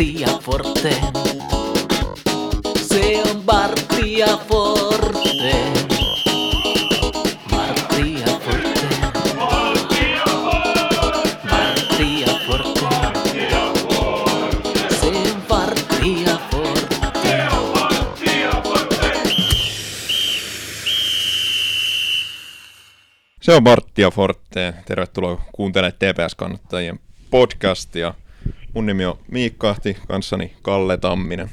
Martti ja Forte. Se on Martti ja Forte. Martti ja Forte. Martti ja Forte. Se on Martti ja Forte. Se on Marttia Forte. Tervetuloa kuuntelemaan TPS-kannattajien podcastia. Mun nimi on Miikka Ahti, kanssani Kalle Tamminen.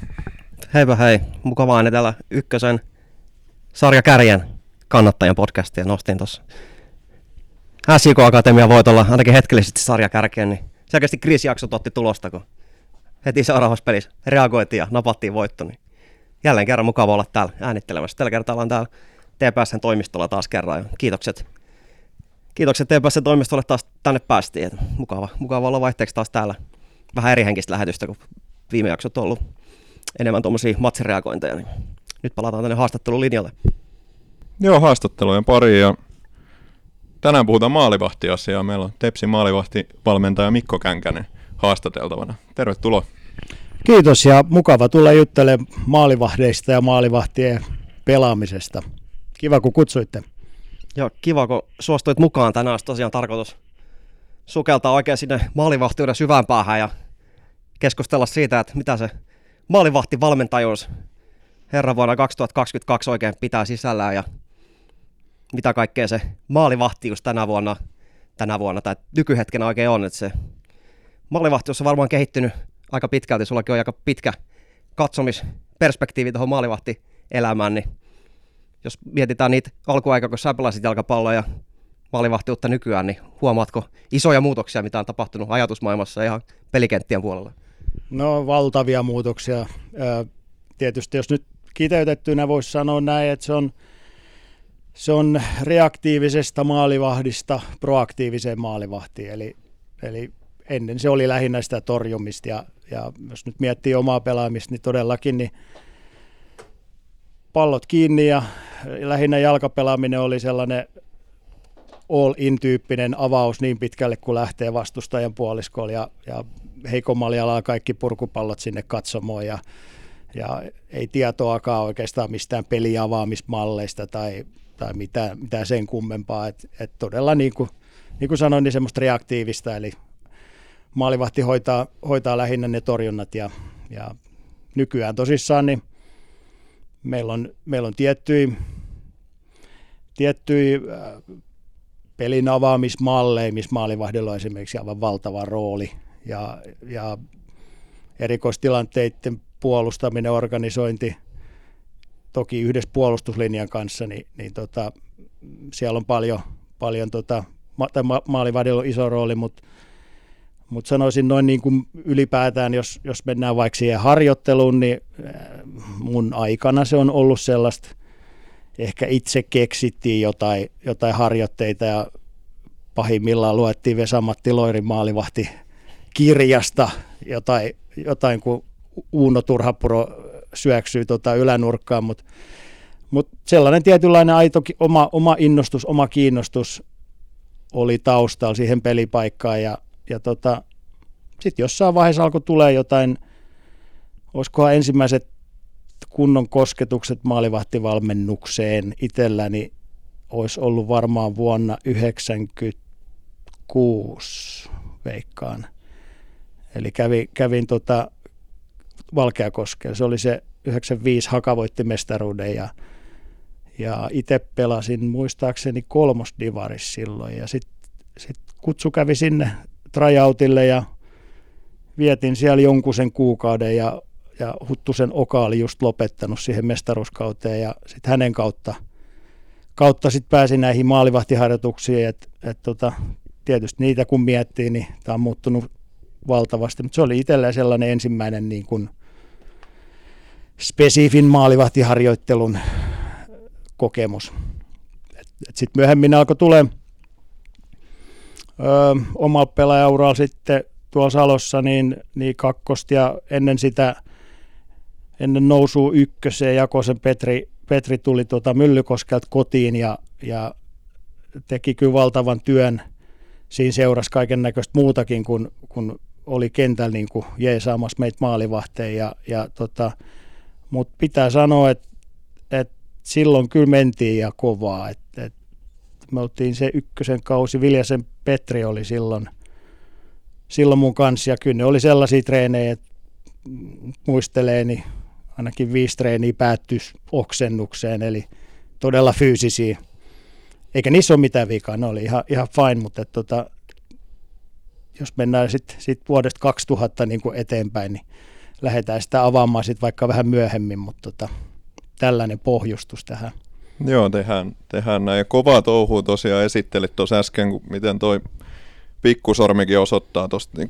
Heipä hei, mukavaa aina täällä ykkösen sarjakärjen kannattajan podcastia nostin tuossa. SJK Akatemia voitolla ainakin hetkellisesti sarjakärkeen, niin selkeästi kriisijaksot otti tulosta, kun heti seuraavassa pelissä reagoitiin ja napattiin voitto. Niin jälleen kerran mukava olla täällä äänittelemässä. Tällä kertaa ollaan täällä TPSn toimistolla taas kerran. Kiitokset, kiitokset TPSn toimistolle taas tänne päästiin. Mukava, mukava olla vaihteeksi taas täällä. Vähän eri henkistä lähetystä, kun viime jaksot on ollut enemmän tuommoisia matsireagointeja. Niin nyt palataan tänne haastattelulinjalle. Joo, haastattelujen pari ja tänään puhutaan maalivahtiasiaa. Meillä on Tepsin maalivahtivalmentaja Mikko Känkänen haastateltavana. Tervetuloa. Kiitos ja mukava tulla juttelemaan maalivahdeista ja maalivahtien pelaamisesta. Kiva kun kutsuitte. Joo, kiva kun suostuit mukaan. Tänään olisi tosiaan tarkoitus sukeltaa oikein sinne maalivahtiuden syvään päähän ja keskustella siitä, että mitä se maalivahtivalmentajuus herran vuonna 2022 oikein pitää sisällään ja mitä kaikkea se maalivahtius tänä vuonna, tänä vuonna tai nykyhetkenä oikein on. Että se maalivahtius on varmaan kehittynyt aika pitkälti. Sullakin on aika pitkä katsomisperspektiivi tuohon maalivahtielämään, niin jos mietitään niitä alkuaikaa, kun sä pelasit jalkapalloa ja maalivahtiutta nykyään, niin huomaatko isoja muutoksia, mitä on tapahtunut ajatusmaailmassa ja ihan pelikenttien puolella? No valtavia muutoksia. Tietysti jos nyt kiteytettynä voisi sanoa näin, että se on, se on reaktiivisesta maalivahdista proaktiiviseen maalivahtiin. Eli, eli ennen se oli lähinnä sitä torjumista ja, ja jos nyt miettii omaa pelaamista, niin todellakin niin pallot kiinni ja lähinnä jalkapelaaminen oli sellainen all-in-tyyppinen avaus niin pitkälle, kun lähtee vastustajan puoliskolla ja, ja heikommalla jalalla kaikki purkupallot sinne katsomoon ja, ja ei tietoakaan oikeastaan mistään peliavaamismalleista tai, tai mitään, mitään sen kummempaa. Et, et todella niin kuin, niin kuin sanoin, niin semmoista reaktiivista, eli maalivahti hoitaa, hoitaa lähinnä ne torjunnat ja, ja nykyään tosissaan niin meillä on, meillä on tiettyjä, tiettyjä äh, pelin avaamismalleja, missä maalivahdilla on esimerkiksi aivan valtava rooli ja, ja erikoistilanteiden puolustaminen, organisointi, toki yhdessä puolustuslinjan kanssa, niin, niin tota, siellä on paljon, paljon tota, ma, tai ma, maalivahdilla on iso rooli, mutta mut sanoisin noin niin kuin ylipäätään, jos, jos mennään vaikka siihen harjoitteluun, niin äh, mun aikana se on ollut sellaista, ehkä itse keksittiin jotain, jotain harjoitteita ja pahimmillaan luettiin Vesa-Matti Loirin maalivahti kirjasta jotain, jotain kun Uuno Turhapuro syöksyy tota ylänurkkaan, mutta mut sellainen tietynlainen aito oma, oma innostus, oma kiinnostus oli taustalla siihen pelipaikkaan ja, ja tota, sitten jossain vaiheessa alkoi tulee jotain, olisikohan ensimmäiset kunnon kosketukset maalivahtivalmennukseen itselläni olisi ollut varmaan vuonna 1996 veikkaan. Eli kävin, kävin tota Valkeakoskella. Se oli se 95 Haka voitti mestaruuden ja, ja itse pelasin muistaakseni kolmosdivaris silloin ja sitten sit kutsu kävi sinne tryoutille ja vietin siellä jonkun sen kuukauden ja, ja Huttusen Oka oli just lopettanut siihen mestaruuskauteen ja sitten hänen kautta, kautta sit pääsin näihin maalivahtiharjoituksiin, että et tota, tietysti niitä kun miettii, niin tämä on muuttunut valtavasti, mutta se oli itselleen sellainen ensimmäinen niin kuin spesifin maalivahtiharjoittelun kokemus. Sitten myöhemmin alkoi tulee oma pelaajauralla sitten tuolla Salossa niin, niin kakkosta ja ennen sitä ennen nousua ykköseen Jakosen Petri, Petri tuli tuota Myllykoskelta kotiin ja, ja teki kyllä valtavan työn. Siinä seurasi kaiken näköistä muutakin kuin, kuin oli kentällä niin kuin jeesaamassa meitä maalivahteen. Ja, ja tota, Mutta pitää sanoa, että, että silloin kyllä mentiin ja kovaa. Että, että me oltiin se ykkösen kausi, Viljasen Petri oli silloin, silloin mun kanssa ja kyllä ne oli sellaisia treenejä, että muistelee, niin ainakin viisi treeniä päättyisi oksennukseen, eli todella fyysisiä. Eikä niissä ole mitään vikaa, ne oli ihan, ihan fine, mutta että, tota, jos mennään sitten sit vuodesta 2000 niin kuin eteenpäin, niin lähdetään sitä avaamaan sitten vaikka vähän myöhemmin, mutta tota, tällainen pohjustus tähän. Joo, tehdään, tehdään näin. Ja kovaa touhua tosiaan esittelit tuossa äsken, kun miten toi pikkusormikin osoittaa tuosta niin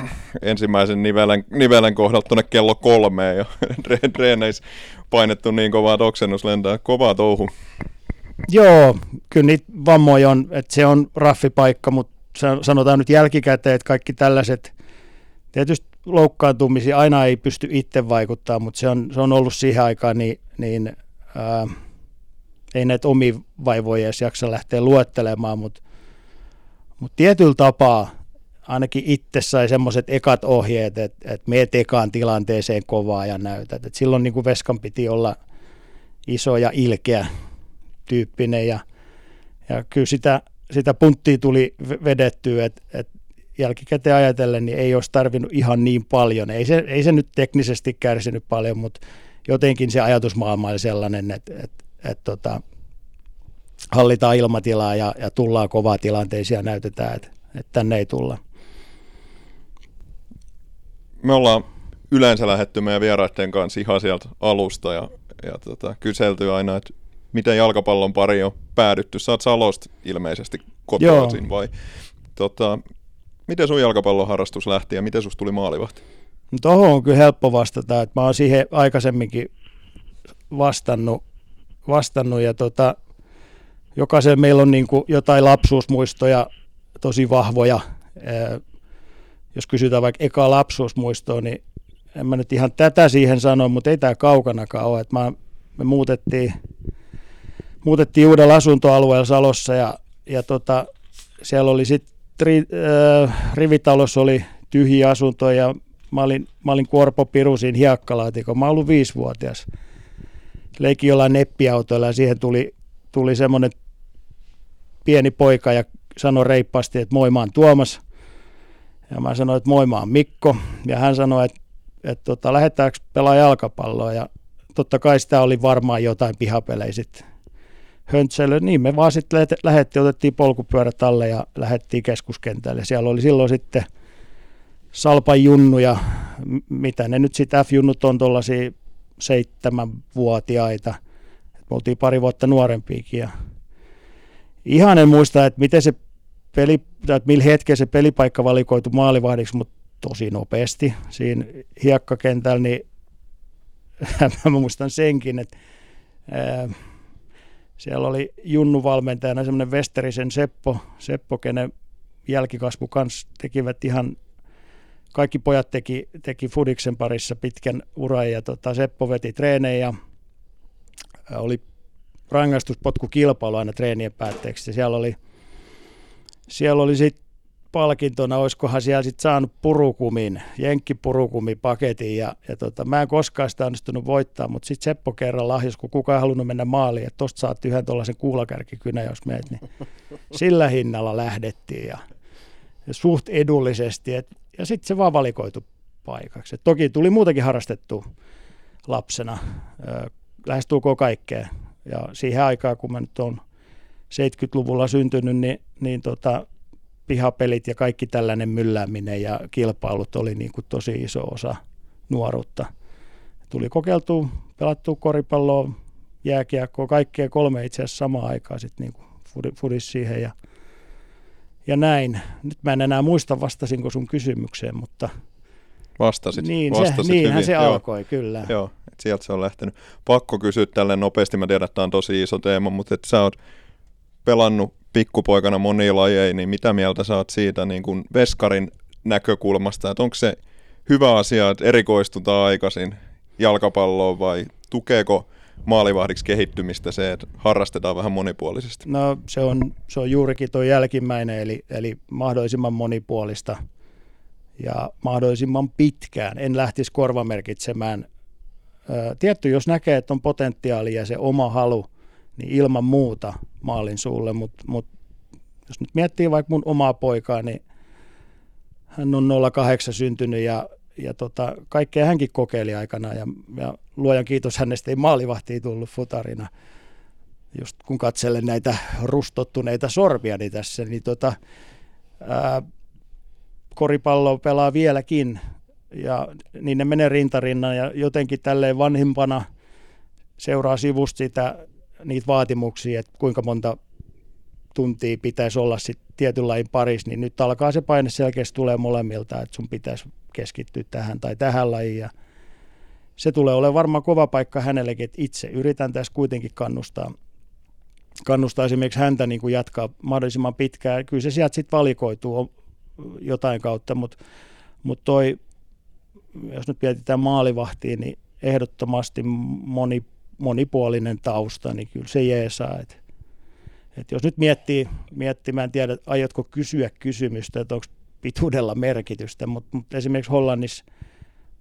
ensimmäisen nivelen, nivelen kohdalta tuonne kello kolmeen ja treeneissä painettu niin kovaa, että oksennus lentää. Kovaa touhu. Joo, kyllä niitä vammoja on, että se on raffipaikka, mutta sanotaan nyt jälkikäteen, että kaikki tällaiset, tietysti loukkaantumisia aina ei pysty itse vaikuttaa, mutta se on, se on ollut siihen aikaan, niin, niin ää, ei näitä omi vaivoja edes jaksa lähteä luettelemaan, mutta, mutta tietyllä tapaa ainakin itse sai semmoiset ekat ohjeet, että, että meet ekaan tilanteeseen kovaa ja näytät. Että silloin niin kuin Veskan piti olla iso ja ilkeä tyyppinen ja, ja kyllä sitä, sitä punttia tuli vedettyä, että, että jälkikäteen ajatellen niin ei olisi tarvinnut ihan niin paljon. Ei se, ei se nyt teknisesti kärsinyt paljon, mutta jotenkin se ajatusmaailma oli sellainen, että, että, että tota, hallitaan ilmatilaa ja, ja tullaan kovaa tilanteisiin ja näytetään, että, että tänne ei tulla. Me ollaan yleensä lähetty meidän vieraiden kanssa ihan sieltä alusta ja, ja tota, kyselty aina, että miten jalkapallon pari on päädytty. Oot Salosta ilmeisesti kotoisin vai? Tota, miten sun jalkapallon harrastus lähti ja miten susta tuli maalivahti? No tohon on kyllä helppo vastata, että mä oon siihen aikaisemminkin vastannut, vastannut ja tota, jokaisen meillä on niin jotain lapsuusmuistoja tosi vahvoja. Jos kysytään vaikka eka lapsuusmuistoa, niin en mä nyt ihan tätä siihen sano, mutta ei tämä kaukanakaan ole. Että mä, me muutettiin, muutettiin uudella asuntoalueella Salossa ja, ja tota, siellä oli sitten ri, äh, rivitalossa oli tyhjiä asuntoja ja mä olin, mä olin Kuorpo Piru siinä hiekkalaatikolla. Mä olin viisivuotias. Leikin jollain neppiautoilla ja siihen tuli, tuli semmoinen pieni poika ja sanoi reippaasti, että moi mä oon Tuomas. Ja mä sanoin, että moi mä oon Mikko. Ja hän sanoi, että, että tota, lähdetäänkö pelaa jalkapalloa. Ja totta kai sitä oli varmaan jotain pihapelejä sitten höntsäily. Niin me vaan sitten lähettiin, otettiin polkupyörät alle ja lähdettiin keskuskentälle. Siellä oli silloin sitten Salpan junnuja, mitä ne nyt sitten F-junnut on tuollaisia seitsemänvuotiaita. Me oltiin pari vuotta nuorempiakin ja ihan en muista, että miten se peli, että millä hetkellä se pelipaikka valikoitu maalivahdiksi, mutta tosi nopeasti siinä hiekkakentällä, niin mä muistan senkin, että ää, siellä oli Junnu valmentajana semmoinen Westerisen Seppo, Seppo, kenen jälkikasvu kanssa tekivät ihan, kaikki pojat teki, teki Fudiksen parissa pitkän uran ja tota, Seppo veti treenejä ja oli rangaistuspotku aina treenien päätteeksi. Siellä oli, siellä oli sitten palkintona, olisikohan siellä sitten saanut purukumin, jenkkipurukumipaketin ja, ja tota, mä en koskaan sitä onnistunut voittaa, mutta sitten Seppo kerran lahjas, kun kukaan ei halunnut mennä maaliin, että tosta saat yhden tuollaisen kuulakärkikynä, jos meet, niin sillä hinnalla lähdettiin ja, ja suht edullisesti et, ja sitten se vaan valikoitu paikaksi. Et toki tuli muutakin harrastettu lapsena, lähestulkoon kaikkea ja siihen aikaan, kun mä nyt olen 70-luvulla syntynyt, niin, niin tota, pihapelit ja kaikki tällainen myllääminen ja kilpailut oli niin kuin tosi iso osa nuoruutta. Tuli kokeiltua, pelattua koripalloa, jääkiekkoa, kaikkea kolme itse asiassa samaan aikaan sitten niin fudis siihen ja, ja näin. Nyt mä en enää muista vastasinko sun kysymykseen, mutta Vastasit. Niin, vastasit se, niinhän hyvin. se Joo. alkoi, kyllä. Joo, et sieltä se on lähtenyt. Pakko kysyä tälle nopeasti, mä tiedän, että tämä on tosi iso teema, mutta että sä oot pelannut pikkupoikana monia lajeja, niin mitä mieltä saat siitä niin kuin veskarin näkökulmasta, että onko se hyvä asia, että erikoistutaan aikaisin jalkapalloon vai tukeeko maalivahdiksi kehittymistä se, että harrastetaan vähän monipuolisesti? No se on, se on juurikin tuo jälkimmäinen, eli, eli mahdollisimman monipuolista. ja mahdollisimman pitkään. En lähtisi korvamerkitsemään. Tietty, jos näkee, että on potentiaalia ja se oma halu, niin ilman muuta maalin suulle, mutta mut, jos nyt miettii vaikka mun omaa poikaa, niin hän on 08 syntynyt ja, ja tota, kaikkea hänkin kokeili aikana ja, ja luojan kiitos hänestä ei maalivahtiin tullut futarina. Just kun katselen näitä rustottuneita sormiani tässä, niin tota, ää, koripallo pelaa vieläkin ja niin ne menee rintarinnan ja jotenkin tälleen vanhimpana seuraa sivusta sitä, niitä vaatimuksia, että kuinka monta tuntia pitäisi olla sit tietyn lajin parissa, niin nyt alkaa se paine selkeästi tulee molemmilta, että sun pitäisi keskittyä tähän tai tähän lajiin ja se tulee olemaan varmaan kova paikka hänellekin, että itse yritän tässä kuitenkin kannustaa, kannustaa esimerkiksi häntä niin kuin jatkaa mahdollisimman pitkään. Kyllä se sieltä sitten valikoituu jotain kautta, mutta mut toi, jos nyt mietitään maalivahtiin, niin ehdottomasti moni, monipuolinen tausta, niin kyllä se jeesaa. Et, et jos nyt miettii, miettii, mä en tiedä, aiotko kysyä kysymystä, että onko pituudella merkitystä, mutta mut esimerkiksi Hollannissa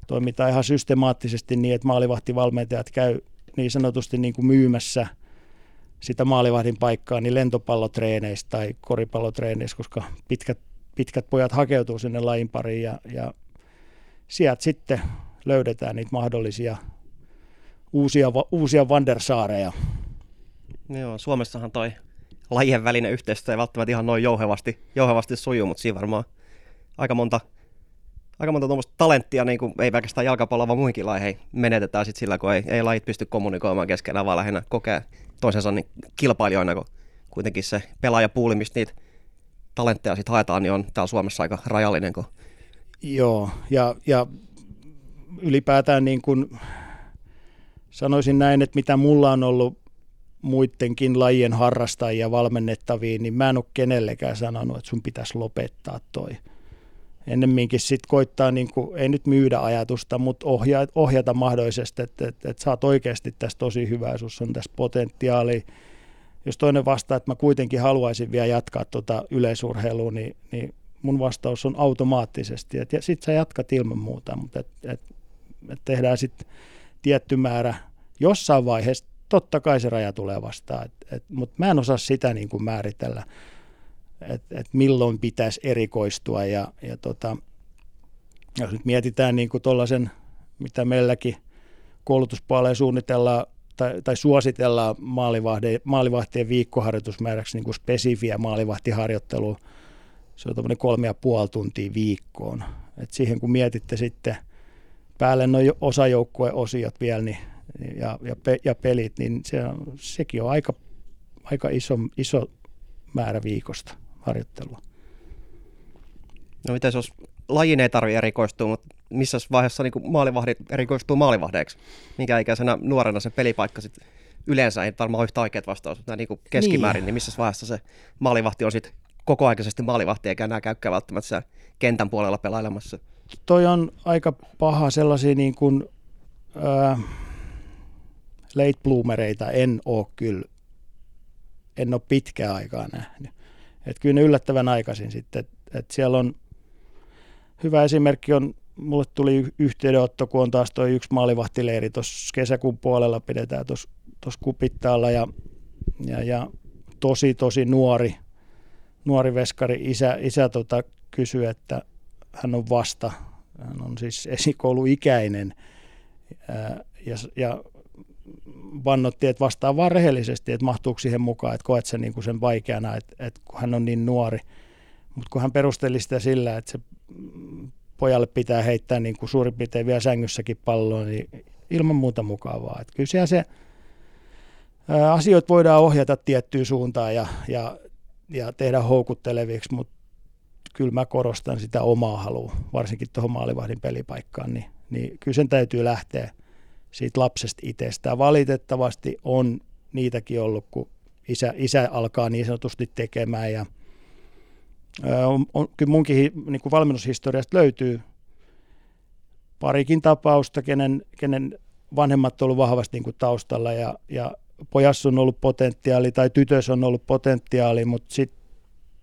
toimitaan ihan systemaattisesti niin, että maalivahtivalmentajat käy niin sanotusti niin kuin myymässä sitä maalivahdin paikkaa niin lentopallotreeneissä tai koripallotreeneissä, koska pitkät pitkät pojat hakeutuu sinne lajin pariin ja, ja sieltä sitten löydetään niitä mahdollisia uusia, uusia Wandersaareja. Joo, Suomessahan toi lajien välinen yhteistyö ei välttämättä ihan noin jouhevasti, jouhevasti sujuu, mutta siinä varmaan aika monta, aika monta tuommoista talenttia, niin kuin ei pelkästään jalkapalloa, vaan muihinkin laiheihin menetetään sit sillä, kun ei, ei lajit pysty kommunikoimaan keskenään, vaan lähinnä kokee toisensa niin kilpailijoina, kun kuitenkin se pelaajapuuli, mistä niitä talentteja sitten haetaan, niin on täällä Suomessa aika rajallinen. Kun... Joo, ja, ja ylipäätään niin kuin sanoisin näin, että mitä mulla on ollut muidenkin lajien harrastajia valmennettaviin, niin mä en ole kenellekään sanonut, että sun pitäisi lopettaa toi. Ennemminkin sitten koittaa, niin kuin, ei nyt myydä ajatusta, mutta ohjata, ohjata mahdollisesti, että, että, että sä oot oikeasti tässä tosi hyvä ja on tässä potentiaalia jos toinen vastaa, että mä kuitenkin haluaisin vielä jatkaa tuota yleisurheilua, niin, niin mun vastaus on automaattisesti, että sitten sä jatkat ilman muuta, mutta et, et, et tehdään sitten tietty määrä jossain vaiheessa, totta kai se raja tulee vastaan, mutta mä en osaa sitä niin kuin määritellä, että et milloin pitäisi erikoistua ja, ja tota, jos nyt mietitään niin kuin mitä meilläkin koulutuspuoleen suunnitellaan tai, tai suositellaan maalivahtien, viikkoharjoitusmääräksi niin kuin spesifiä maalivahtiharjoittelua. Se on tämmöinen kolme ja puoli tuntia viikkoon. Et siihen kun mietitte sitten päälle noin osajoukkueen osiot vielä niin, ja, ja, pe, ja pelit, niin se on, sekin on aika, aika iso, iso määrä viikosta harjoittelua. No miten jos lajin ei tarvitse erikoistua, mutta missä vaiheessa niin maalivahdit erikoistuu maalivahdeiksi? Minkä ikäisenä nuorena se pelipaikka sitten yleensä, ei varmaan yhtä oikeat vastaus, mutta niin keskimäärin, niin. niin missä vaiheessa se maalivahti on sitten kokoaikaisesti maalivahti, eikä enää käykään välttämättä siellä kentän puolella pelailemassa? Toi on aika paha sellaisia niin kuin, äh, late bloomereita en ole kyllä, en ole pitkään aikaa nähnyt. Et kyllä ne yllättävän aikaisin sitten, että et siellä on hyvä esimerkki on, mulle tuli yhteydenotto, kun on taas tuo yksi maalivahtileiri tuossa kesäkuun puolella pidetään tuossa kupittaalla ja, ja, ja, tosi tosi nuori, nuori veskari isä, isä tota, kysyi, että hän on vasta, hän on siis esikouluikäinen ja, ja vannotti, että vastaa vaan rehellisesti, että mahtuuko siihen mukaan, että koet sen, niin kuin sen vaikeana, että, että kun hän on niin nuori. Mutta kun hän perusteli sitä sillä, että se pojalle pitää heittää niin kuin suurin piirtein vielä sängyssäkin palloa, niin ilman muuta mukavaa. Että kyllä siellä se ää, asioita voidaan ohjata tiettyyn suuntaan ja, ja, ja tehdä houkutteleviksi, mutta kyllä mä korostan sitä omaa halua, varsinkin tuohon maalivahdin pelipaikkaan, niin, niin kyllä sen täytyy lähteä siitä lapsesta itsestään. Valitettavasti on niitäkin ollut, kun isä, isä alkaa niin sanotusti tekemään ja – on, on, kyllä munkin niin kuin valmennushistoriasta löytyy parikin tapausta, kenen, kenen vanhemmat on ollut vahvasti niin kuin taustalla ja, ja pojassa on ollut potentiaali tai tytössä on ollut potentiaali, mutta sitten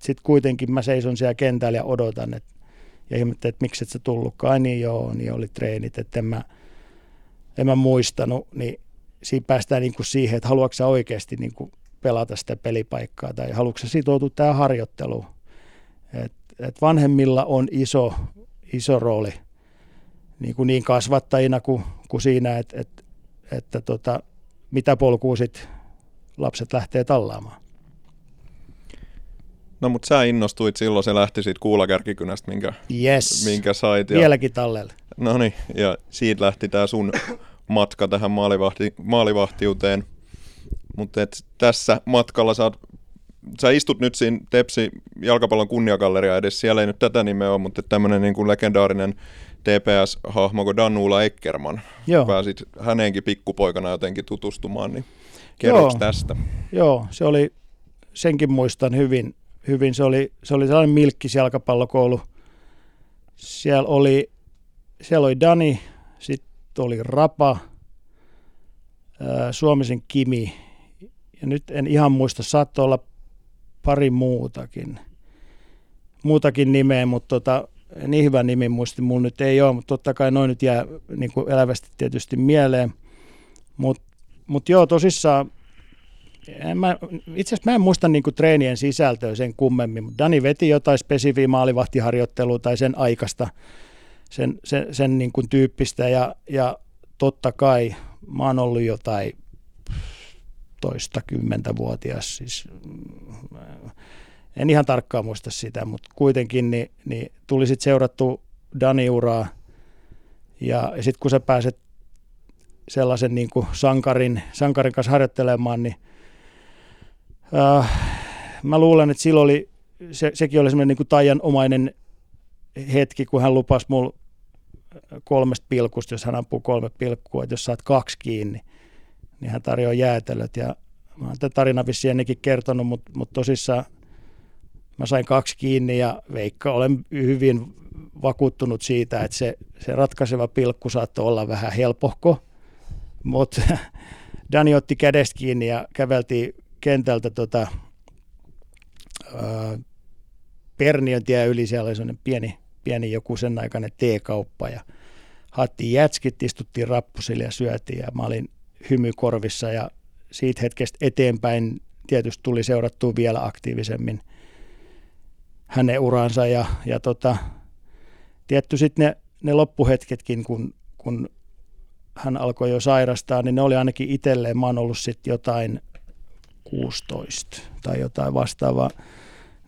sit kuitenkin mä seison siellä kentällä ja odotan, että ja ihmettelin, että miksi et sä tullutkaan, niin joo, niin oli treenit, että en mä, en mä muistanut, niin siinä päästään niin kuin siihen, että haluatko sä oikeasti niin kuin pelata sitä pelipaikkaa tai haluatko sä sitoutua tähän harjoitteluun. Et, et vanhemmilla on iso, iso rooli niin, kuin niin kasvattajina kuin, kuin siinä, että, että, että tota, mitä polkua sit lapset lähtee tallaamaan. No mutta sä innostuit silloin, se lähti siitä kuulakärkikynästä, minkä, yes. minkä sait. Ja, Vieläkin tallella. no niin, ja siitä lähti tämä sun matka tähän maalivahti, maalivahtiuteen. Mutta tässä matkalla sä, oot, sä istut nyt siinä Tepsi jalkapallon kunniagalleria edes, siellä ei nyt tätä nimeä ole, mutta tämmöinen niin kuin legendaarinen TPS-hahmo kuin Danula Eckerman. Joo. Pääsit häneenkin pikkupoikana jotenkin tutustumaan, niin kerroks tästä? Joo, se oli, senkin muistan hyvin. Hyvin. Se, oli, se oli sellainen milkkis jalkapallokoulu. Siellä oli, siellä oli Dani, sitten oli Rapa, Suomisen Kimi, ja nyt en ihan muista, saattoi olla pari muutakin, muutakin nimeä, mutta tota, niin hyvä nimi muisti mulla nyt ei ole, mutta totta kai noin nyt jää niin elävästi tietysti mieleen. Mutta mut joo, tosissaan en mä, itse asiassa mä en muista niinku treenien sisältöä sen kummemmin, mutta Dani veti jotain spesifiä maalivahtiharjoittelua tai sen aikaista, sen, sen, sen niinku tyyppistä ja, ja totta kai mä oon ollut jotain toista kymmentä vuotias, siis en ihan tarkkaan muista sitä, mutta kuitenkin niin, niin tuli sitten seurattu Dani-uraa ja, ja sitten kun sä pääset sellaisen niin kuin sankarin, sankarin kanssa harjoittelemaan, niin äh, mä luulen, että silloin oli, se, sekin oli semmoinen niin kuin taianomainen hetki, kun hän lupasi mulle kolmesta pilkusta, jos hän ampuu kolme pilkkua, että jos saat kaksi kiinni, niin hän tarjoaa jäätelöt. Ja mä oon tätä tarinaa vissiin ennenkin kertonut, mutta, mutta tosissaan mä sain kaksi kiinni ja Veikka, olen hyvin vakuuttunut siitä, että se, se ratkaiseva pilkku saattoi olla vähän helpohko, mutta Dani otti kädestä kiinni ja käveltiin kentältä tota, Perniön tie yli, siellä oli sellainen pieni, pieni joku sen aikainen teekauppa ja haettiin jätskit, istuttiin rappusille ja syötiin ja mä olin hymy korvissa ja siitä hetkestä eteenpäin tietysti tuli seurattua vielä aktiivisemmin hänen uransa ja, ja tota, tietty sitten ne, ne loppuhetketkin, kun, kun hän alkoi jo sairastaa, niin ne oli ainakin itselleen, mä oon ollut sitten jotain 16 tai jotain vastaavaa,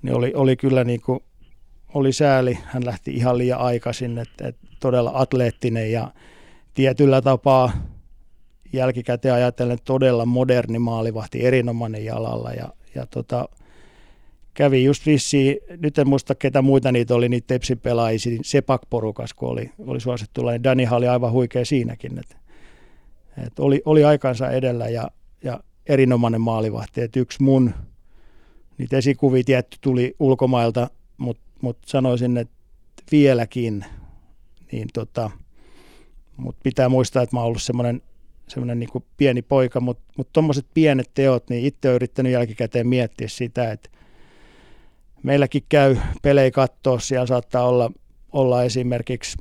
niin oli, oli kyllä niin kuin, oli sääli, hän lähti ihan liian aikaisin, että, että todella atleettinen ja tietyllä tapaa jälkikäteen ajatellen todella moderni maalivahti, erinomainen jalalla ja, ja tota, kävi just vissiin, nyt en muista ketä muita niitä oli, niitä Tepsin pelaajia, Sepak-porukas, kun oli, oli suosittu, niin Dani oli aivan huikea siinäkin, että et oli, oli aikansa edellä ja, ja erinomainen maalivahti, että yksi mun niitä esikuvia tietty tuli ulkomailta, mutta mut sanoisin, että vieläkin, niin tota, mut pitää muistaa, että mä oon ollut semmoinen semmoinen niin pieni poika, mutta mut tuommoiset pienet teot, niin itse olen yrittänyt jälkikäteen miettiä sitä, että meilläkin käy pelejä katsoa, siellä saattaa olla, olla esimerkiksi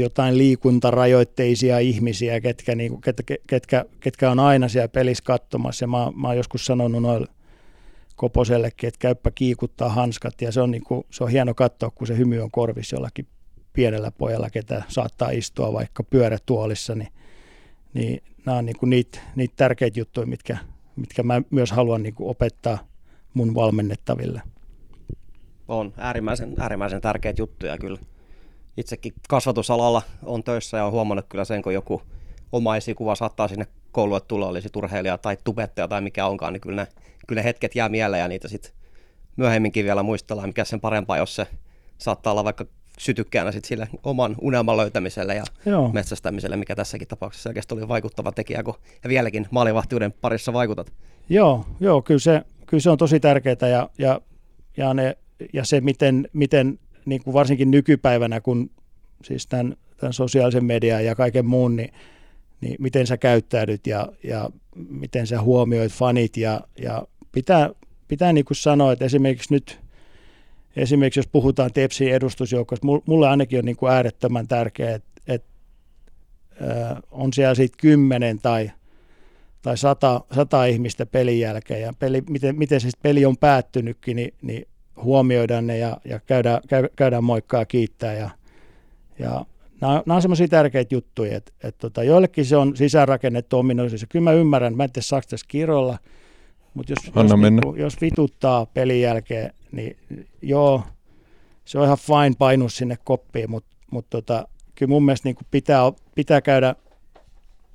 jotain liikuntarajoitteisia ihmisiä, ketkä, niin kuin, ketkä, ketkä, ketkä on aina siellä pelissä katsomassa. Ja mä, mä oon joskus sanonut noille Koposellekin, että käyppä kiikuttaa hanskat ja se on, niin kuin, se on hieno katsoa, kun se hymy on korvissa jollakin pienellä pojalla, ketä saattaa istua vaikka pyörätuolissa, niin, niin nämä on niin niitä, niitä tärkeitä juttuja, mitkä, mitkä mä myös haluan niin opettaa mun valmennettaville. On äärimmäisen, äärimmäisen tärkeitä juttuja kyllä. Itsekin kasvatusalalla on töissä ja on huomannut kyllä sen, kun joku oma esikuva saattaa sinne koululle tulla, olisi turheilija tai tubettaja tai mikä onkaan, niin kyllä ne, kyllä ne hetket jää mieleen ja niitä sitten myöhemminkin vielä muistellaan, mikä sen parempaa, jos se saattaa olla vaikka sytykkäänä sit sille oman unelman löytämiselle ja Joo. metsästämiselle, mikä tässäkin tapauksessa selkeästi oli vaikuttava tekijä, kun ja vieläkin maalivahtiuden parissa vaikutat. Joo, joo kyllä, se, kyllä se on tosi tärkeää ja, ja, ja, ne, ja se, miten, miten niin kuin varsinkin nykypäivänä, kun siis tämän, tämän sosiaalisen median ja kaiken muun, niin, niin miten sä käyttäydyt ja, ja miten sä huomioit fanit ja, ja pitää, pitää niin kuin sanoa, että esimerkiksi nyt, esimerkiksi jos puhutaan Tepsin edustusjoukosta, mulle ainakin on niin kuin äärettömän tärkeää, että, että on siellä siitä kymmenen tai, tai sata, sata ihmistä pelin jälkeen ja peli, miten, miten se peli on päättynytkin, niin, niin huomioidaan ne ja, ja käydään, käy, käydään moikkaa kiittää. Ja, ja nämä, nämä on semmoisia tärkeitä juttuja, että, että tota, joillekin se on sisäänrakennettu ominaisuus. Kyllä mä ymmärrän, mä en tiedä saako tässä kirolla, mutta jos, jos, niinku, jos vituttaa pelin jälkeen, niin joo, se on ihan fine painu sinne koppiin, mutta mut tota, kyllä mun mielestä niinku pitää, pitää käydä,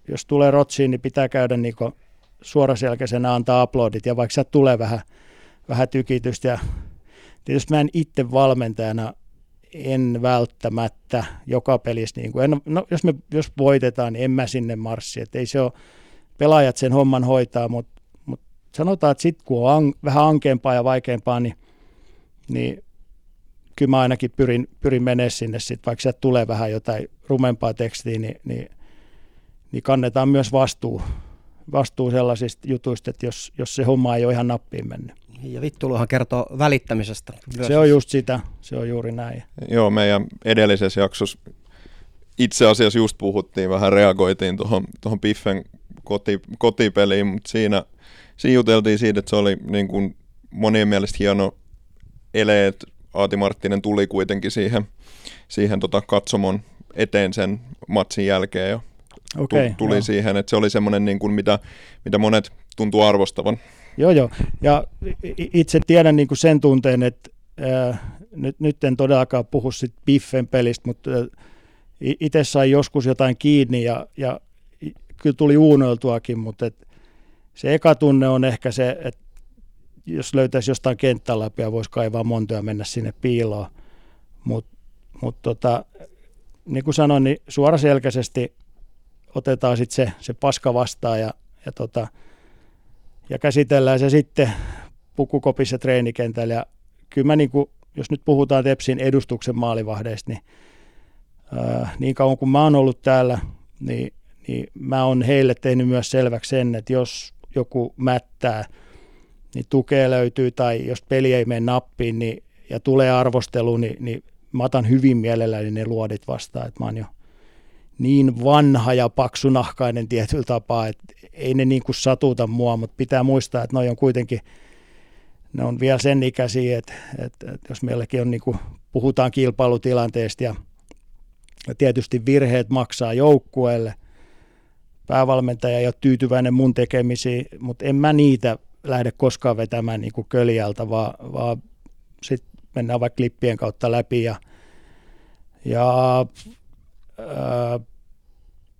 jos tulee rotsiin, niin pitää käydä niinku suoraselkäisenä antaa uploadit, ja vaikka sieltä tulee vähän, vähän tykitystä, ja tietysti mä en itse valmentajana en välttämättä joka pelissä, niin kuin, en, no, jos, me, jos voitetaan, niin en mä sinne marssi, että ei se ole, pelaajat sen homman hoitaa, mutta, mutta sanotaan, että sitten kun on an, vähän ankeampaa ja vaikeampaa, niin, niin kyllä mä ainakin pyrin, pyrin menemään sinne sitten, vaikka sieltä tulee vähän jotain rumempaa tekstiä, niin, niin, niin kannetaan myös vastuu, vastuu sellaisista jutuista, että jos, jos se homma ei ole ihan nappiin mennyt. Ja Vittuluhan kertoo välittämisestä. Myös. Se on just sitä, se on juuri näin. Joo, meidän edellisessä jaksossa itse asiassa just puhuttiin, vähän reagoitiin tuohon, tuohon Piffen koti, kotipeliin, mutta siinä, siinä juteltiin siitä, että se oli niin kuin monien mielestä hieno ele, että Aati Marttinen tuli kuitenkin siihen, siihen tota katsomon eteen sen matsin jälkeen ja okay, tuli joo. siihen, että se oli semmoinen, niin kuin mitä, mitä monet tuntuu arvostavan. Joo, joo. Ja itse tiedän niin kuin sen tunteen, että ää, nyt, nyt en todellakaan puhu sit Biffen pelistä, mutta itse sai joskus jotain kiinni ja, ja kyllä tuli uunoiltuakin, mutta et se eka tunne on ehkä se, että jos löytäisi jostain kenttäläpiä, voisi kaivaa montoja mennä sinne piiloon. Mutta mut tota, niin kuin sanoin, niin suoraselkäisesti otetaan sitten se, se paska vastaan ja, ja tota, ja käsitellään se sitten pukukopissa treenikentällä. Ja kyllä mä niin kuin, jos nyt puhutaan Tepsin edustuksen maalivahdeista, niin ää, niin kauan kuin mä oon ollut täällä, niin, niin mä oon heille tehnyt myös selväksi sen, että jos joku mättää, niin tukea löytyy, tai jos peli ei mene nappiin niin, ja tulee arvostelu, niin, niin mä otan hyvin mielelläni ne luodit vastaan, että mä oon jo niin vanha ja paksunahkainen tietyllä tapaa, että ei ne niin kuin satuta mua, mutta pitää muistaa, että noi on kuitenkin, ne on vielä sen ikäisiä, että, että, että jos meilläkin on niin kuin, puhutaan kilpailutilanteesta ja, ja tietysti virheet maksaa joukkueelle, päävalmentaja ei ole tyytyväinen mun tekemisiin, mutta en mä niitä lähde koskaan vetämään niin kuin köljältä, vaan, vaan sitten mennään vaikka klippien kautta läpi ja, ja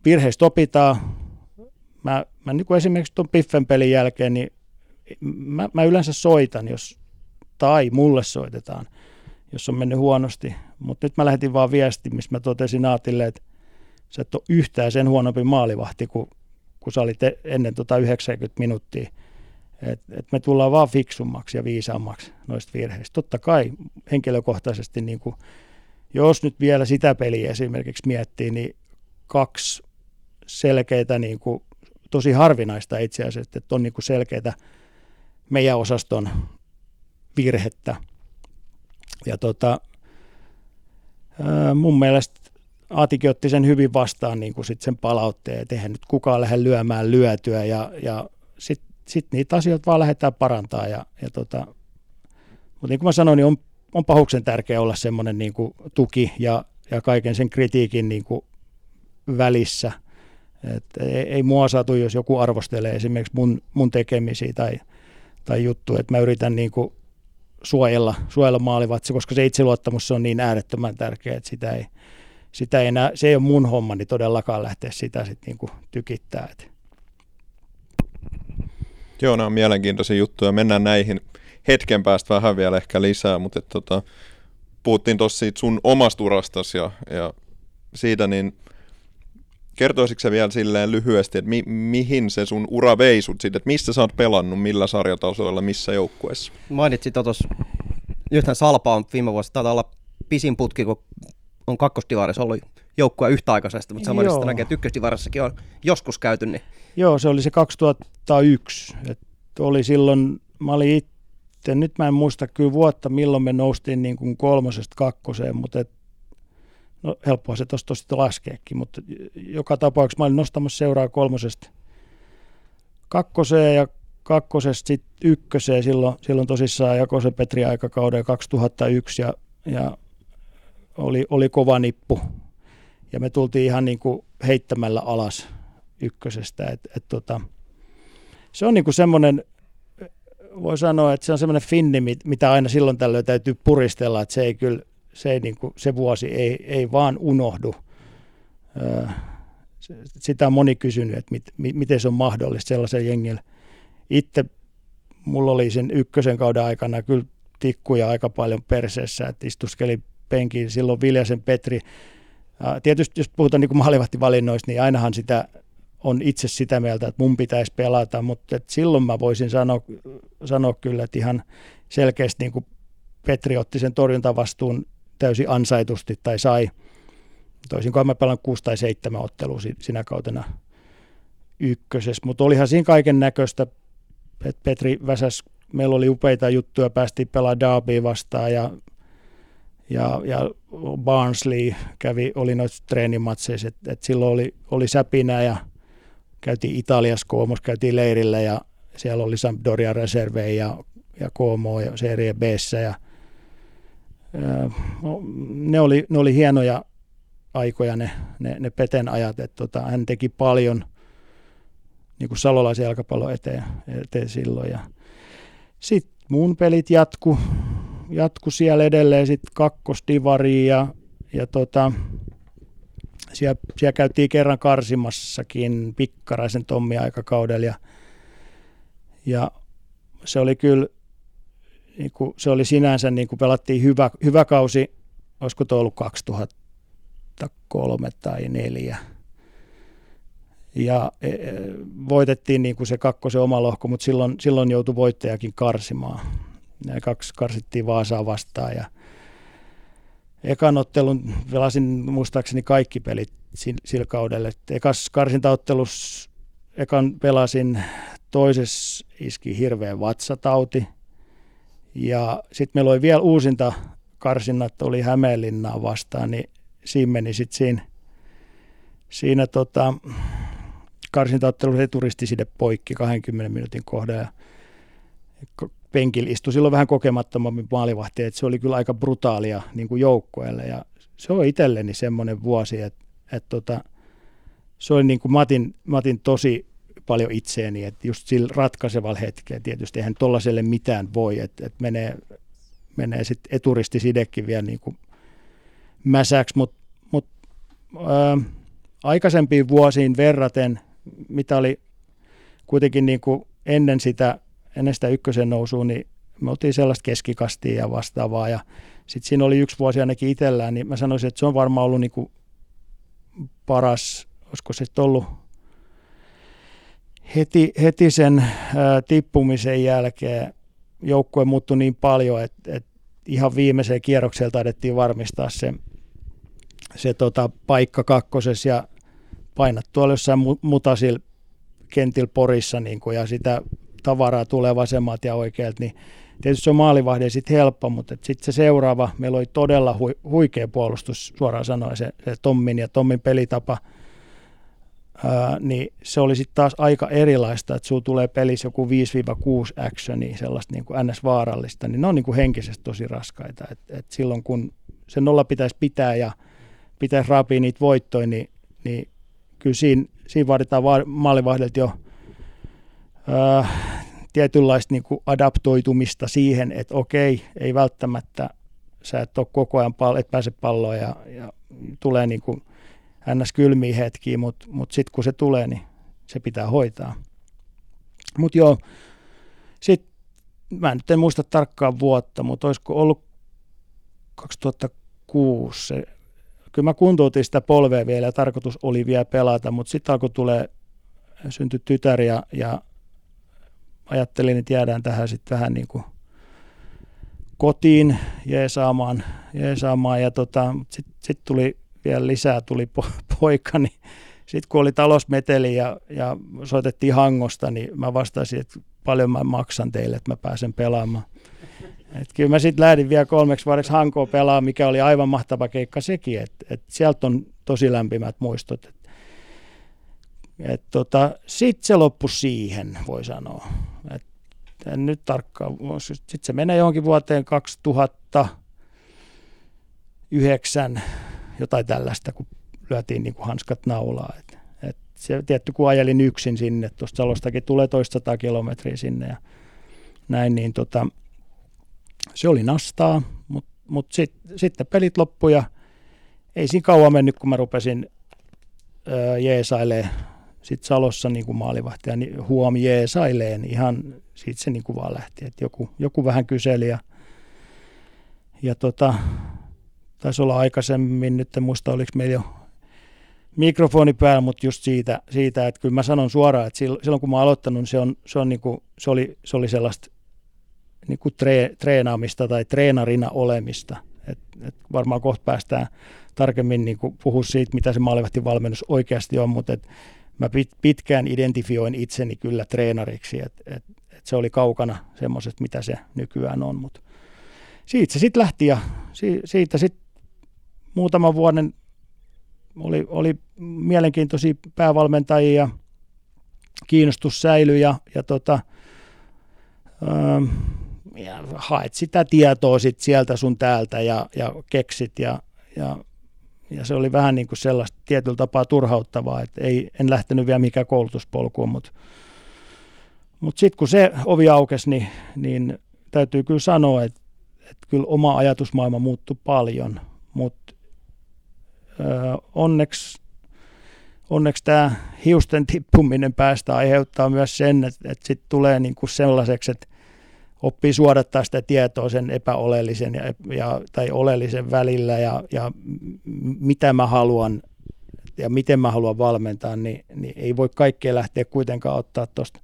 virheistä opitaan. Mä, mä niin kuin esimerkiksi tuon Piffen pelin jälkeen, niin mä, mä yleensä soitan, jos, tai mulle soitetaan, jos on mennyt huonosti. Mutta nyt mä lähetin vaan viesti, missä mä totesin Aatille, että sä et ole yhtään sen huonompi maalivahti, kun, kun sä olit e-, ennen tota 90 minuuttia. Et, et me tullaan vaan fiksummaksi ja viisaammaksi noista virheistä. Totta kai henkilökohtaisesti niin kuin jos nyt vielä sitä peliä esimerkiksi miettii, niin kaksi selkeitä, niin kuin, tosi harvinaista itse asiassa, että on niin kuin selkeitä meidän osaston virhettä. Ja tota, mun mielestä Aatikin otti sen hyvin vastaan niin kuin sit sen palautteen, että eihän nyt kukaan lähde lyömään lyötyä ja, ja sitten sit niitä asioita vaan lähdetään parantaa. Ja, ja tota, mutta niin kuin mä sanoin, niin on on pahuksen tärkeää olla semmoinen niin kuin tuki ja, ja kaiken sen kritiikin niin kuin välissä. Et ei, ei mua saatu, jos joku arvostelee esimerkiksi mun, mun tekemisiä tai, tai juttu, että mä yritän niin kuin suojella, suojella maalivatsi, koska se itseluottamus on niin äärettömän tärkeä, että sitä ei, sitä ei enää, se ei ole mun hommani todellakaan lähteä sitä sitten niin kuin tykittää. Joo, nämä on mielenkiintoisia juttuja. Mennään näihin hetken päästä vähän vielä ehkä lisää, mutta et, tota, puhuttiin tuossa siitä sun omasta urastasi ja, ja siitä, niin kertoisitko sä vielä silleen lyhyesti, että mi- mihin se sun ura vei sut siitä, että missä sä oot pelannut, millä sarjatasoilla, missä joukkueessa? Mainitsit tuossa yhtään Salpa on viime vuosi, taitaa olla pisin putki, kun on kakkosdivarissa ollut joukkue yhtäaikaisesti, mutta samalla sitten näkee, että ykkösdivarissakin on joskus käyty. Niin... Joo, se oli se 2001. Et oli silloin, mä olin nyt mä en muista kyllä vuotta, milloin me noustiin niin kuin kolmosesta kakkoseen, mutta et, no helppoa se tuosta sitten laskeekin, mutta joka tapauksessa mä olin nostamassa seuraa kolmosesta kakkoseen ja kakkosesta sitten ykköseen silloin, silloin tosissaan Jakosen Petri aikakauden 2001 ja, ja oli, oli kova nippu ja me tultiin ihan niin kuin heittämällä alas ykkösestä. Et, et tota, se on niin semmoinen, voi sanoa, että se on semmoinen finni, mitä aina silloin tällöin täytyy puristella, että se ei kyllä, se, ei niin kuin, se vuosi ei, ei vaan unohdu. Sitä on moni kysynyt, että mit, miten se on mahdollista sellaisen jengille. Itse mulla oli sen ykkösen kauden aikana kyllä tikkuja aika paljon perseessä, että istuskeli penkiin. Silloin Viljasen Petri, tietysti jos puhutaan niin maalivahtivalinnoista, niin ainahan sitä on itse sitä mieltä, että mun pitäisi pelata, mutta että silloin mä voisin sanoa, sanoa kyllä, että ihan selkeästi niin kuin Petri otti sen torjuntavastuun täysin ansaitusti tai sai. Toisin kuin mä pelan 6 tai 7 ottelua sinä kautena ykkösessä, mutta olihan siinä kaiken näköistä, että Petri väsäs, meillä oli upeita juttuja, päästiin pelaamaan Derby vastaan ja ja, ja Barnsley kävi, oli noissa treenimatseissa, että et silloin oli, oli säpinä ja käytiin Italiassa Koomos, käytiin leirillä ja siellä oli Sampdoria reservejä ja, ja Koomo ja Serie b ja, no, ne, oli, ne oli hienoja aikoja ne, ne, ne Peten ajat, että tota, hän teki paljon niin kuin salolaisen jalkapallon eteen, eteen silloin ja sitten mun pelit jatku, jatku siellä edelleen sitten kakkosdivariin ja, ja tota, siellä, siellä käytiin kerran karsimassakin Pikkaraisen Tommi aikakaudella ja, ja se oli kyllä, niin kuin, se oli sinänsä niin kuin pelattiin hyvä, hyvä kausi, olisiko tuo ollut 2003 tai 2004. Ja e, e, voitettiin niin kuin se kakkosen oma lohko, mutta silloin, silloin joutui voittajakin karsimaan. Ja kaksi karsittiin Vaasaa vastaan ja ekan ottelun pelasin muistaakseni kaikki pelit sillä kaudella. ekas karsintaottelus ekan pelasin, toisessa iski hirveä vatsatauti. Ja sitten meillä oli vielä uusinta karsinnat, oli Hämeenlinnaa vastaan, niin siinä meni sitten siinä, siinä tota, karsintaottelussa eturistiside poikki 20 minuutin kohdalla penkillä istui silloin vähän kokemattomammin maalivahti, että se oli kyllä aika brutaalia niin kuin joukkueelle. Ja se on itselleni semmoinen vuosi, että, että tota, se oli niin kuin Matin, Matin tosi paljon itseeni, että just sillä ratkaisevalla hetkellä tietysti eihän tuollaiselle mitään voi, että, että menee, menee sitten eturistisidekin vielä niin kuin mäsäksi, mutta mut, ää, aikaisempiin vuosiin verraten, mitä oli kuitenkin niin kuin ennen sitä ennen sitä ykkösen nousua, niin me oltiin sellaista keskikastia ja vastaavaa. Ja sitten siinä oli yksi vuosi ainakin itsellään, niin mä sanoisin, että se on varmaan ollut niinku paras, olisiko se ollut heti, heti sen ää, tippumisen jälkeen joukkue muuttui niin paljon, että, että ihan viimeiseen kierrokseen taidettiin varmistaa se, se tota, paikka kakkosessa ja painat tuolla jossain mutasil kentillä Porissa niin kuin, ja sitä tavaraa tulee vasemmalta ja oikealta, niin tietysti se on maalivahdin sitten helppo, mutta sitten se seuraava, meillä oli todella hu, huikea puolustus, suoraan sanoen se, se Tommin ja Tommin pelitapa, ää, niin se oli sitten taas aika erilaista, että sinulla tulee pelissä joku 5-6 actionia, sellaista niin kuin NS-vaarallista, niin ne on niin kuin henkisesti tosi raskaita, et, et silloin kun se nolla pitäisi pitää ja pitäisi raapia niitä voittoja, niin, niin kyllä siinä, siinä vaaditaan maalivahdelta jo äh, tietynlaista niin kuin adaptoitumista siihen, että okei, ei välttämättä sä et ole koko ajan, pal- et pääse palloon ja, ja tulee niin kuin ns. kylmiä hetkiä, mutta mut, mut sitten kun se tulee, niin se pitää hoitaa. Mutta joo, sitten mä nyt en muista tarkkaan vuotta, mutta olisiko ollut 2006 se, kyllä mä kuntoutin sitä polvea vielä ja tarkoitus oli vielä pelata, mutta sitten alkoi tulee, syntyi tytär ja, ja ajattelin, että jäädään tähän sitten vähän niin kuin kotiin jeesaamaan, jeesaamaan ja tota, sitten sit tuli vielä lisää, tuli po, poika, niin sitten kun oli talousmeteli ja, ja soitettiin Hangosta, niin mä vastasin, että paljon mä maksan teille, että mä pääsen pelaamaan. Et kyllä mä sitten lähdin vielä kolmeksi vuodeksi Hankoon pelaa, mikä oli aivan mahtava keikka sekin, että et sieltä on tosi lämpimät muistot. Tota, sitten se loppui siihen, voi sanoa. En nyt tarkkaan, sitten se menee johonkin vuoteen 2009, jotain tällaista, kun lyötiin niin kuin hanskat naulaa. Et, et se tietty, kun ajelin yksin sinne, tuosta Salostakin tulee toista kilometriä sinne ja näin, niin tota, se oli nastaa, mutta mut sitten sit pelit loppu ja ei siinä kauan mennyt, kun mä rupesin öö, jeesailee sitten Salossa niin kuin maalivahtaja, niin huom jeesailee, niin ihan siitä se niin kuin vaan lähti, että joku, joku vähän kyseli ja, ja tota, taisi olla aikaisemmin, nyt en muista oliko meillä jo mikrofoni päällä, mutta just siitä, siitä, että kyllä mä sanon suoraan, että silloin kun mä aloittanut, niin se, on, se, on niin kuin, se, oli, se oli sellaista niin kuin tre, treenaamista tai treenarina olemista. Et, et varmaan kohta päästään tarkemmin niin puhua siitä, mitä se maalivahtin valmennus oikeasti on, mutta et mä pit, pitkään identifioin itseni kyllä treenariksi, että et, et se oli kaukana semmoisesta, mitä se nykyään on. Mutta siitä se sitten lähti ja si, siitä sitten muutaman vuoden oli, oli mielenkiintoisia päävalmentajia ja kiinnostus säilyi ja, ja tota, ähm, ja haet sitä tietoa sit sieltä sun täältä ja, ja keksit ja, ja, ja se oli vähän niin kuin sellaista tietyllä tapaa turhauttavaa, että ei, en lähtenyt vielä mikään koulutuspolkuun, mutta mut sitten kun se ovi aukesi, niin, niin täytyy kyllä sanoa, että, että kyllä oma ajatusmaailma muuttui paljon, mutta onneksi onneksi tämä hiusten tippuminen päästä aiheuttaa myös sen, että, että sitten tulee niin kuin sellaiseksi, että oppii suodattaa sitä tietoa sen epäoleellisen ja, ja, tai oleellisen välillä ja, ja mitä mä haluan ja miten mä haluan valmentaa, niin, niin ei voi kaikkea lähteä kuitenkaan ottaa tuosta,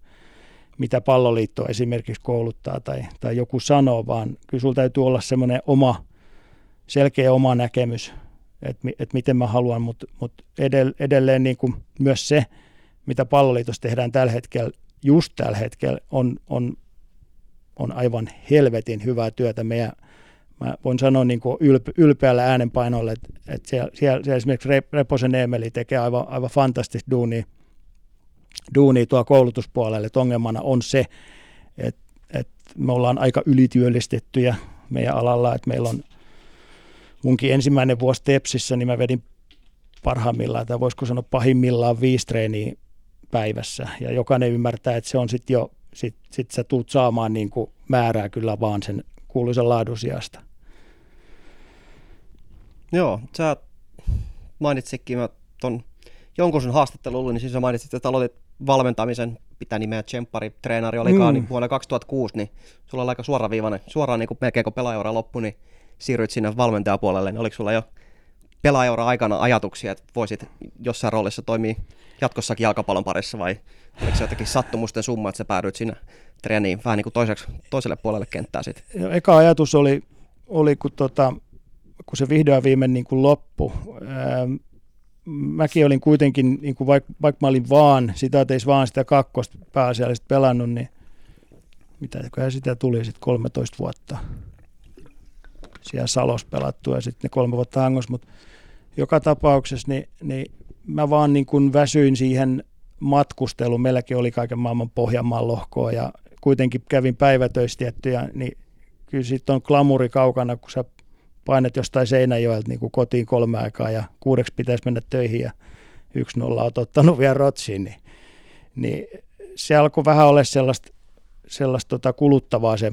mitä palloliitto esimerkiksi kouluttaa tai, tai joku sanoo, vaan kyllä sulla täytyy olla semmoinen oma, selkeä oma näkemys, että et miten mä haluan, mutta mut edelleen niin kuin myös se, mitä palloliitossa tehdään tällä hetkellä, just tällä hetkellä, on, on on aivan helvetin hyvää työtä. Meidän, mä voin sanoa niin kuin ylpe, ylpeällä äänenpainolla, että, että siellä, siellä, siellä esimerkiksi Reposen Emeli tekee aivan, aivan fantastista duunia, duunia tuo koulutuspuolelle. Että ongelmana on se, että, että me ollaan aika ylityöllistettyjä meidän alalla, että meillä on munkin ensimmäinen vuosi Tepsissä, niin mä vedin parhaimmillaan, tai voisiko sanoa pahimmillaan viisi treeniä päivässä. Ja jokainen ymmärtää, että se on sitten jo sitten sit sä tulet saamaan niin kuin määrää kyllä vaan sen kuuluisen laadun sijasta. Joo, sä mainitsikin mä ton jonkun sun haastattelulla, niin siis sä mainitsit, että aloitit valmentamisen, pitää nimeä tsemppari, treenari olikaan, mm. niin vuonna 2006, niin sulla oli aika suoraviivainen, suoraan niin kuin melkein kun pelaajaura loppui, niin siirryit sinne valmentajapuolelle, niin oliko sulla jo pelaajaura aikana ajatuksia, että voisit jossain roolissa toimia jatkossakin jalkapallon parissa vai oliko se jotenkin sattumusten summa, että sä päädyit siinä treeniin vähän niin kuin toiseksi, toiselle puolelle kenttää sitten? Eka ajatus oli, oli kun, tota, kun se vihdoin viimein niin kuin loppu. Ää, mäkin olin kuitenkin, niin kuin vaikka, vaikka mä olin vaan, sitä teisi vaan sitä kakkosta pääasiallisesti pelannut, niin mitä sitä tuli sitten 13 vuotta siellä Salos pelattu ja sitten ne kolme vuotta Hangos, mutta joka tapauksessa niin, niin mä vaan niin kuin väsyin siihen matkusteluun. Meilläkin oli kaiken maailman Pohjanmaan lohkoa ja kuitenkin kävin päivätöistä tiettyjä, niin kyllä sitten on klamuri kaukana, kun sä painet jostain Seinäjoelta niin kuin kotiin kolme aikaa ja kuudeksi pitäisi mennä töihin ja yksi nolla on ottanut vielä rotsiin, niin, niin se alkoi vähän olla sellaista, sellaista tota kuluttavaa se,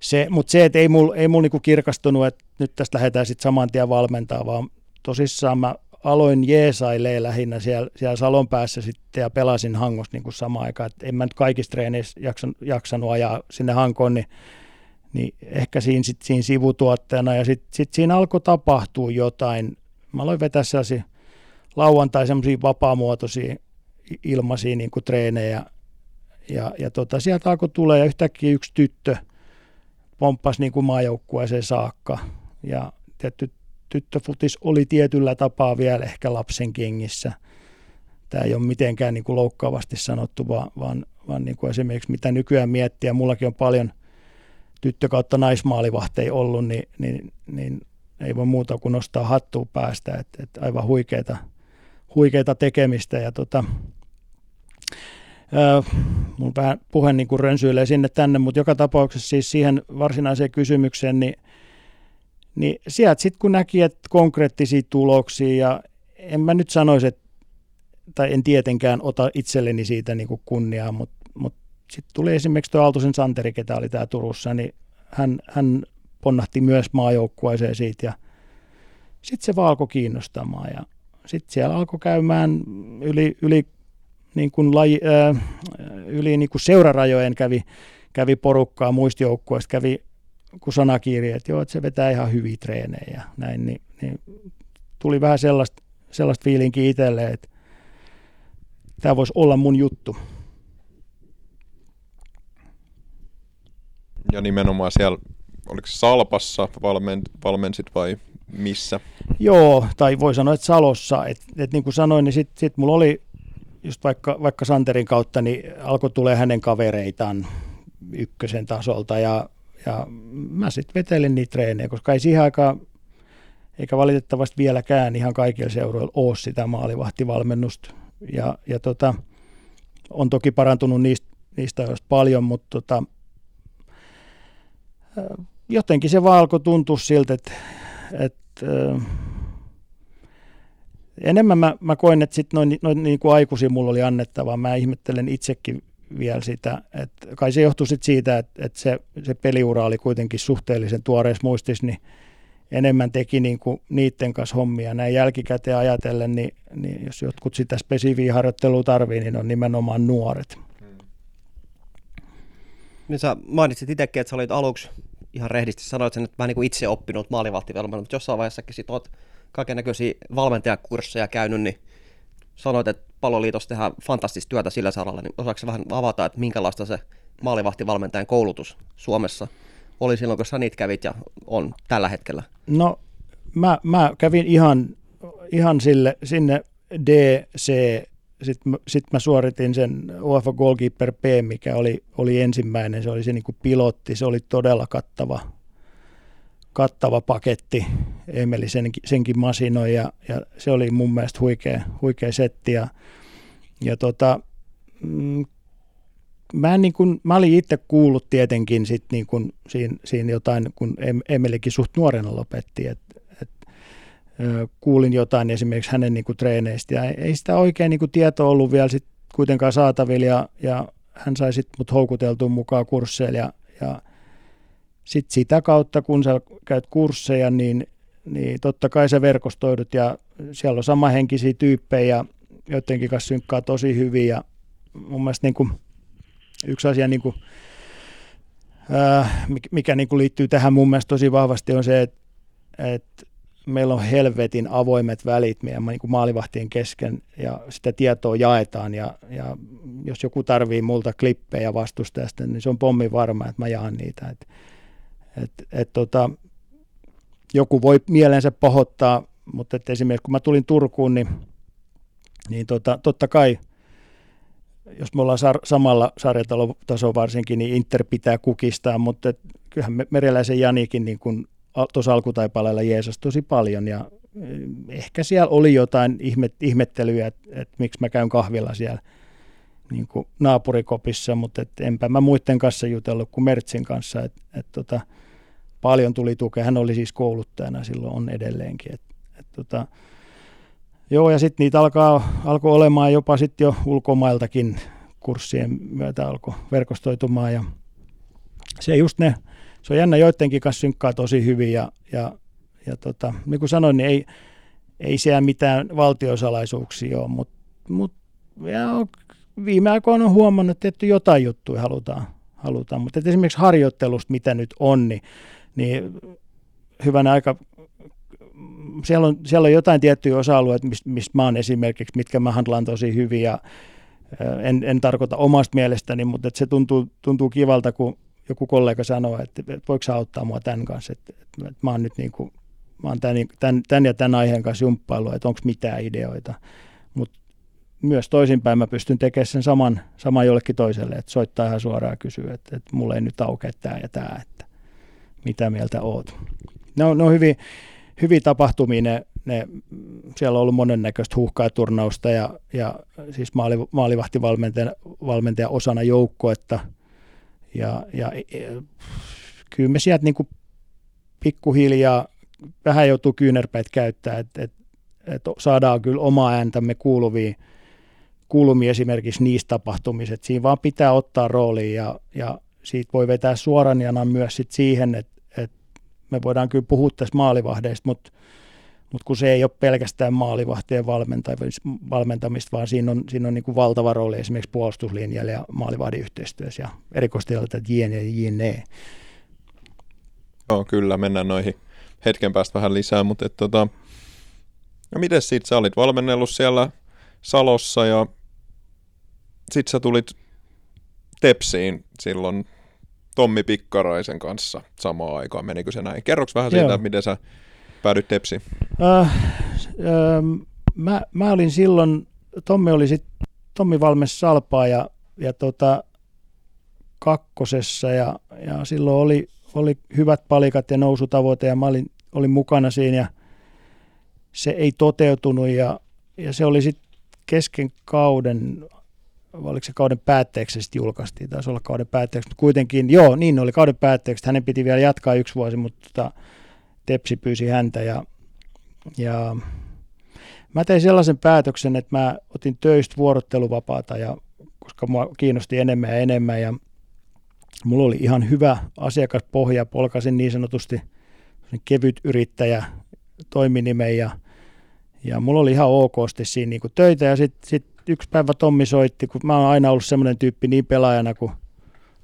se mutta se, että ei mulla ei mul niinku kirkastunut, että nyt tästä lähdetään sitten saman tien valmentaa, vaan tosissaan mä aloin jeesailee lähinnä siellä, siellä salon päässä sitten ja pelasin hangossa niin samaan aikaan. Et en mä nyt kaikissa treeneissä jaksan, jaksanut ajaa sinne hankoon, niin, niin ehkä siinä, sit, siinä sivutuotteena ja sitten sit siinä alkoi tapahtua jotain. Mä aloin vetää sellaisia lauantai semmoisia vapaamuotoisia ilmaisia niin kuin treenejä ja, ja tota, sieltä alkoi tulla ja yhtäkkiä yksi tyttö pomppasi niin kuin maajoukkueeseen saakka ja tietty tyttöfutis oli tietyllä tapaa vielä ehkä lapsen kengissä. Tämä ei ole mitenkään niin kuin loukkaavasti sanottu, vaan, vaan, vaan niin kuin esimerkiksi mitä nykyään miettiä. Mullakin on paljon, tyttö kautta naismaalivahteja ollut, niin, niin, niin ei voi muuta kuin nostaa hattua päästä, että et aivan huikeita, huikeita tekemistä ja tota, Öö, mun vähän puhe niin kuin rönsyilee sinne tänne, mutta joka tapauksessa siis siihen varsinaiseen kysymykseen, niin, niin sieltä sitten kun näki, että konkreettisia tuloksia ja en mä nyt sanoisi, että, tai en tietenkään ota itselleni siitä niin kuin kunniaa, mutta, mutta sitten tuli esimerkiksi tuo Aaltosen Santeri, ketä oli täällä Turussa, niin hän, hän ponnahti myös maajoukkueeseen siitä ja sitten se vaan alkoi kiinnostamaan ja sitten siellä alkoi käymään yli, yli, niin kuin laji, äh, yli niin kuin seurarajojen kävi, kävi porukkaa muista joukkueista, kävi kun sanakirja, että joo, että se vetää ihan hyviä treenejä ja näin, niin, niin tuli vähän sellaista, sellaista fiilinkiä itselle, että tämä voisi olla mun juttu. Ja nimenomaan siellä, oliko se Salpassa valmen, valmensit vai missä? Joo, tai voi sanoa, että Salossa. Et, et niin kuin sanoin, niin sitten sit mulla oli just vaikka, vaikka Santerin kautta, niin alkoi tulee hänen kavereitaan ykkösen tasolta ja, ja mä sitten vetelin niitä treenejä, koska ei siihen aikaan, eikä valitettavasti vieläkään ihan kaikilla seuroilla ole sitä maalivahtivalmennusta. Ja, ja tota, on toki parantunut niistä, niistä ajoista paljon, mutta tota, jotenkin se vaan alkoi tuntua siltä, että, että enemmän mä, mä koen, että sitten noin, noin niin kuin aikuisia mulla oli annettavaa. Mä ihmettelen itsekin vielä sitä, että kai se johtui sit siitä, että, että se, se peliura oli kuitenkin suhteellisen tuoreessa muistissa, niin enemmän teki niin kuin niiden kanssa hommia. Näin jälkikäteen ajatellen, niin, niin jos jotkut sitä spesifiä harjoittelua tarvii, niin on nimenomaan nuoret. Niin sä mainitsit itsekin, että sä olit aluksi ihan rehdisti sanoit sen, että mä niin itse oppinut maalivahtivalmennus, mutta jossain vaiheessakin sit oot kaiken näköisiä valmentajakursseja käynyt, niin sanoit, että palloliitossa tehdään fantastista työtä sillä saralla, niin osaako vähän avata, että minkälaista se maalivahtivalmentajan koulutus Suomessa oli silloin, kun sä niitä kävit ja on tällä hetkellä? No mä, mä kävin ihan, ihan sille, sinne DC sitten sit mä suoritin sen UEFA Goalkeeper P, mikä oli, oli ensimmäinen, se oli se niin kuin pilotti, se oli todella kattava, kattava paketti, Emeli senkin, senkin masinoi ja, ja, se oli mun mielestä huikea, huikea setti ja, ja tota, mm, mä, niin kuin, mä olin itse kuullut tietenkin sit niin kuin siinä, siinä jotain, kun Emelikin suht nuorena lopetti, että kuulin jotain esimerkiksi hänen niin treeneistä ja ei sitä oikein niin tietoa ollut vielä sit kuitenkaan saatavilla ja, ja hän sai sitten mut houkuteltua mukaan kursseille ja, ja sitten sitä kautta, kun sä käyt kursseja, niin, niin totta kai sä verkostoidut ja siellä on samahenkisiä tyyppejä, joidenkin kanssa synkkaa tosi hyvin ja mun mielestä niin kuin, yksi asia, niin kuin, ää, mikä niin kuin liittyy tähän mun mielestä tosi vahvasti on se, että, että meillä on helvetin avoimet välit meidän niin kuin maalivahtien kesken ja sitä tietoa jaetaan ja, ja jos joku tarvii multa klippejä vastustajasta, niin se on pommi varma, että mä jaan niitä. Et, et, et, tota, joku voi mielensä pahoittaa, mutta et esimerkiksi kun mä tulin Turkuun, niin, niin tota, totta kai jos me ollaan sar- samalla sarjatasolla varsinkin, niin Inter pitää kukistaa, mutta et, kyllähän me, Mereläisen Janikin niin kun tuossa alkutaipaleella Jeesus tosi paljon ja eh, ehkä siellä oli jotain ihmet, ihmettelyä, että, että miksi mä käyn kahvilla siellä niin kuin naapurikopissa, mutta et enpä mä muiden kanssa jutellut kuin Mertsin kanssa, että et tota, paljon tuli tukea. Hän oli siis kouluttajana silloin, on edelleenkin. Et, et tota, joo, ja sitten niitä alkaa, alkoi olemaan jopa sitten jo ulkomailtakin kurssien myötä alkoi verkostoitumaan ja se just ne se on jännä, joidenkin kanssa synkkaa tosi hyvin ja, ja, ja tota, niin kuin sanoin, niin ei, ei siellä mitään valtiosalaisuuksia ole, mutta mut, viime aikoina on huomannut, että jotain juttuja halutaan, halutaan. mutta esimerkiksi harjoittelusta, mitä nyt on, niin, niin hyvänä aika siellä on, siellä on jotain tiettyjä osa-alueita, mistä mist mä oon esimerkiksi, mitkä mä handlaan tosi hyvin ja en, en tarkoita omasta mielestäni, mutta se tuntuu, tuntuu kivalta, kun joku kollega sanoo, että, että voiko sä auttaa mua tämän kanssa, että, että, että mä oon nyt niin kuin, mä oon tämän, tämän, tämän ja tämän aiheen kanssa jumppailu, että onko mitään ideoita. Mutta myös toisinpäin mä pystyn tekemään sen saman, saman jollekin toiselle, että soittaa ihan suoraan ja kysyy, että, että mulle ei nyt aukea tämä ja tämä. Että, mitä mieltä oot. Ne on, ne on hyvin, hyvin tapahtumia, ne, ne, siellä on ollut monennäköistä huuhkaa ja ja, ja siis maali, maalivahtivalmentajan valmentajan osana joukkuetta. Ja, ja e, kyllä me sieltä niin kuin pikkuhiljaa vähän joutuu kyynärpäät käyttää, että et, et saadaan kyllä omaa ääntämme kuuluviin kuulumia esimerkiksi niistä tapahtumista. Siinä vaan pitää ottaa rooliin ja, ja siitä voi vetää suoranjana myös sit siihen, että, että me voidaan kyllä puhua tässä maalivahdeista, mutta mutta kun se ei ole pelkästään maalivahtien valmentamista, vaan siinä on, siinä on niin kuin valtava rooli esimerkiksi puolustuslinjalla ja maalivahdin yhteistyössä ja että jien ja jne. Joo, kyllä, mennään noihin hetken päästä vähän lisää, mutta et, tota, no miten siitä sä olit valmennellut siellä Salossa ja sit sä tulit Tepsiin silloin Tommi Pikkaraisen kanssa samaan aikaan, menikö se näin? Kerroks vähän siitä, että miten sä päädyit Tepsiin? Äh, äh, mä, mä olin silloin, Tommi oli sit, Tommi valmes Salpaa ja, ja tota, kakkosessa ja, ja silloin oli, oli hyvät palikat ja nousutavoite ja mä olin, olin mukana siinä ja se ei toteutunut ja, ja se oli sitten kesken kauden, oliko se kauden päätteeksi sitten julkaistiin, taisi olla kauden päätteeksi, mutta kuitenkin, joo, niin oli kauden päätteeksi, hänen piti vielä jatkaa yksi vuosi, mutta tota, Tepsi pyysi häntä ja, ja mä tein sellaisen päätöksen, että mä otin töistä vuorotteluvapaata ja koska mua kiinnosti enemmän ja enemmän ja mulla oli ihan hyvä asiakaspohja, polkasin niin sanotusti kevyt yrittäjä toiminimen ja, ja mulla oli ihan okosti siinä niin töitä ja sitten sit yksi päivä Tommi soitti, kun mä oon aina ollut semmoinen tyyppi niin pelaajana kuin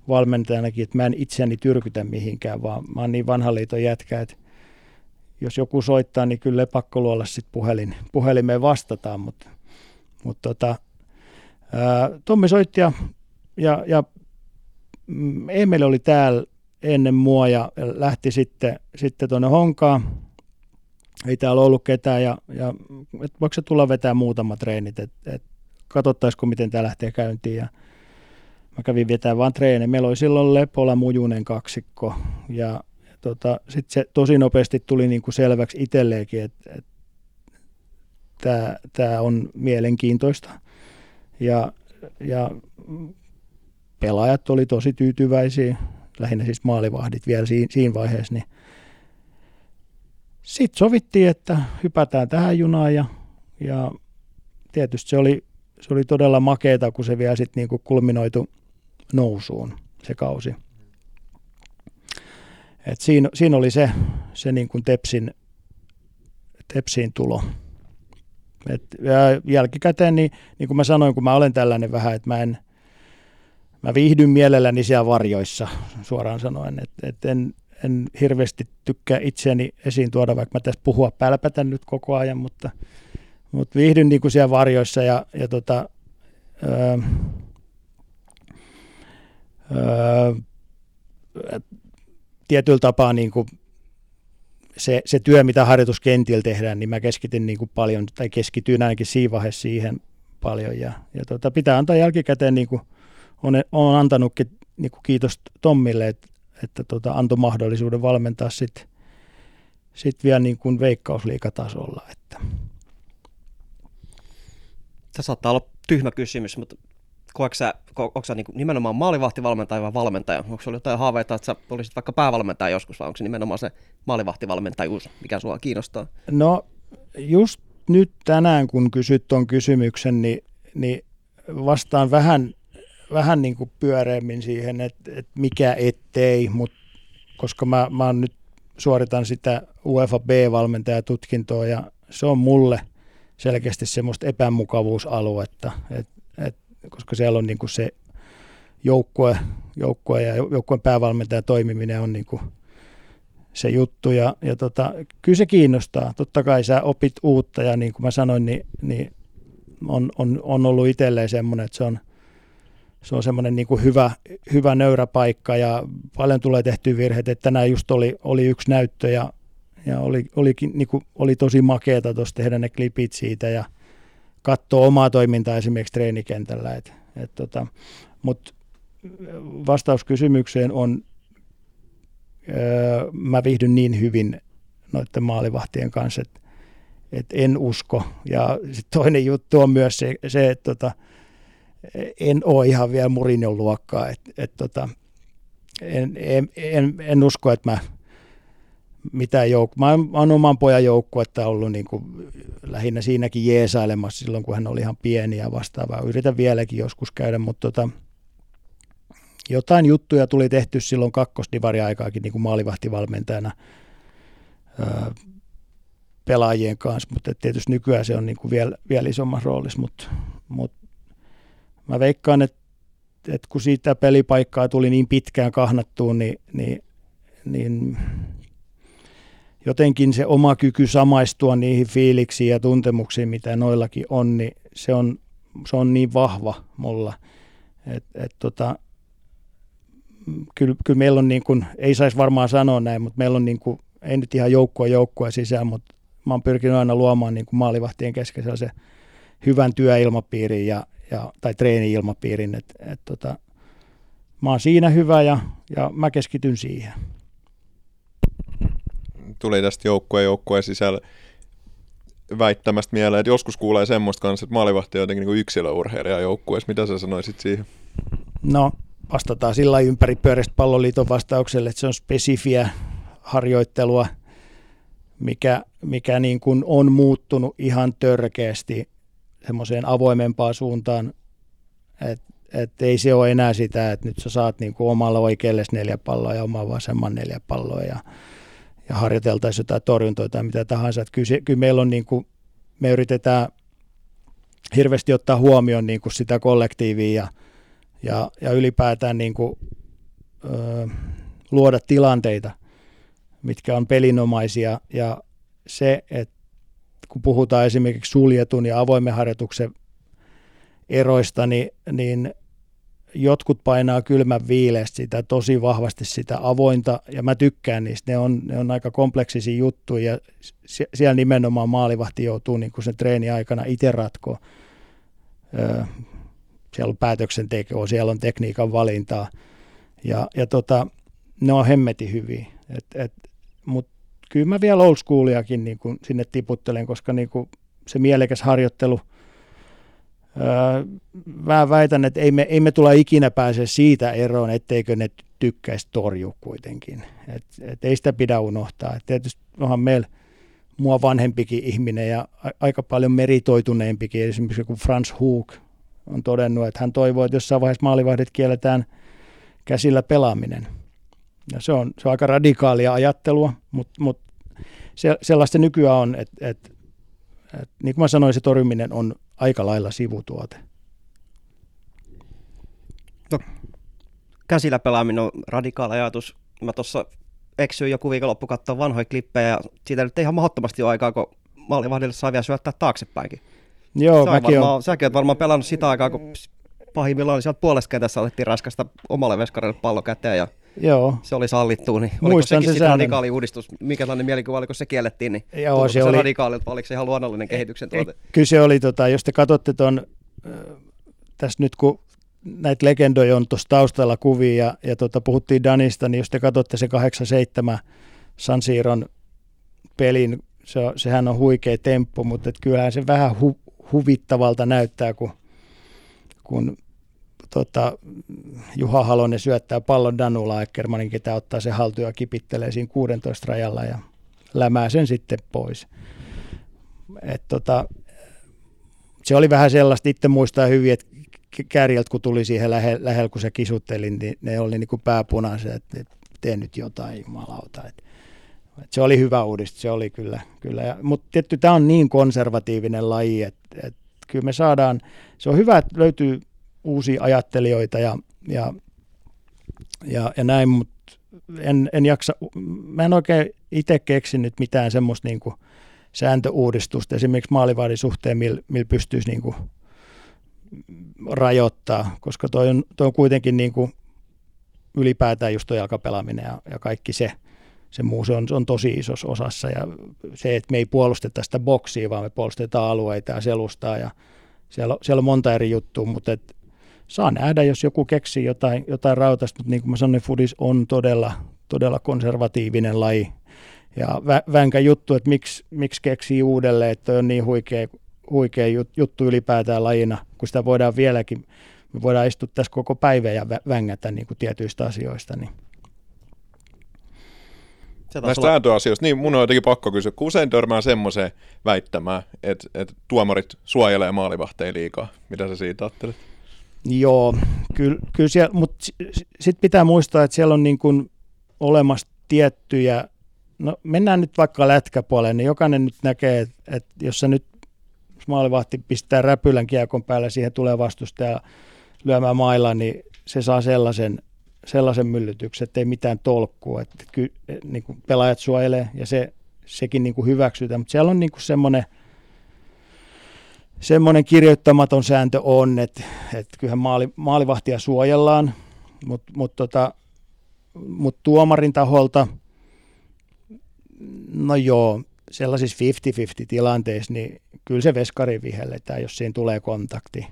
valmentajanakin, että mä en itseäni tyrkytä mihinkään, vaan mä oon niin vanhan liiton jätkä, että jos joku soittaa, niin kyllä pakko luolla sitten puhelin, puhelimeen vastataan, mutta, mutta tota, ää, Tommi soitti ja, ja, ja mm, Emeli oli täällä ennen mua ja lähti sitten, sitten tuonne Honkaan. Ei täällä ollut ketään ja, ja et voiko se tulla vetää muutamat treenit, että et, katsottaisiko miten tämä lähtee käyntiin. Ja mä kävin vetämään vaan treeni. Meillä oli silloin Lepola Mujunen kaksikko ja tota, sitten se tosi nopeasti tuli niin kuin selväksi itselleenkin, että, että tämä, tämä on mielenkiintoista. Ja, ja pelaajat oli tosi tyytyväisiä, lähinnä siis maalivahdit vielä siinä, siinä vaiheessa, niin sitten sovittiin, että hypätään tähän junaan ja, ja tietysti se oli, se oli todella makeeta, kun se vielä sitten niin kulminoitu nousuun se kausi. Et siinä, siinä oli se, se niin kuin tepsin, tepsiin tulo. Et, ja jälkikäteen, niin, niin kuin mä sanoin, kun mä olen tällainen vähän, että mä en, mä viihdyn mielelläni siellä varjoissa, suoraan sanoen, että et en, en hirveästi tykkää itseäni esiin tuoda, vaikka mä tässä puhua pälpätän nyt koko ajan, mutta, mutta viihdyn niin kuin siellä varjoissa ja, ja tota, öö, öö, tietyllä tapaa niin kuin se, se työ, mitä harjoituskentillä tehdään, niin mä keskityn niin kuin paljon, tai keskityin ainakin siinä vaiheessa siihen paljon. Ja, ja tota, pitää antaa jälkikäteen, niin kuin on, on antanutkin niin kuin kiitos Tommille, että, että tota, antoi mahdollisuuden valmentaa sitten sit vielä niin kuin veikkausliikatasolla. Että. Tämä saattaa olla tyhmä kysymys, mutta koetko sä, ko, onko sä niin nimenomaan maalivahtivalmentaja vai valmentaja? Onko sulla jotain haaveita, että sä olisit vaikka päävalmentaja joskus, vai onko se nimenomaan se maalivahtivalmentajuus, mikä sua kiinnostaa? No just nyt tänään, kun kysyt tuon kysymyksen, niin, niin vastaan vähän, vähän niin kuin pyöreämmin siihen, että, että mikä ettei, mutta koska mä, mä nyt suoritan sitä UEFA B-valmentajatutkintoa ja se on mulle selkeästi semmoista epämukavuusaluetta, että koska siellä on niin kuin se joukkue, joukkue ja joukkueen päävalmentaja toimiminen on niin kuin se juttu. Ja, ja tota, kyllä se kiinnostaa. Totta kai sä opit uutta ja niin kuin mä sanoin, niin, niin on, on, on ollut itselleen semmoinen, että se on, se on semmoinen niin hyvä, hyvä nöyrä paikka ja paljon tulee tehtyä virheitä. Että tänään just oli, oli yksi näyttö ja, ja oli, oli, niin kuin, oli tosi makeata tuossa tehdä ne klipit siitä ja katsoa omaa toimintaa esimerkiksi treenikentällä. Et, et tota, Mutta vastaus kysymykseen on öö, mä viihdyn niin hyvin noiden maalivahtien kanssa, että et en usko. Ja sit toinen juttu on myös se, se että tota, en ole ihan vielä Murinon luokkaa. Et, et tota, en, en, en, en usko, että mä mitään joukko. Mä oon oman pojan joukkuetta ollut niin kuin lähinnä siinäkin jeesailemassa silloin, kun hän oli ihan pieni ja vastaavaa. Yritän vieläkin joskus käydä, mutta tota, jotain juttuja tuli tehty silloin kakkosdivari-aikaakin niin kuin maalivahtivalmentajana öö, pelaajien kanssa, mutta tietysti nykyään se on niin kuin vielä, vielä isommassa roolissa, mutta, mutta mä veikkaan, että, että kun siitä pelipaikkaa tuli niin pitkään kahnattuun, niin, niin, niin jotenkin se oma kyky samaistua niihin fiiliksiin ja tuntemuksiin, mitä noillakin on, niin se on, se on niin vahva mulla. Et, et tota, kyllä, kyllä meillä on niin kuin, ei saisi varmaan sanoa näin, mutta meillä on niin kuin, ei nyt ihan joukkua joukkua sisään, mutta mä oon pyrkinyt aina luomaan niin kuin maalivahtien kesken se hyvän työilmapiirin ja, ja, tai treeni-ilmapiirin, että et tota, mä oon siinä hyvä ja, ja mä keskityn siihen tuli tästä joukkueen joukkueen sisällä väittämästä mieleen, että joskus kuulee semmoista kanssa, että maalivahti on jotenkin niin yksilöurheilija joukkueessa. Mitä sä sanoisit siihen? No, vastataan sillä ympäri pyöreistä palloliiton vastaukselle, että se on spesifiä harjoittelua, mikä, mikä niin kuin on muuttunut ihan törkeästi semmoiseen avoimempaan suuntaan, että et ei se ole enää sitä, että nyt sä saat niin kuin omalla oikealle neljä palloa ja oman vasemman neljä palloa ja ja harjoiteltaisiin jotain torjuntoja tai mitä tahansa. Että kyllä, se, kyllä meillä on niin kuin, me yritetään hirveästi ottaa huomioon niin kuin sitä kollektiivia ja, ja, ja ylipäätään niin kuin, ö, luoda tilanteita, mitkä on pelinomaisia ja se, että kun puhutaan esimerkiksi suljetun ja avoimen harjoituksen eroista, niin, niin jotkut painaa kylmän viileästi sitä tosi vahvasti sitä avointa, ja mä tykkään niistä, ne on, ne on aika kompleksisia juttuja, ja siellä nimenomaan maalivahti joutuu niin kuin sen treeni aikana itse ratkoa. Öö, siellä on päätöksentekoa, siellä on tekniikan valintaa, ja, ja tota, ne on hemmeti hyviä. Et, et, Mutta kyllä mä vielä old schooliakin niin kuin sinne tiputtelen, koska niin kuin se mielekäs harjoittelu – mä väitän, että ei me, ei me tulla ikinä pääse siitä eroon, etteikö ne tykkäisi torjua kuitenkin. Et, et ei sitä pidä unohtaa. Et tietysti onhan meillä mua vanhempikin ihminen ja aika paljon meritoituneempikin. Esimerkiksi kun Franz Hook on todennut, että hän toivoo, että jossain vaiheessa maalivahdit kielletään käsillä pelaaminen. Ja se on, se on aika radikaalia ajattelua, mutta mut se, sellaista nykyään on, että et, et, niin kuin mä sanoin, se torjuminen on aika lailla sivutuote. No, käsillä pelaaminen on radikaali ajatus. Mä tuossa eksyin joku viikonloppu katsoa vanhoja klippejä ja siitä nyt ei ihan mahdottomasti ole aikaa, kun maalivahdille saa vielä syöttää taaksepäinkin. Joo, mäkin varmaan, on. Säkin oot varmaan pelannut sitä aikaa, kun pahimmillaan sieltä puolesta kentässä alettiin raskasta omalle veskarille pallo käteen ja Joo. se oli sallittu, niin oliko Muistan sekin se radikaali uudistus, minkälainen mielikuva oli, kun se kiellettiin, niin Joo, se, se oli radikaalilta, oliko se ihan luonnollinen kehityksen tuote? Kyllä se oli, tota, jos te katsotte tuon, tässä nyt kun näitä legendoja on tuossa taustalla kuvia ja, ja tota, puhuttiin Danista, niin jos te katsotte se 87 San Siiron pelin, se, sehän on huikea temppu, mutta et kyllähän se vähän hu, huvittavalta näyttää, kun, kun tota, Juha Halonen syöttää pallon Danula Ackermanin, ketä ottaa se haltuun ja kipittelee siinä 16 rajalla ja lämää sen sitten pois. Et tota, se oli vähän sellaista, itse muistaa hyvin, että kärjeltä kun tuli siihen lähellä, lähellä kun se kisutteli, niin ne oli niin kuin pääpunaiset, että, tee nyt jotain jumalauta. Et, et se oli hyvä uudistus, se oli kyllä. kyllä. Mutta tietty tämä on niin konservatiivinen laji, että, että kyllä me saadaan, se on hyvä, että löytyy uusia ajattelijoita ja, ja, ja, ja näin, mutta en, en jaksa, mä en oikein itse keksinyt mitään semmoista niin kuin sääntöuudistusta esimerkiksi maalivahdin suhteen, millä mil pystyisi niin kuin rajoittaa, koska toi on, toi on kuitenkin niin kuin ylipäätään just tuo jalkapelaaminen ja, ja kaikki se, se muu, se on, se on tosi isossa osassa ja se, että me ei puolusteta sitä boksia, vaan me puolustetaan alueita ja selustaa ja siellä, siellä on monta eri juttua, mutta et saa nähdä, jos joku keksii jotain, jotain rautasta, mutta niin kuin mä sanoin, Fudis on todella todella konservatiivinen laji. Ja vä- vänkä juttu, että miksi, miksi keksii uudelleen, että on niin huikea, huikea jut- juttu ylipäätään lajina, kun sitä voidaan vieläkin, me voidaan istua tässä koko päivä ja vä- vängätä niin kuin tietyistä asioista. Niin. Näistä olla- sääntöasioista, niin mun on jotenkin pakko kysyä, kun usein törmää semmoiseen väittämään, että, että tuomarit suojelee maalivahteja liikaa. Mitä sä siitä ajattelet? Joo, kyllä, kyllä siellä, mutta sitten pitää muistaa, että siellä on niin kuin olemassa tiettyjä, no mennään nyt vaikka lätkäpuoleen, niin jokainen nyt näkee, että, jos sä nyt maalivahti pistää räpylän kiekon päälle, siihen tulee vastustaja lyömään mailla, niin se saa sellaisen, sellaisen myllytyksen, että ei mitään tolkkua, että ky, niin kuin pelaajat suojelee ja se, sekin niin kuin hyväksytään, mutta siellä on niin kuin semmoinen, semmoinen kirjoittamaton sääntö on, että, että kyllähän maali, maalivahtia suojellaan, mutta mut tota, mut tuomarin taholta, no joo, sellaisissa 50-50 tilanteissa, niin kyllä se veskari vihelletään, jos siinä tulee kontakti.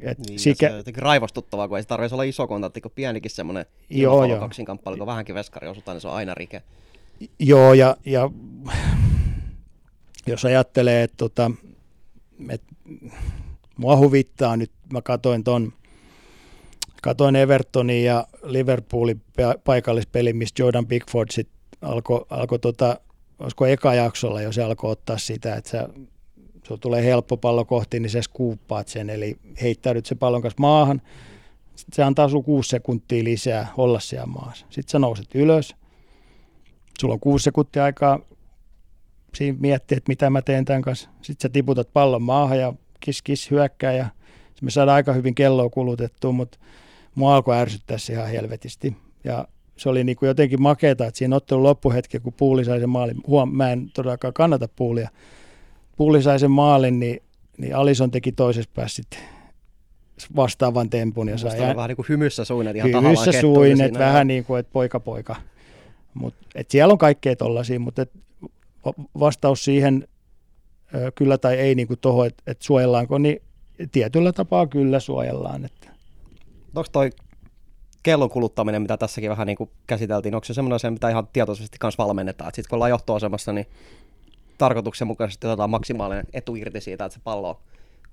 Et Niin, sikä, se on jotenkin raivostuttavaa, kun ei se tarvitsisi olla iso kontakti, kun pienikin semmoinen Joo, joo. kaksinkamppailu, kun vähänkin veskari osutaan, niin se on aina rike. Joo, ja, ja jos ajattelee, että tota, et, mua huvittaa nyt, mä katoin ton, katoin Evertonin ja Liverpoolin pa- paikallispeli, missä Jordan Pickford sit alkoi, alko tota, olisiko eka jaksolla jo se alkoi ottaa sitä, että sä, tulee helppo pallo kohti, niin sä skuuppaat sen, eli heittäydyt se pallon kanssa maahan, sitten se antaa sulla kuusi sekuntia lisää olla siellä maassa. Sitten sä nouset ylös, sulla on kuusi sekuntia aikaa siinä miettiä, että mitä mä teen tämän kanssa. Sitten sä tiputat pallon maahan ja kis kis hyökkää ja me saadaan aika hyvin kelloa kulutettua, mutta mua alkoi ärsyttää se ihan helvetisti. Ja se oli niin kuin jotenkin makeeta, että siinä ottelun loppuhetki, kun Puuli sai sen maalin, huom, mä en todellakaan kannata Puulia, Puuli sai sen maalin, niin, niin Alison teki toisessa päässä sitten vastaavan tempun ja sai vähän niin kuin hymyssä suin, että ihan Hyvissä tahallaan kettuili suin, siinä. että vähän niin kuin, että poika poika. Mut, et siellä on kaikkea tollaisia, mutta et va- vastaus siihen kyllä tai ei niin tuohon, että et suojellaanko, niin tietyllä tapaa kyllä suojellaan. Että. Onko toi kellon kuluttaminen, mitä tässäkin vähän niin kuin käsiteltiin, onko se semmoinen asia, mitä ihan tietoisesti kanssa valmennetaan? Sitten kun ollaan johtoasemassa, niin tarkoituksenmukaisesti otetaan maksimaalinen etu irti siitä, että se pallo on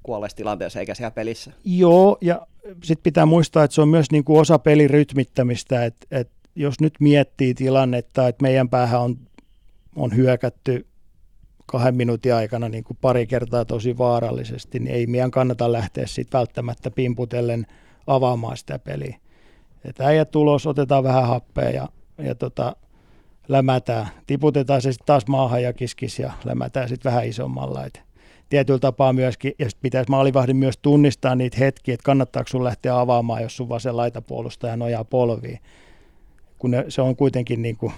kuolleessa tilanteessa eikä siellä pelissä. Joo, ja sitten pitää muistaa, että se on myös niin kuin osa pelin rytmittämistä, että, että jos nyt miettii tilannetta, että meidän päähän on, on hyökätty kahden minuutin aikana niin kuin pari kertaa tosi vaarallisesti, niin ei meidän kannata lähteä siitä välttämättä pimputellen avaamaan sitä peliä. Että äijät tulos, otetaan vähän happea ja, ja tota, lämätään. Tiputetaan se sitten taas maahan ja kiskis ja lämätään sitten vähän isommalla. Et tietyllä tapaa myöskin, ja sit pitäisi maalivahdin myös tunnistaa niitä hetkiä, että kannattaako sun lähteä avaamaan, jos sun vasen laitapuolustaja nojaa polviin. Kun ne, se on kuitenkin niin kuin,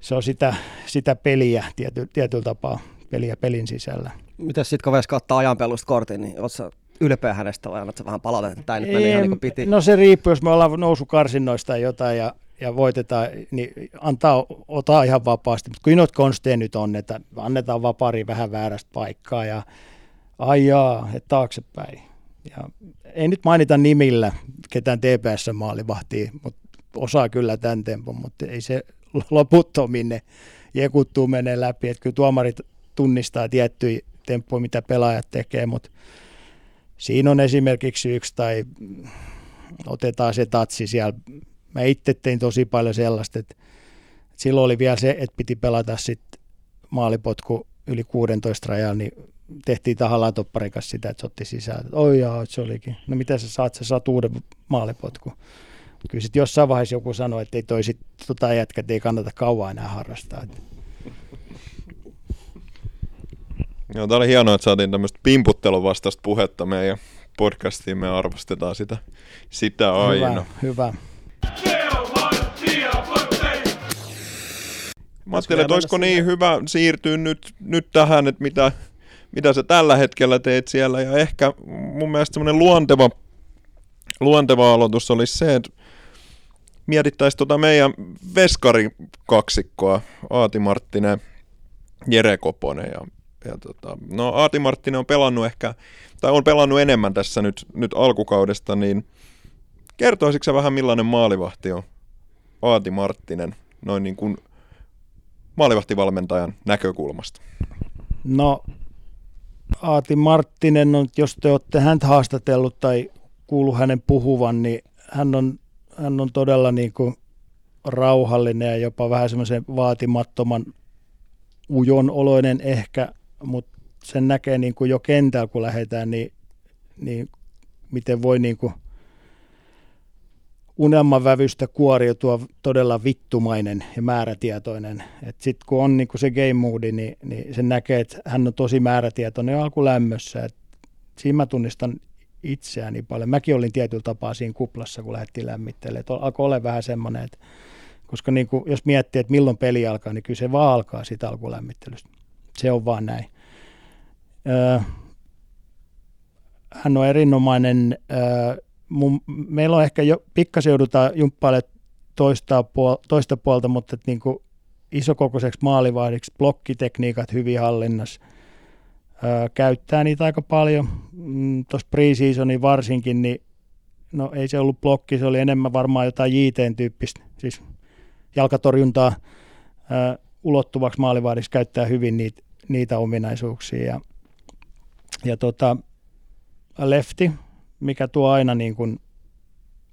sitä, sitä peliä tiety, tietyllä tapaa, peliä pelin sisällä. Mitäs sitten kun Veska ottaa ajanpelusta kortin, niin sä ylpeä hänestä vai annat sä vähän palautetta, että tämä nyt meni ihan niin kuin piti? No se riippuu, jos me ollaan nousukarsinnoista tai jotain ja, ja voitetaan, niin antaa, ota ihan vapaasti. Mutta kyllä konsteja nyt on, että annetaan vapari vähän väärästä paikkaa ja ai jaa, että taaksepäin. Ja ei nyt mainita nimillä ketään TPS-maalivahtia, mutta osaa kyllä tämän tempon, mutta ei se loputtomiin ne jekuttuu menee läpi. Että kyllä tuomarit tunnistaa tiettyjä temppuja, mitä pelaajat tekee, mutta siinä on esimerkiksi yksi tai otetaan se tatsi siellä. Mä itse tein tosi paljon sellaista, että silloin oli vielä se, että piti pelata sitten maalipotku yli 16 rajalla, niin tehtiin tahallaan topparikas sitä, että se otti sisään. Oi jaa, se olikin. No mitä sä saat, sä saat uuden maalipotku. Kyllä sitten jossain vaiheessa joku sanoi, että ei toi sit, tota jätkät ei kannata kauan enää harrastaa. Joo, tää oli hienoa, että saatiin tämmöistä pimputtelun vastaista puhetta meidän podcastiin. Me arvostetaan sitä, sitä aina. Hyvä, hyvä. Mä ajattelin, että olisiko niin hyvä siirtyä nyt, nyt tähän, että mitä, mitä sä tällä hetkellä teet siellä. Ja ehkä mun mielestä semmoinen luonteva, luonteva aloitus olisi se, että mietittäisiin tota meidän veskarikaksikkoa, Aati Marttinen, Jere Koponen. Ja, ja tota, no Aati Marttinen on pelannut ehkä, tai on pelannut enemmän tässä nyt, nyt alkukaudesta, niin kertoisitko sä vähän millainen maalivahti on? Aati Marttinen noin niin kuin maalivahtivalmentajan näkökulmasta? No Aati Marttinen, on, jos te olette häntä haastatellut tai kuullut hänen puhuvan, niin hän on, hän on todella niin kuin rauhallinen ja jopa vähän semmoisen vaatimattoman ujon oloinen ehkä, mutta sen näkee niin kuin jo kentällä, kun lähdetään, niin, niin miten voi niin kuin unelmavävystä kuoriutua todella vittumainen ja määrätietoinen. Sitten kun on niin kuin se game moodi, niin, niin sen näkee, että hän on tosi määrätietoinen alkulämmössä. Et siinä mä tunnistan itseäni paljon. Mäkin olin tietyllä tapaa siinä kuplassa, kun lähdettiin lämmittelemään. Alkoi olla vähän semmoinen, että koska niin kuin, jos miettii, että milloin peli alkaa, niin kyllä se vaan alkaa siitä alkulämmittelystä. Se on vaan näin. Öö, hän on erinomainen. Öö, mun, meillä on ehkä jo pikkasen joudutaan jumppaille toista, puol- toista puolta, mutta että niin kuin isokokoiseksi maalivahdiksi blokkitekniikat hyvin hallinnassa. Öö, käyttää niitä aika paljon. Mm, Tuossa preseasonin varsinkin, niin no ei se ollut blokki, se oli enemmän varmaan jotain JT-tyyppistä, siis jalkatorjuntaa öö, ulottuvaksi maalivahdiksi käyttää hyvin niitä, niitä ominaisuuksia. Ja, ja tota, lefti, mikä tuo aina niin kuin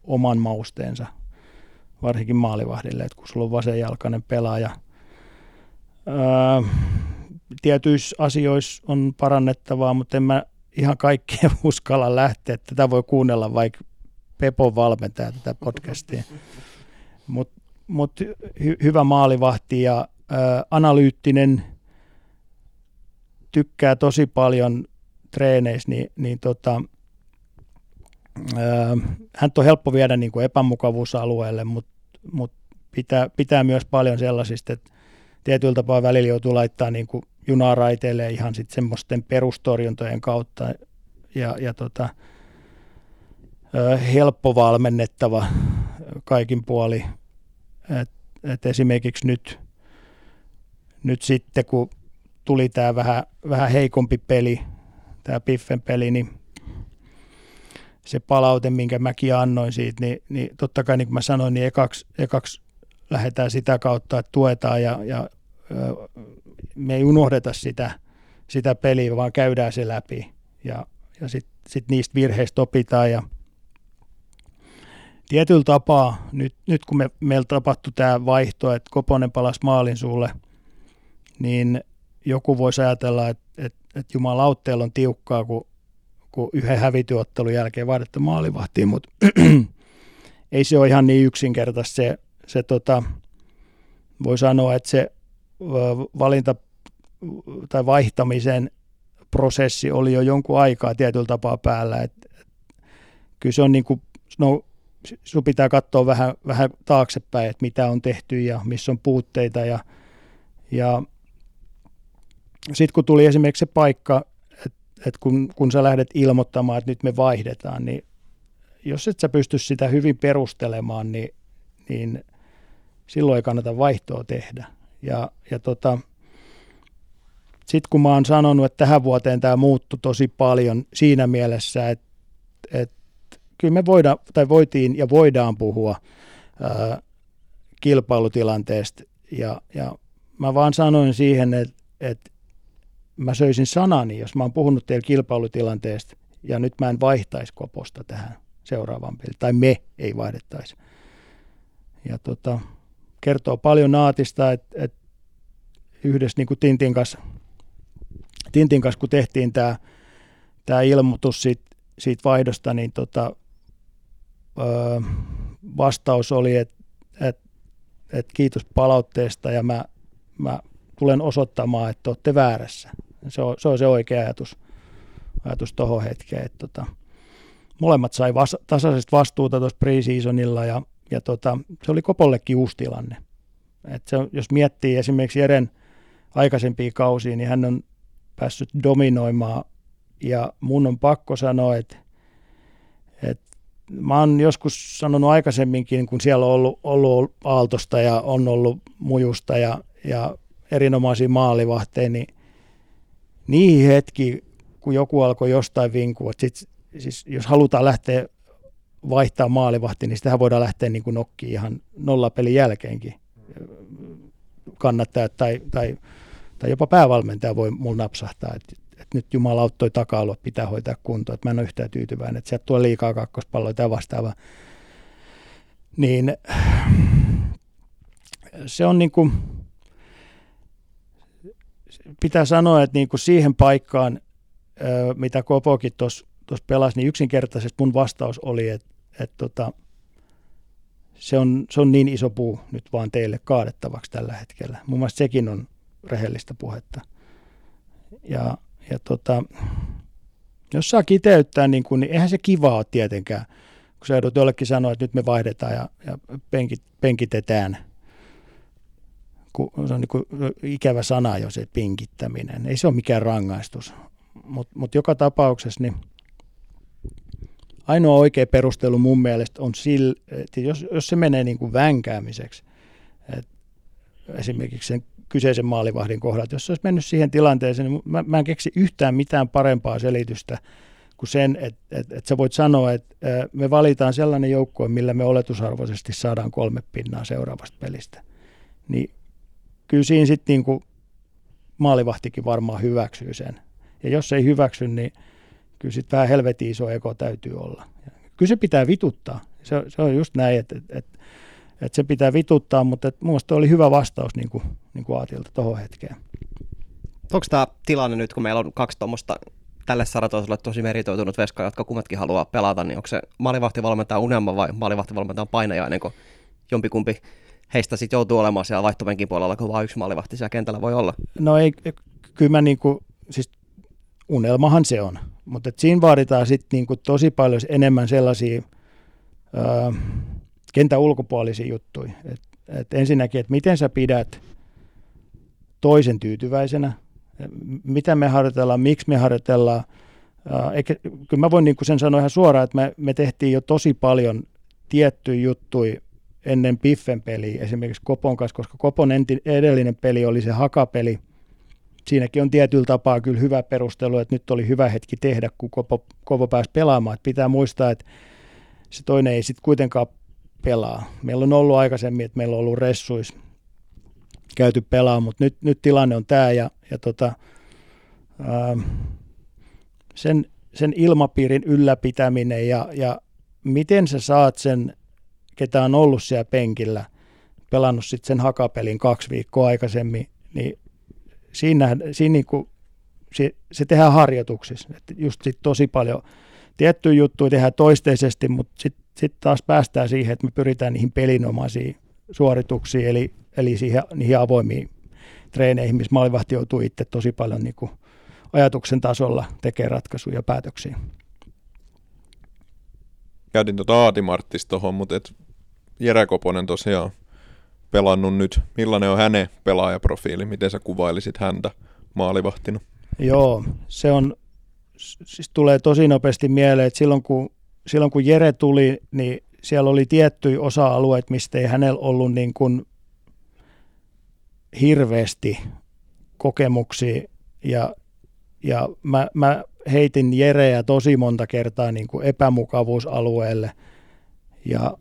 oman mausteensa, varsinkin maalivahdille, että kun sulla on vasenjalkainen pelaaja. Öö, tietyissä asioissa on parannettavaa, mutta en mä ihan kaikkea uskalla lähteä. Tätä voi kuunnella vaikka Pepo valmentaa tätä podcastia. Mutta mut hy- hyvä maalivahti ja ö, analyyttinen, tykkää tosi paljon treeneissä, niin, niin tota, ö, hän on helppo viedä niin kuin epämukavuusalueelle, mutta mut pitää, pitää myös paljon sellaisista, että tietyllä tapaa välillä joutuu laittaa niin kuin junaa raiteille ihan sitten semmoisten perustorjuntojen kautta ja, ja tota, helppo valmennettava kaikin puoli. Et, et esimerkiksi nyt, nyt sitten, kun tuli tämä vähän, vähän heikompi peli, tämä Piffen peli, niin se palaute, minkä mäkin annoin siitä, niin, niin totta kai niin kuin mä sanoin, niin ekaksi, ekaksi lähdetään sitä kautta, että tuetaan ja, ja me ei unohdeta sitä, sitä peliä, vaan käydään se läpi ja, ja sitten sit niistä virheistä opitaan ja tietyllä tapaa, nyt, nyt kun me, meillä tapahtui tämä vaihto, että Koponen palasi maalin sulle, niin joku voisi ajatella, että, että, että jumalautteella on tiukkaa, kun, kun yhden hävityottelun jälkeen vaadetta maalivahtiin, mutta ei se ole ihan niin yksinkertaista. Se, se tota, voi sanoa, että se valinta tai vaihtamisen prosessi oli jo jonkun aikaa tietyllä tapaa päällä. Et, et, kyllä se on niin kuin, no, sun pitää katsoa vähän, vähän taaksepäin, että mitä on tehty ja missä on puutteita. Ja, ja sitten kun tuli esimerkiksi se paikka, että et kun, kun sä lähdet ilmoittamaan, että nyt me vaihdetaan, niin jos et sä pysty sitä hyvin perustelemaan, niin, niin silloin ei kannata vaihtoa tehdä. Ja, ja tota, sitten kun mä oon sanonut, että tähän vuoteen tämä muuttui tosi paljon siinä mielessä, että, että kyllä me voidaan, tai voitiin ja voidaan puhua ää, kilpailutilanteesta. Ja, ja mä vaan sanoin siihen, että, että mä söisin sanani, jos mä oon puhunut teille kilpailutilanteesta, ja nyt mä en vaihtaisi koposta tähän seuraavaan peliin, tai me ei vaihdettaisi. Ja tota, kertoo paljon Naatista, että, että yhdessä niin kuin Tintin kanssa, Tintin kanssa, kun tehtiin tämä, tämä ilmoitus siitä, siitä vaihdosta, niin tota, öö, vastaus oli, että, että, että kiitos palautteesta ja mä, mä tulen osoittamaan, että olette väärässä. Se on se, on se oikea ajatus, ajatus tuohon hetkeen. Että tota, molemmat sai vas, tasaisesti vastuuta tuossa preseasonilla ja ja tota, se oli Kopollekin uusi tilanne. Et se, jos miettii esimerkiksi Jeren aikaisempia kausia, niin hän on päässyt dominoimaan ja mun on pakko sanoa, että, että mä oon joskus sanonut aikaisemminkin, kun siellä on ollut, ollut Aaltosta ja on ollut Mujusta ja, ja erinomaisia maalivahteja, niin niihin hetki, kun joku alkoi jostain vinkua, että sit, siis jos halutaan lähteä vaihtaa maalivahti, niin sitähän voidaan lähteä niin kuin nokkiin ihan nollapelin jälkeenkin. Kannattajat tai, tai, tai jopa päävalmentaja voi mulla napsahtaa, että, että nyt Jumala auttoi taka pitää hoitaa kuntoon, että mä en ole yhtään tyytyväinen, että sieltä tulee liikaa kakkospalloja tai vastaava. Niin se on niin kuin, pitää sanoa, että niin kuin siihen paikkaan, mitä Kopokin tuossa pelasi, niin yksinkertaisesti mun vastaus oli, että, että tota, se, on, se on niin iso puu nyt vaan teille kaadettavaksi tällä hetkellä. Mun mielestä sekin on rehellistä puhetta. Ja, ja tota, jos saa kiteyttää, niin, kun, niin eihän se kivaa ole tietenkään, kun sä joudut jollekin sanoa, että nyt me vaihdetaan ja, ja penkit, penkitetään – kun se on niin kuin ikävä sana jo se pinkittäminen. Ei se ole mikään rangaistus. Mutta mut joka tapauksessa niin ainoa oikea perustelu mun mielestä on sillä, että jos, jos se menee niin kuin vänkäämiseksi, että esimerkiksi sen kyseisen maalivahdin kohdalla, jos se olisi mennyt siihen tilanteeseen, niin mä, mä en keksi yhtään mitään parempaa selitystä kuin sen, että, että, että sä voit sanoa, että me valitaan sellainen joukkue, millä me oletusarvoisesti saadaan kolme pinnaa seuraavasta pelistä. Niin kyllä siinä sitten niin kuin maalivahtikin varmaan hyväksyy sen. Ja jos ei hyväksy, niin kyllä sitten vähän helvetin iso eko täytyy olla. Kyllä se pitää vituttaa. Se, se on just näin, että, että, että, että se pitää vituttaa, mutta mielestä oli hyvä vastaus niin kuin, niin kuin Aatilta tuohon hetkeen. Onko tämä tilanne nyt, kun meillä on kaksi tuommoista tälle saratoiselle tosi meritoitunut veska, jotka kummatkin haluaa pelata, niin onko se maalivahtivalmentaja unelma vai maalivahtivalmentaja painajainen, kun jompikumpi heistä sitten joutuu olemaan siellä vaihtopenkin puolella, kun vain yksi maalivahti siellä kentällä voi olla? No ei, kyllä mä niinku, siis unelmahan se on, mutta siinä vaaditaan sitten niinku tosi paljon enemmän sellaisia ää, kentän ulkopuolisia juttuja. Et, et ensinnäkin, että miten sä pidät toisen tyytyväisenä, mitä me harjoitellaan, miksi me harjoitellaan. Eikä, kyllä mä voin niinku sen sanoa ihan suoraan, että me, me tehtiin jo tosi paljon tiettyjä juttuja ennen Piffen peliä esimerkiksi Kopon kanssa, koska Kopon enti, edellinen peli oli se hakapeli. Siinäkin on tietyllä tapaa kyllä hyvä perustelu, että nyt oli hyvä hetki tehdä, kun Kopo, Kopo pääsi pelaamaan. Että pitää muistaa, että se toinen ei sitten kuitenkaan pelaa. Meillä on ollut aikaisemmin, että meillä on ollut ressuis käyty pelaamaan, mutta nyt, nyt tilanne on tämä ja, ja tota, ää, sen, sen ilmapiirin ylläpitäminen ja, ja miten sä saat sen ketä on ollut siellä penkillä, pelannut sitten sen hakapelin kaksi viikkoa aikaisemmin, niin siinä, siinä niin kuin, se, se tehdään harjoituksissa. Että just sit tosi paljon tiettyjä juttuja tehdään toisteisesti, mutta sitten sit taas päästään siihen, että me pyritään niihin pelinomaisiin suorituksiin, eli, eli siihen, niihin avoimiin treeneihin, missä maalivahti joutuu itse tosi paljon niin kuin ajatuksen tasolla tekemään ratkaisuja ja päätöksiä. Käytin tuota Aati Marttis tuohon, mutta et Jere Koponen tosiaan pelannut nyt. Millainen on hänen pelaajaprofiili? Miten sä kuvailisit häntä maalivahtina? Joo, se on, siis tulee tosi nopeasti mieleen, että silloin kun, silloin kun Jere tuli, niin siellä oli tiettyjä osa-alueita, mistä ei hänellä ollut niin kuin hirveästi kokemuksia. Ja, ja mä, mä heitin Jereä tosi monta kertaa niin kuin epämukavuusalueelle. Ja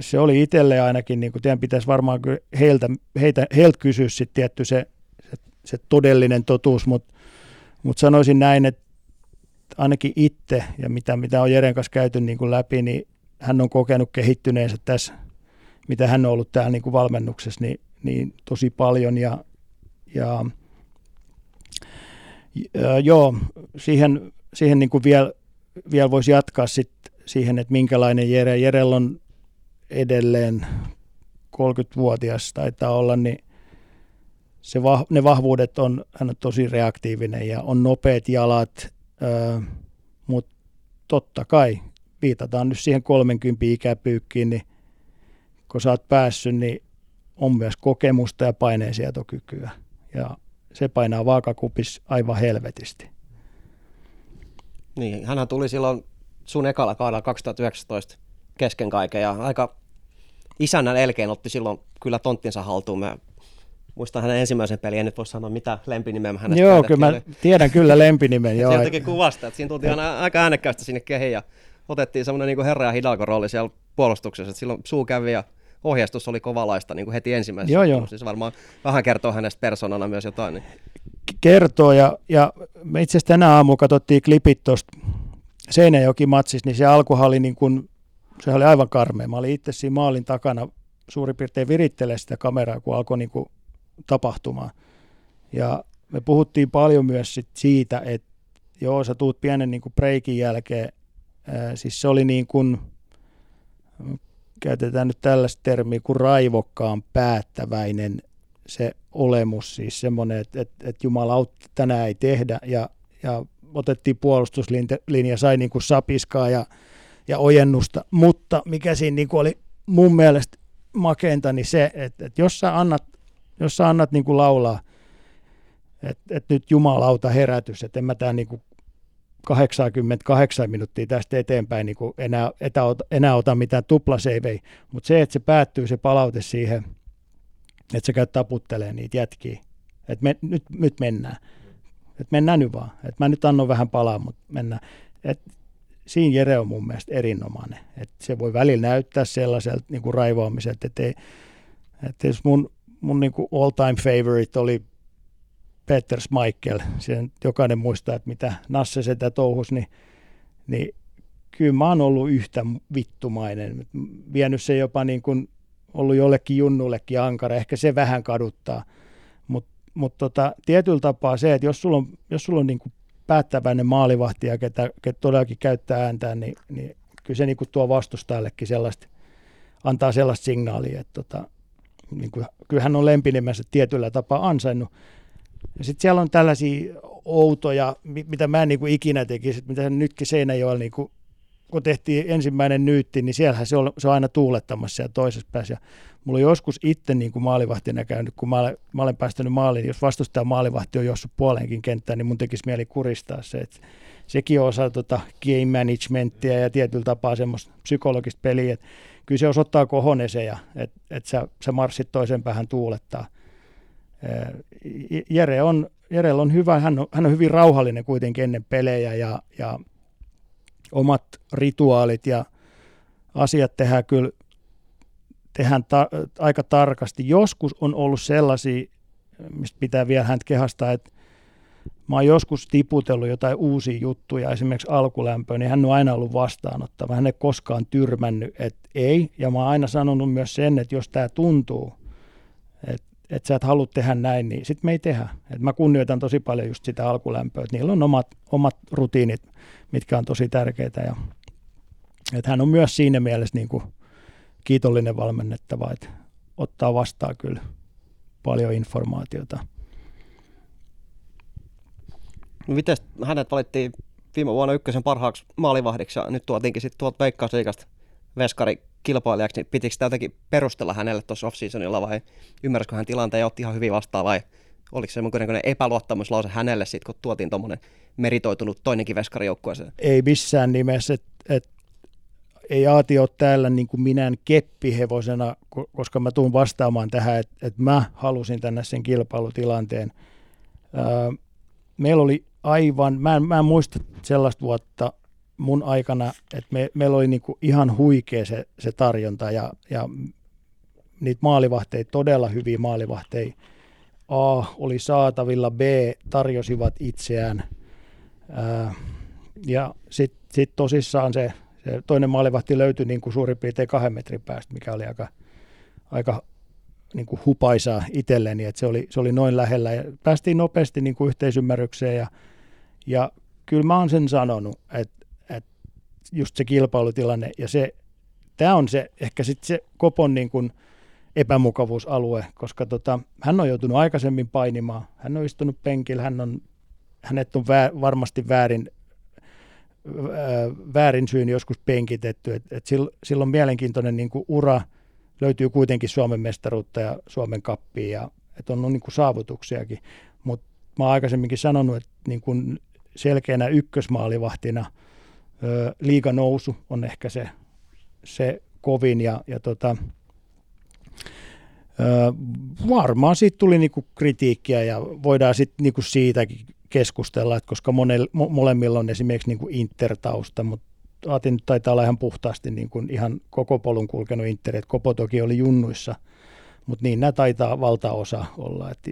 se oli itselle ainakin, niin kuin teidän pitäisi varmaan heiltä, heitä, heiltä kysyä sitten tietty se, se, se todellinen totuus, mutta mut sanoisin näin, että ainakin itse ja mitä, mitä on Jeren kanssa käyty niin kuin läpi, niin hän on kokenut kehittyneensä tässä, mitä hän on ollut täällä niin kuin valmennuksessa, niin, niin tosi paljon ja, ja, joo, siihen, siihen niin kuin vielä, vielä voisi jatkaa sit siihen, että minkälainen Jere. Jerellä on edelleen 30-vuotias taitaa olla, niin se vah, ne vahvuudet on, hän on tosi reaktiivinen ja on nopeat jalat, mutta totta kai viitataan nyt siihen 30 ikäpyykkiin, niin kun sä oot päässyt, niin on myös kokemusta ja paineensietokykyä. Ja se painaa vaakakupis aivan helvetisti. Niin, hänhän tuli silloin sun ekalla kaudella 2019 kesken kaiken ja aika isännän elkeen otti silloin kyllä tonttinsa haltuun. Mä muistan hänen ensimmäisen pelin, en nyt voi sanoa mitä lempinimeä hänestä Joo, kyllä mä tiedän kyllä lempinimen. joo. Se jotenkin kuvasta, että siinä tultiin aina aika äänekkäästi sinne kehiin ja otettiin semmoinen niin herra ja hidalko rooli siellä puolustuksessa, että silloin suu kävi ja ohjeistus oli kovalaista niin kuin heti ensimmäisessä. Joo, joo. Siis varmaan vähän kertoo hänestä persoonana myös jotain. Niin. kertoo. Ja, ja me itse asiassa tänä aamulla katsottiin klipit tuosta Seinäjoki-matsista, niin se alkuhan oli niin kuin, se oli aivan karmea. Mä olin itse siinä maalin takana suurin piirtein virittelee sitä kameraa, kun alkoi niin kuin tapahtumaan. Ja me puhuttiin paljon myös sit siitä, että joo, sä tuut pienen niin kuin breikin jälkeen. Ää, siis se oli niin kuin, käytetään nyt tällaista termiä kuin raivokkaan päättäväinen se olemus, siis semmoinen, että, että, että Jumala tänään ei tehdä ja, ja otettiin puolustuslinja, sai niin kuin sapiskaa ja, ja ojennusta, mutta mikä siinä niin kuin oli mun mielestä makeinta, niin se, että, että jos sä annat, jos sä annat niin kuin laulaa, että, että nyt jumalauta herätys, että en mä tää niin kuin 88 minuuttia tästä eteenpäin niin kuin enää, etäota, enää ota mitään tuplaseivejä, mutta se, että se päättyy se palaute siihen, että sä käyt taputtelee niitä jätkiä, että me, nyt, nyt mennään, että mennään nyt vaan, että mä nyt annan vähän palaa, mutta mennään. Et siinä Jere on mun mielestä erinomainen, että se voi välillä näyttää sellaiselta niin raivoamiselta, että, ei, että jos mun, mun niin kuin all time favorite oli Peter Schmeichel, sen jokainen muistaa, että mitä Nasse sitä touhus, niin, niin kyllä mä oon ollut yhtä vittumainen. Vienyt se jopa niin kuin ollut jollekin junnullekin ankara, ehkä se vähän kaduttaa. Mutta mut tota, tietyllä tapaa se, että jos sulla on, jos sulla on niin kuin päättäväinen maalivahti ja ketä, ketä todellakin käyttää ääntään, niin, niin kyllä se niin kuin tuo vastustajallekin sellaista, antaa sellaista signaalia, että tota, niin kuin, kyllähän on lempinimensä tietyllä tapaa ansainnut. Ja sitten siellä on tällaisia outoja, mitä mä en niin kuin ikinä tekisi, mitä nytkin Seinäjoella, niin kuin, kun tehtiin ensimmäinen nyytti, niin siellähän se on, se on aina tuulettamassa siellä toisessa päässä. Ja mulla on joskus itse niin kuin maalivahtina käynyt, kun mä olen, mä olen päästänyt maaliin, jos vastustaja maalivahti on jossut puoleenkin kenttään, niin mun tekisi mieli kuristaa se, että sekin on osa tota game managementtia ja tietyllä tapaa semmoista psykologista peliä, että kyllä se osoittaa kohoneseen, että, että sä, sä marssit toisen päähän tuulettaa. Jere on, Jerellä on hyvä, hän on, hän on hyvin rauhallinen kuitenkin ennen pelejä ja, ja omat rituaalit ja asiat tehdään kyllä tehdään ta- aika tarkasti. Joskus on ollut sellaisia, mistä pitää vielä häntä kehastaa, että mä oon joskus tiputellut jotain uusia juttuja, esimerkiksi alkulämpöä, niin hän on aina ollut vastaanottava. Hän ei koskaan tyrmännyt, että ei. Ja mä oon aina sanonut myös sen, että jos tämä tuntuu, että että sä et halua tehdä näin, niin sitten me ei tehdä. Et mä kunnioitan tosi paljon just sitä alkulämpöä, että niillä on omat, omat rutiinit, mitkä on tosi tärkeitä. Ja, että hän on myös siinä mielessä niin kiitollinen valmennettava, että ottaa vastaan kyllä paljon informaatiota. Miten hänet valittiin viime vuonna ykkösen parhaaksi maalivahdiksi ja nyt tuotiinkin sitten tuolta Veikkausliikasta veskari kilpailijaksi, niin pitikö sitä jotenkin perustella hänelle tuossa off-seasonilla vai ymmärräskö hän tilanteen ja otti ihan hyvin vastaan vai oliko se jonkinlainen epäluottamuslause hänelle sitten, kun tuotiin tuommoinen meritoitunut toinenkin veskari joukkueeseen? Ei missään nimessä, että et, ei Aati ole täällä niin kuin minään keppihevosena, koska mä tuun vastaamaan tähän, että et mä halusin tänne sen kilpailutilanteen. Öö, meillä oli aivan, mä en, mä en muista sellaista vuotta, mun aikana, että me, meillä oli niinku ihan huikea se, se tarjonta ja, ja niitä maalivahteja, todella hyviä maalivahteja. A oli saatavilla, B tarjosivat itseään. Ää, ja sitten sit tosissaan se, se toinen maalivahti löytyi niin kuin suurin piirtein kahden metrin päästä, mikä oli aika, aika niin kuin hupaisaa itselleni, että se oli, se oli noin lähellä. Ja päästiin nopeasti niin kuin yhteisymmärrykseen ja, ja kyllä mä oon sen sanonut, että just se kilpailutilanne ja se, tämä on se ehkä sitten se Kopon niin kuin epämukavuusalue, koska tota, hän on joutunut aikaisemmin painimaan, hän on istunut penkillä, hän on, hänet on vää, varmasti väärin, väärin syyn joskus penkitetty, että et sillä, on mielenkiintoinen niin kuin ura, löytyy kuitenkin Suomen mestaruutta ja Suomen kappia että on niin kuin saavutuksiakin, mutta mä oon aikaisemminkin sanonut, että niin kuin selkeänä ykkösmaalivahtina – liiga nousu on ehkä se, se kovin ja, ja tota, varmaan siitä tuli niinku kritiikkiä ja voidaan sitten niinku siitäkin keskustella, että koska monel, mo, molemmilla on esimerkiksi niinku intertausta, mutta Aati nyt taitaa olla ihan puhtaasti niin kuin ihan koko polun kulkenut Interi, että Kopo toki oli junnuissa, mutta niin nämä taitaa valtaosa olla, että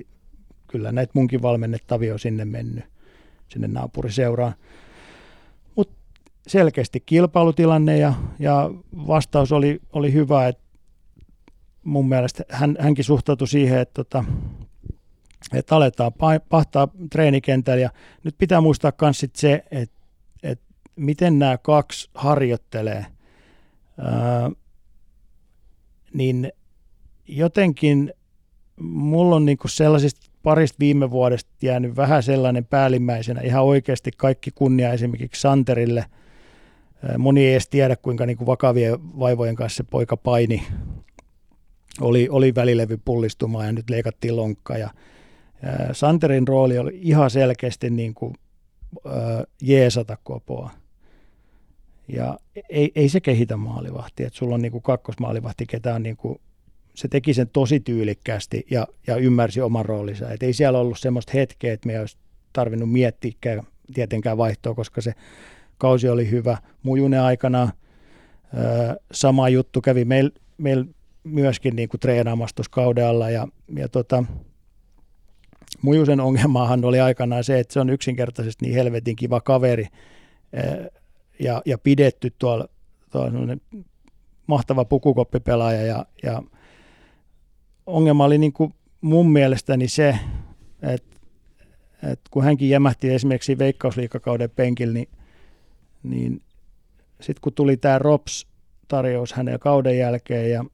kyllä näitä munkin valmennettavia on sinne mennyt, sinne naapuriseuraan. Mutta selkeästi kilpailutilanne ja, ja vastaus oli, oli hyvä, että mun mielestä hän, hänkin suhtautui siihen, että, tota, että aletaan pahtaa treenikentällä ja nyt pitää muistaa myös se, että, että miten nämä kaksi harjoittelee, ää, niin jotenkin mulla on niinku sellaisista parista viime vuodesta jäänyt vähän sellainen päällimmäisenä. Ihan oikeasti kaikki kunnia esimerkiksi Santerille. Moni ei edes tiedä, kuinka niin kuin vakavien vaivojen kanssa se poika paini. Oli, oli välilevy pullistumaan ja nyt leikattiin lonkka. Ja, ää, Santerin rooli oli ihan selkeästi niin kuin, ää, jeesata kopoa. Ja ei, ei se kehitä maalivahtia, sulla on niin kuin kakkosmaalivahti, ketä on niin kuin se teki sen tosi tyylikkäästi ja, ja ymmärsi oman roolinsa. Et ei siellä ollut semmoista hetkeä, että me olisi tarvinnut miettiä tietenkään vaihtoa, koska se kausi oli hyvä. Mujunen aikana ö, sama juttu kävi meillä meil myöskin niin kuin treenaamassa tuossa kauden alla ja, ja tota, Mujusen ongelmahan oli aikanaan se, että se on yksinkertaisesti niin helvetin kiva kaveri ja, ja pidetty tuolla, tuolla mahtava pukukoppipelaaja ja, ja ongelma oli niin kuin mun mielestäni se, että, että kun hänkin jämähti esimerkiksi veikkausliikakauden penkillä, niin, niin sitten kun tuli tämä ROPS-tarjous hänen kauden jälkeen ja,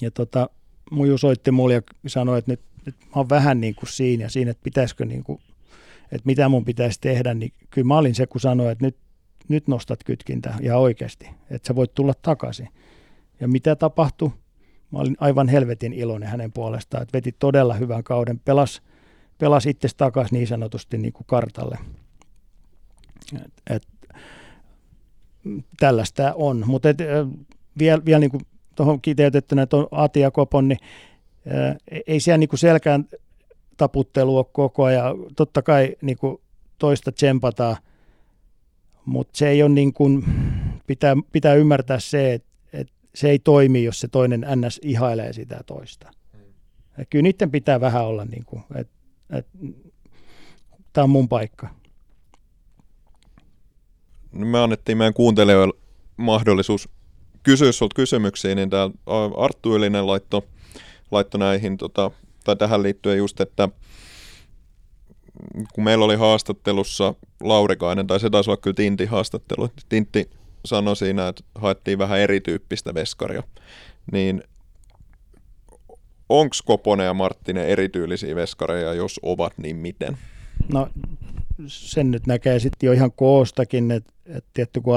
ja tota, Muju soitti mulle ja sanoi, että nyt, nyt mä oon vähän niin kuin siinä ja siinä, että pitäisikö niin kuin, että mitä mun pitäisi tehdä, niin kyllä mä olin se, kun sanoi, että nyt, nyt nostat kytkintä ja oikeasti, että sä voit tulla takaisin. Ja mitä tapahtui? Mä olin aivan helvetin iloinen hänen puolestaan, että veti todella hyvän kauden, pelas, pelas itse takaisin niin sanotusti niin kuin kartalle. Et, et, tällaista on, mutta vielä, vielä niin tuohon kiteytettynä tuon Ati ja Kopon, niin ei siellä niin kuin selkään taputtelu ole koko ajan. Totta kai niin kuin toista tsempataan, mutta se ei ole niin kuin, pitää, pitää ymmärtää se, että se ei toimi, jos se toinen NS ihailee sitä toista. Ja kyllä niiden pitää vähän olla niin kuin, että, että tämä on mun paikka. No me annettiin meidän kuuntelijoille mahdollisuus kysyä sinulta kysymyksiä, niin tämä Arttu Ylinen laitto, laitto näihin, tota, tai tähän liittyen just, että kun meillä oli haastattelussa Laurikainen, tai se taisi olla kyllä Tinti haastattelu, Tintti sanoi siinä, että haettiin vähän erityyppistä veskaria, niin onko Koponen ja Marttinen erityylisiä veskareja, jos ovat, niin miten? No sen nyt näkee sitten jo ihan koostakin, että et tietty kun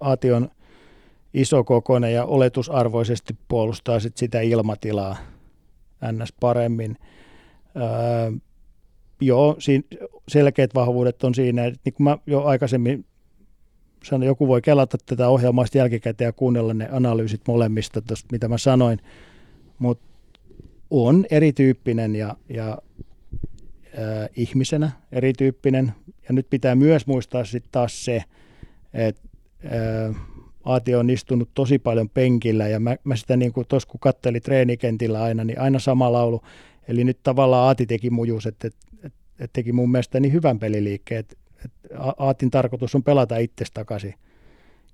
Aati on iso kokoinen ja oletusarvoisesti puolustaa sit sitä ilmatilaa ns. paremmin. Öö, joo, siinä selkeät vahvuudet on siinä, että niin kuin mä jo aikaisemmin sanon, joku voi kelata tätä ohjelmaa jälkikäteen ja kuunnella ne analyysit molemmista, tosta, mitä mä sanoin, mutta on erityyppinen ja, ja äh, ihmisenä erityyppinen. Ja nyt pitää myös muistaa sitten taas se, että äh, Aati on istunut tosi paljon penkillä ja mä, mä sitä niin kuin tuossa kun katteli treenikentillä aina, niin aina sama laulu. Eli nyt tavallaan Aati teki mujus, että, että, että teki mun mielestä niin hyvän peliliikkeen, että Aatin tarkoitus on pelata itse takaisin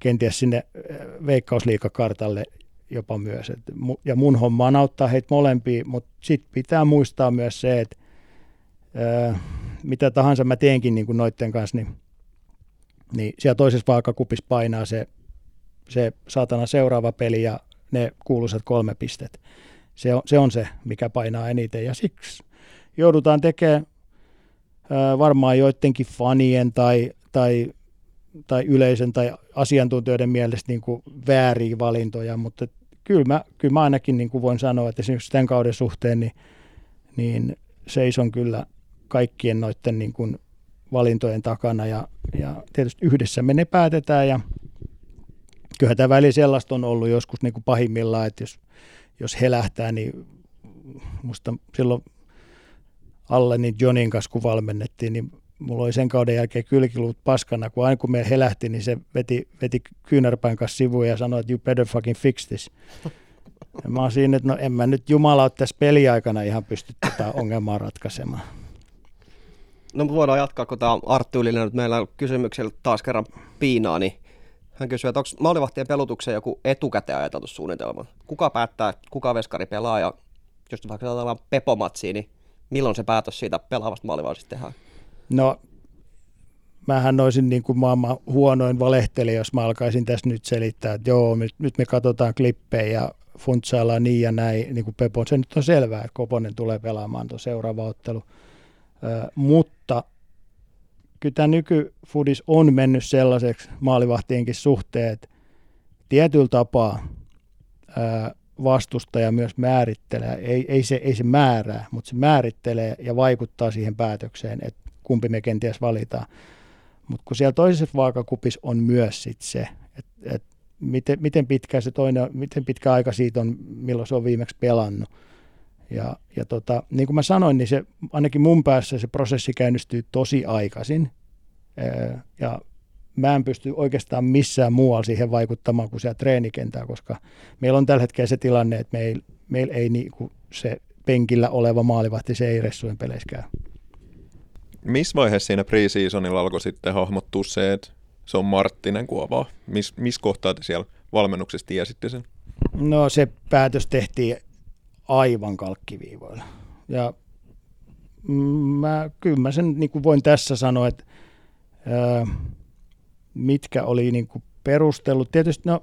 kenties sinne äh, veikkausliikakartalle jopa myös. Et, ja mun homma on auttaa heitä molempia, mutta sitten pitää muistaa myös se, että äh, mitä tahansa mä teenkin niin noitten kanssa, niin, niin siellä toisessa vaakakupissa painaa se, se saatana seuraava peli ja ne kuuluisat kolme pistet. Se on, se on se, mikä painaa eniten ja siksi joudutaan tekemään varmaan joidenkin fanien tai, tai, tai yleisen tai asiantuntijoiden mielestä niin kuin vääriä valintoja, mutta kyllä mä, kyllä mä ainakin niin kuin voin sanoa, että esimerkiksi tämän kauden suhteen niin, niin seison kyllä kaikkien noiden niin kuin valintojen takana ja, ja tietysti yhdessä me ne päätetään ja kyllä tämä väli sellaista on ollut joskus niin kuin pahimmillaan, että jos, jos he lähtää, niin musta silloin alle niin Johnin kanssa kun valmennettiin, niin mulla oli sen kauden jälkeen kylkiluut paskana, kun aina kun me helähti, niin se veti, veti kyynärpään kanssa sivuun ja sanoi, että you better fucking fix this. Ja mä oon siinä, että no en mä nyt jumala ole tässä peliaikana ihan pysty tätä ongelmaa ratkaisemaan. No voidaan jatkaa, kun tämä Arttu Ylinen nyt meillä on kysymyksellä taas kerran piinaa, niin hän kysyy, että onko maalivahtien pelutukseen joku etukäteen ajateltu suunnitelma? Kuka päättää, kuka veskari pelaa ja jos vaikka ajatellaan Pepomatsiin, niin milloin se päätös siitä pelaavasta maalivahdista tehdään? No, mähän olisin niin kuin maailman huonoin valehtelija, jos mä alkaisin tässä nyt selittää, että joo, nyt, nyt me katsotaan klippejä ja funtsaillaan niin ja näin, niin kuin Pepo, se nyt on selvää, että Koponen tulee pelaamaan tuon seuraava ottelu. Ö, mutta kyllä tämä nykyfudis on mennyt sellaiseksi maalivahtienkin suhteen, että tietyllä tapaa ö, vastustaja myös määrittelee, ei, ei, se, ei se määrää, mutta se määrittelee ja vaikuttaa siihen päätökseen, että kumpi me kenties valitaan. Mutta kun siellä toisessa vaakakupissa on myös sit se, että et miten, miten pitkä se toinen, miten pitkä aika siitä on, milloin se on viimeksi pelannut. Ja, ja tota, niin kuin mä sanoin, niin se, ainakin mun päässä se prosessi käynnistyy tosi aikaisin. Ja mä en pysty oikeastaan missään muualla siihen vaikuttamaan kuin siellä treenikentää, koska meillä on tällä hetkellä se tilanne, että meillä meil ei niinku se penkillä oleva maalivahti, se ei ressujen peleissä käy. Missä vaiheessa siinä pre-seasonilla alkoi sitten hahmottua se, että se on Marttinen kuovaa? Miss, missä kohtaa te siellä valmennuksessa tiesitte sen? No se päätös tehtiin aivan kalkkiviivoilla. Ja mä, kyllä mä sen niin kuin voin tässä sanoa, että ää, mitkä oli niin kuin perustellut. Tietysti no,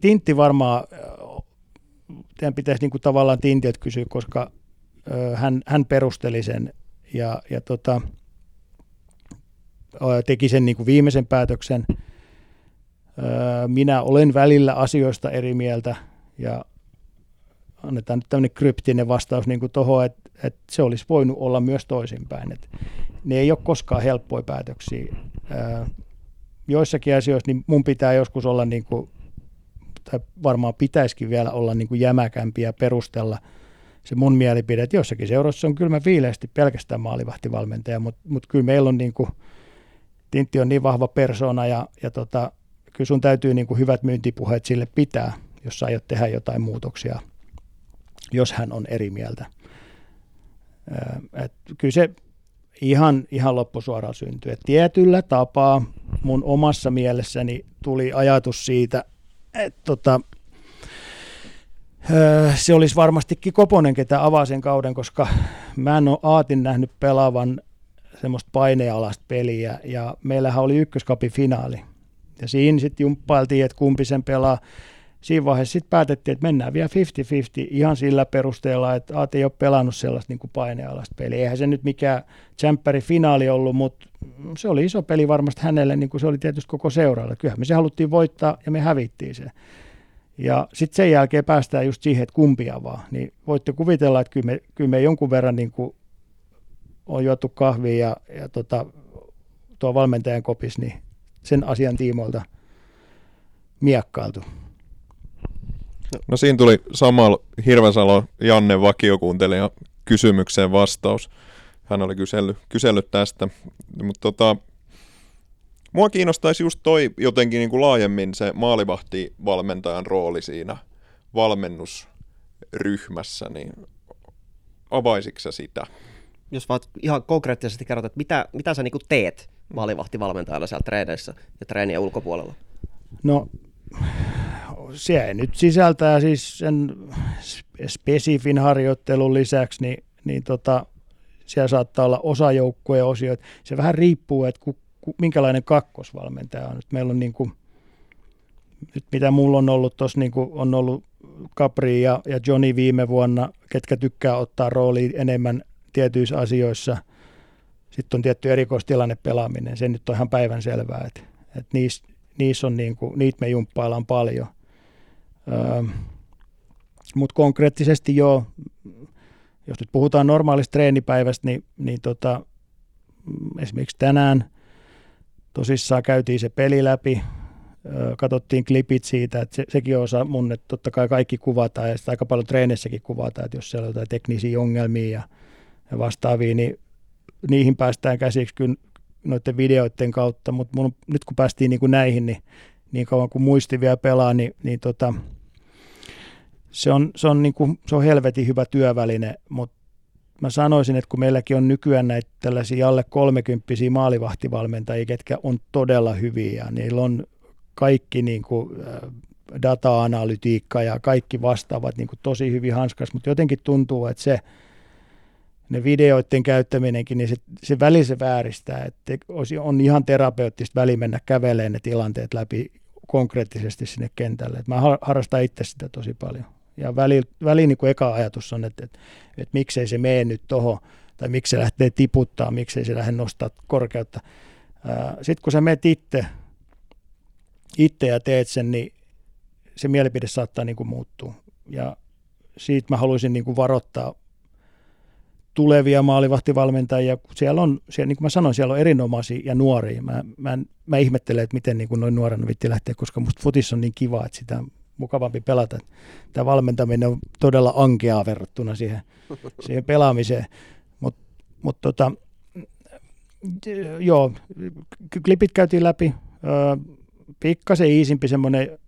Tintti varmaan, teidän pitäisi niin kuin tavallaan Tintiöt kysyä, koska hän, hän perusteli sen ja, ja tota, teki sen niin kuin viimeisen päätöksen. Minä olen välillä asioista eri mieltä ja annetaan nyt tämmöinen kryptinen vastaus niin tuohon, että, että se olisi voinut olla myös toisinpäin. Että ne ei ole koskaan helppoja päätöksiä. Joissakin asioissa niin mun pitää joskus olla, niin kuin, tai varmaan pitäisikin vielä olla niin kuin jämäkämpiä perustella – se mun mielipide, että jossakin seurassa on kylmä viileästi pelkästään maalivahtivalmentaja, mutta mut kyllä meillä on niin kuin, Tintti on niin vahva persona ja, ja tota, kyllä sun täytyy niin kuin hyvät myyntipuheet sille pitää, jos sä aiot tehdä jotain muutoksia, jos hän on eri mieltä. Et kyllä se ihan, ihan loppusuoraan syntyy. Et tietyllä tapaa mun omassa mielessäni tuli ajatus siitä, että tota, se olisi varmastikin Koponen, ketä avaa sen kauden, koska mä en ole Aatin nähnyt pelaavan semmoista painealasta peliä, ja meillähän oli ykköskapin finaali. Ja siinä sitten jumppailtiin, että kumpi sen pelaa. Siinä vaiheessa sitten päätettiin, että mennään vielä 50-50 ihan sillä perusteella, että Aati ei ole pelannut sellaista niin kuin painealasta peliä. Eihän se nyt mikään tsemppäri finaali ollut, mutta se oli iso peli varmasti hänelle, niin kuin se oli tietysti koko seuralle. Kyllähän me se haluttiin voittaa ja me hävittiin se. Ja sitten sen jälkeen päästään just siihen, että kumpia vaan. Niin voitte kuvitella, että kyllä me, kyllä me jonkun verran niin kuin on juotu kahvia ja, ja tota, tuo valmentajan kopis, niin sen asian tiimoilta miekkailtu. No siinä tuli samalla Hirvensalo Janne vakiokuuntelija kysymykseen vastaus. Hän oli kysellyt, kysellyt tästä, mutta tota, Mua kiinnostaisi just toi jotenkin niin kuin laajemmin se maalivahtivalmentajan rooli siinä valmennusryhmässä, niin avaisitko sitä? Jos vaan ihan konkreettisesti kerrot, että mitä, mitä sä niin teet maalivahtivalmentajalla siellä treeneissä ja treenien ulkopuolella? No se nyt sisältää siis sen spesifin harjoittelun lisäksi, niin, niin tota, siellä saattaa olla osajoukkueen osioita. Se vähän riippuu, että minkälainen kakkosvalmentaja on. Meillä on niin kuin, nyt mitä mulla on ollut tuossa, niin on ollut Capri ja, ja Johnny viime vuonna, ketkä tykkää ottaa roolia enemmän tietyissä asioissa. Sitten on tietty erikoistilanne pelaaminen, se nyt on ihan päivän selvää, että, että niissä, niissä on niin kuin, niitä me jumppaillaan paljon. Öö, Mutta konkreettisesti jo, jos nyt puhutaan normaalista treenipäivästä, niin, niin tota, esimerkiksi tänään tosissaan käytiin se peli läpi, katsottiin klipit siitä, että se, sekin osa mun, että totta kai kaikki kuvataan ja sitä aika paljon treenissäkin kuvataan, että jos siellä on jotain teknisiä ongelmia ja, ja vastaavia, niin niihin päästään käsiksi kyllä noiden videoiden kautta, mutta nyt kun päästiin niin kuin näihin, niin niin kauan kuin muisti vielä pelaa, niin, niin tota, se, on, se, on niin kuin, se on helvetin hyvä työväline, mutta mä sanoisin, että kun meilläkin on nykyään näitä tällaisia alle 30 maalivahtivalmentajia, ketkä on todella hyviä, niillä on kaikki niin kuin, data-analytiikka ja kaikki vastaavat niin kuin tosi hyvin hanskas, mutta jotenkin tuntuu, että se, ne videoiden käyttäminenkin, niin se, se väli se vääristää, että on ihan terapeuttista väli mennä kävelemään ne tilanteet läpi konkreettisesti sinne kentälle. Et mä harrastan itse sitä tosi paljon. Ja väli, väli niin kuin eka ajatus on, että, että, että miksei se mene nyt tuohon, tai miksi se lähtee tiputtaa, miksei se lähde nostaa korkeutta. Sitten kun sä menet itse, itse ja teet sen, niin se mielipide saattaa niin kuin muuttua. Ja siitä mä haluaisin niin kuin varoittaa tulevia maalivahtivalmentajia. Siellä on, siellä, niin kuin mä sanoin, siellä on erinomaisia ja nuoria. Mä, mä, mä ihmettelen, että miten niin kuin noin nuorena vitti lähteä, koska musta futis on niin kiva, että sitä mukavampi pelata. Tämä valmentaminen on todella ankeaa verrattuna siihen, siihen pelaamiseen. Mutta mut tota, joo, klipit käytiin läpi. pikkasen iisimpi semmoinen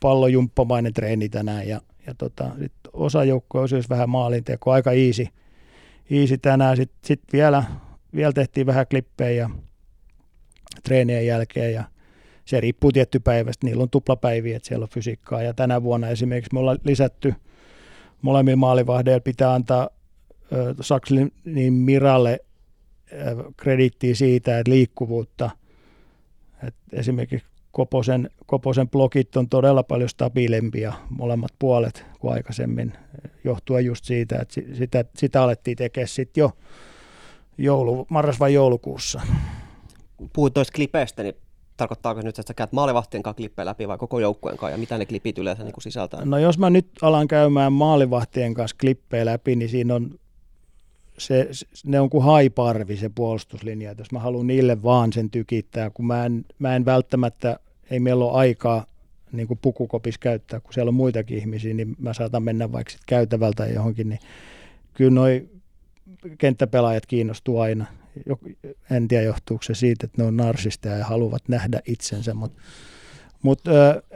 pallojumppamainen treeni tänään ja, ja tota, sit osa joukkoja olisi vähän maalinteko, aika iisi – easy tänään. Sitten sit vielä, vielä tehtiin vähän klippejä ja treenien jälkeen ja se riippuu tietty päivästä. Niillä on tuplapäiviä, että siellä on fysiikkaa. Ja tänä vuonna esimerkiksi me ollaan lisätty molemmilla maalivahdeilla pitää antaa äh, Sakslin niin Miralle kredittiä siitä, että liikkuvuutta. Et esimerkiksi Koposen, Koposen blokit on todella paljon stabiilempia molemmat puolet kuin aikaisemmin, johtuen just siitä, että sitä, sitä alettiin tekemään sitten jo joulu, marras- vai joulukuussa. Puhuit tuosta klipeistä, niin tarkoittaako nyt, että sä käyt maalivahtien kanssa klippejä läpi vai koko joukkueen kanssa, ja mitä ne klipit yleensä niin sisältää? No jos mä nyt alan käymään maalivahtien kanssa klippejä läpi, niin siinä on se, ne on kuin haiparvi se puolustuslinja, että jos mä haluan niille vaan sen tykittää, kun mä en, mä en välttämättä, ei meillä ole aikaa niin kuin pukukopis käyttää, kun siellä on muitakin ihmisiä, niin mä saatan mennä vaikka sit käytävältä johonkin, niin kyllä noi kenttäpelaajat kiinnostuu aina. En tiedä johtuuko se siitä, että ne on narsisteja ja haluavat nähdä itsensä, mutta mutta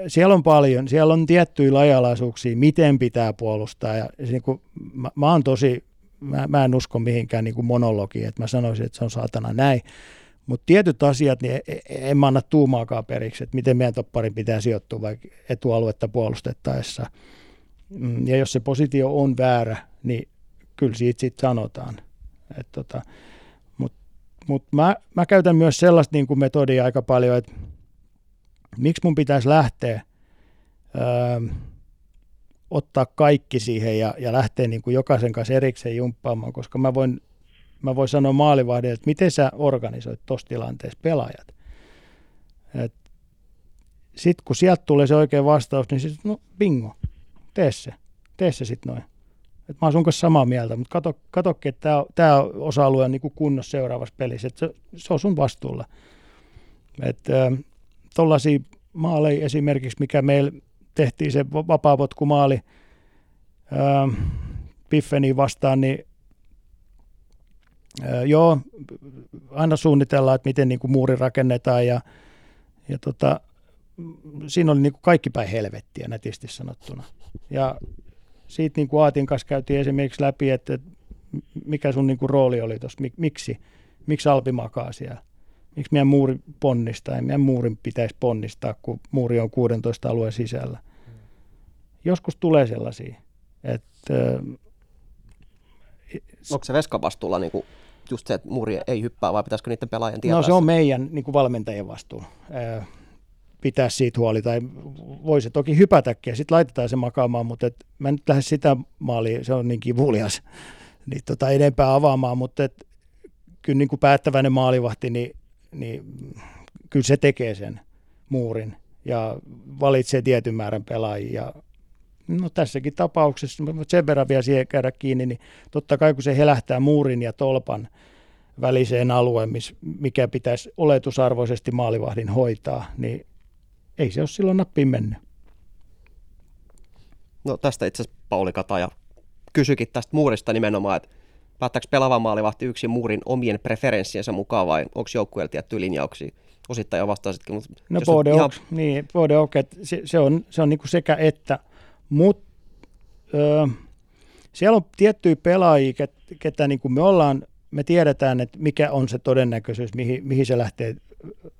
siellä on paljon, siellä on tiettyjä lajalaisuuksia, miten pitää puolustaa. Ja se, niin kuin, mä, mä oon tosi mä, mä en usko mihinkään niin monologiin, että mä sanoisin, että se on saatana näin. Mutta tietyt asiat, niin e, e, en mä anna tuumaakaan periksi, että miten meidän topparin pitää sijoittua vaikka etualuetta puolustettaessa. Mm, ja jos se positio on väärä, niin kyllä siitä sitten sanotaan. tota, Mutta mut mä, mä käytän myös sellaista niin kuin metodia aika paljon, että miksi mun pitäisi lähteä öö, ottaa kaikki siihen ja, ja lähteä niin kuin jokaisen kanssa erikseen jumppaamaan, koska mä voin, mä voin sanoa maalivahdille, että miten sä organisoit tuossa tilanteessa pelaajat. Sitten kun sieltä tulee se oikea vastaus, niin sitten no bingo, tee se, tee se sitten noin. Et mä oon sun kanssa samaa mieltä, mutta kato, katokki, että tämä osa-alue on niin kunnossa seuraavassa pelissä, että se, se on sun vastuulla. Että tuollaisia maaleja esimerkiksi, mikä meillä tehtiin se vapaavotkumaali ää, Piffeniin vastaan, niin ää, joo, aina suunnitellaan, että miten niin kuin muuri rakennetaan ja, ja tota, siinä oli niin kaikki päin helvettiä nätisti sanottuna. Ja siitä niin kuin Aatin kanssa käytiin esimerkiksi läpi, että mikä sun niin kuin rooli oli tuossa, miksi, miksi Alpi makaa siellä? Miksi meidän muuri ponnistaa, ja meidän muurin pitäisi ponnistaa, kun muuri on 16 alueen sisällä. Joskus tulee sellaisia, että... Onko se Veskan vastuulla niin kuin just se, että muuri ei hyppää, vai pitäisikö niiden pelaajien tietää? No se on meidän niin kuin valmentajien vastuu pitää siitä huoli, tai voi se toki hypätäkin, ja sitten laitetaan se makaamaan, mutta et, mä nyt lähde sitä maaliin, se on niin kivulias, niin tota enempää avaamaan, mutta et, kyllä niin kuin päättäväinen maalivahti, niin niin kyllä se tekee sen muurin ja valitsee tietyn määrän pelaajia. No tässäkin tapauksessa, sen verran vielä siihen käydä kiinni, niin totta kai kun se helähtää muurin ja tolpan väliseen alueen, mikä pitäisi oletusarvoisesti maalivahdin hoitaa, niin ei se ole silloin nappiin mennyt. No tästä itse asiassa Pauli Kataja kysyikin tästä muurista nimenomaan, että Päättääkö pelaava maalivahti yksin muurin omien preferenssiensä mukaan vai onko joukkueella tiettyjä linjauksia? Osittain jo vastasitkin. Mutta No Bode ihan- niin, Bode se, se on, se on niinku sekä että, mutta öö, siellä on tiettyjä pelaajia, ket, ketä niinku me ollaan, me tiedetään, että mikä on se todennäköisyys, mihin, mihin se lähtee,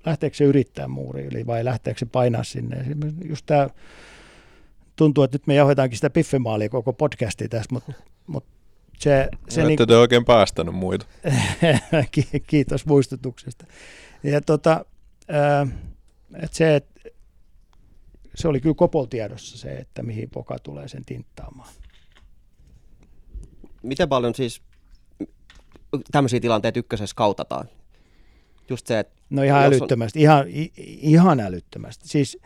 lähteekö se yrittää muuri yli vai lähteekö se painaa sinne. Just tämä tuntuu, että nyt me jauhetaankin sitä piffemaalia koko podcastia tässä, mutta mut se, se Ette te oikein päästänyt muita. Ki- Kiitos muistutuksesta. Ja tota, et se, et, se oli kyllä Kopol tiedossa se, että mihin Poka tulee sen tinttaamaan. Miten paljon siis tämmöisiä tilanteita ykkösessä kautataan? Just se, että No ihan Jos on- älyttömästi, ihan, ihan älyttömästi. Siis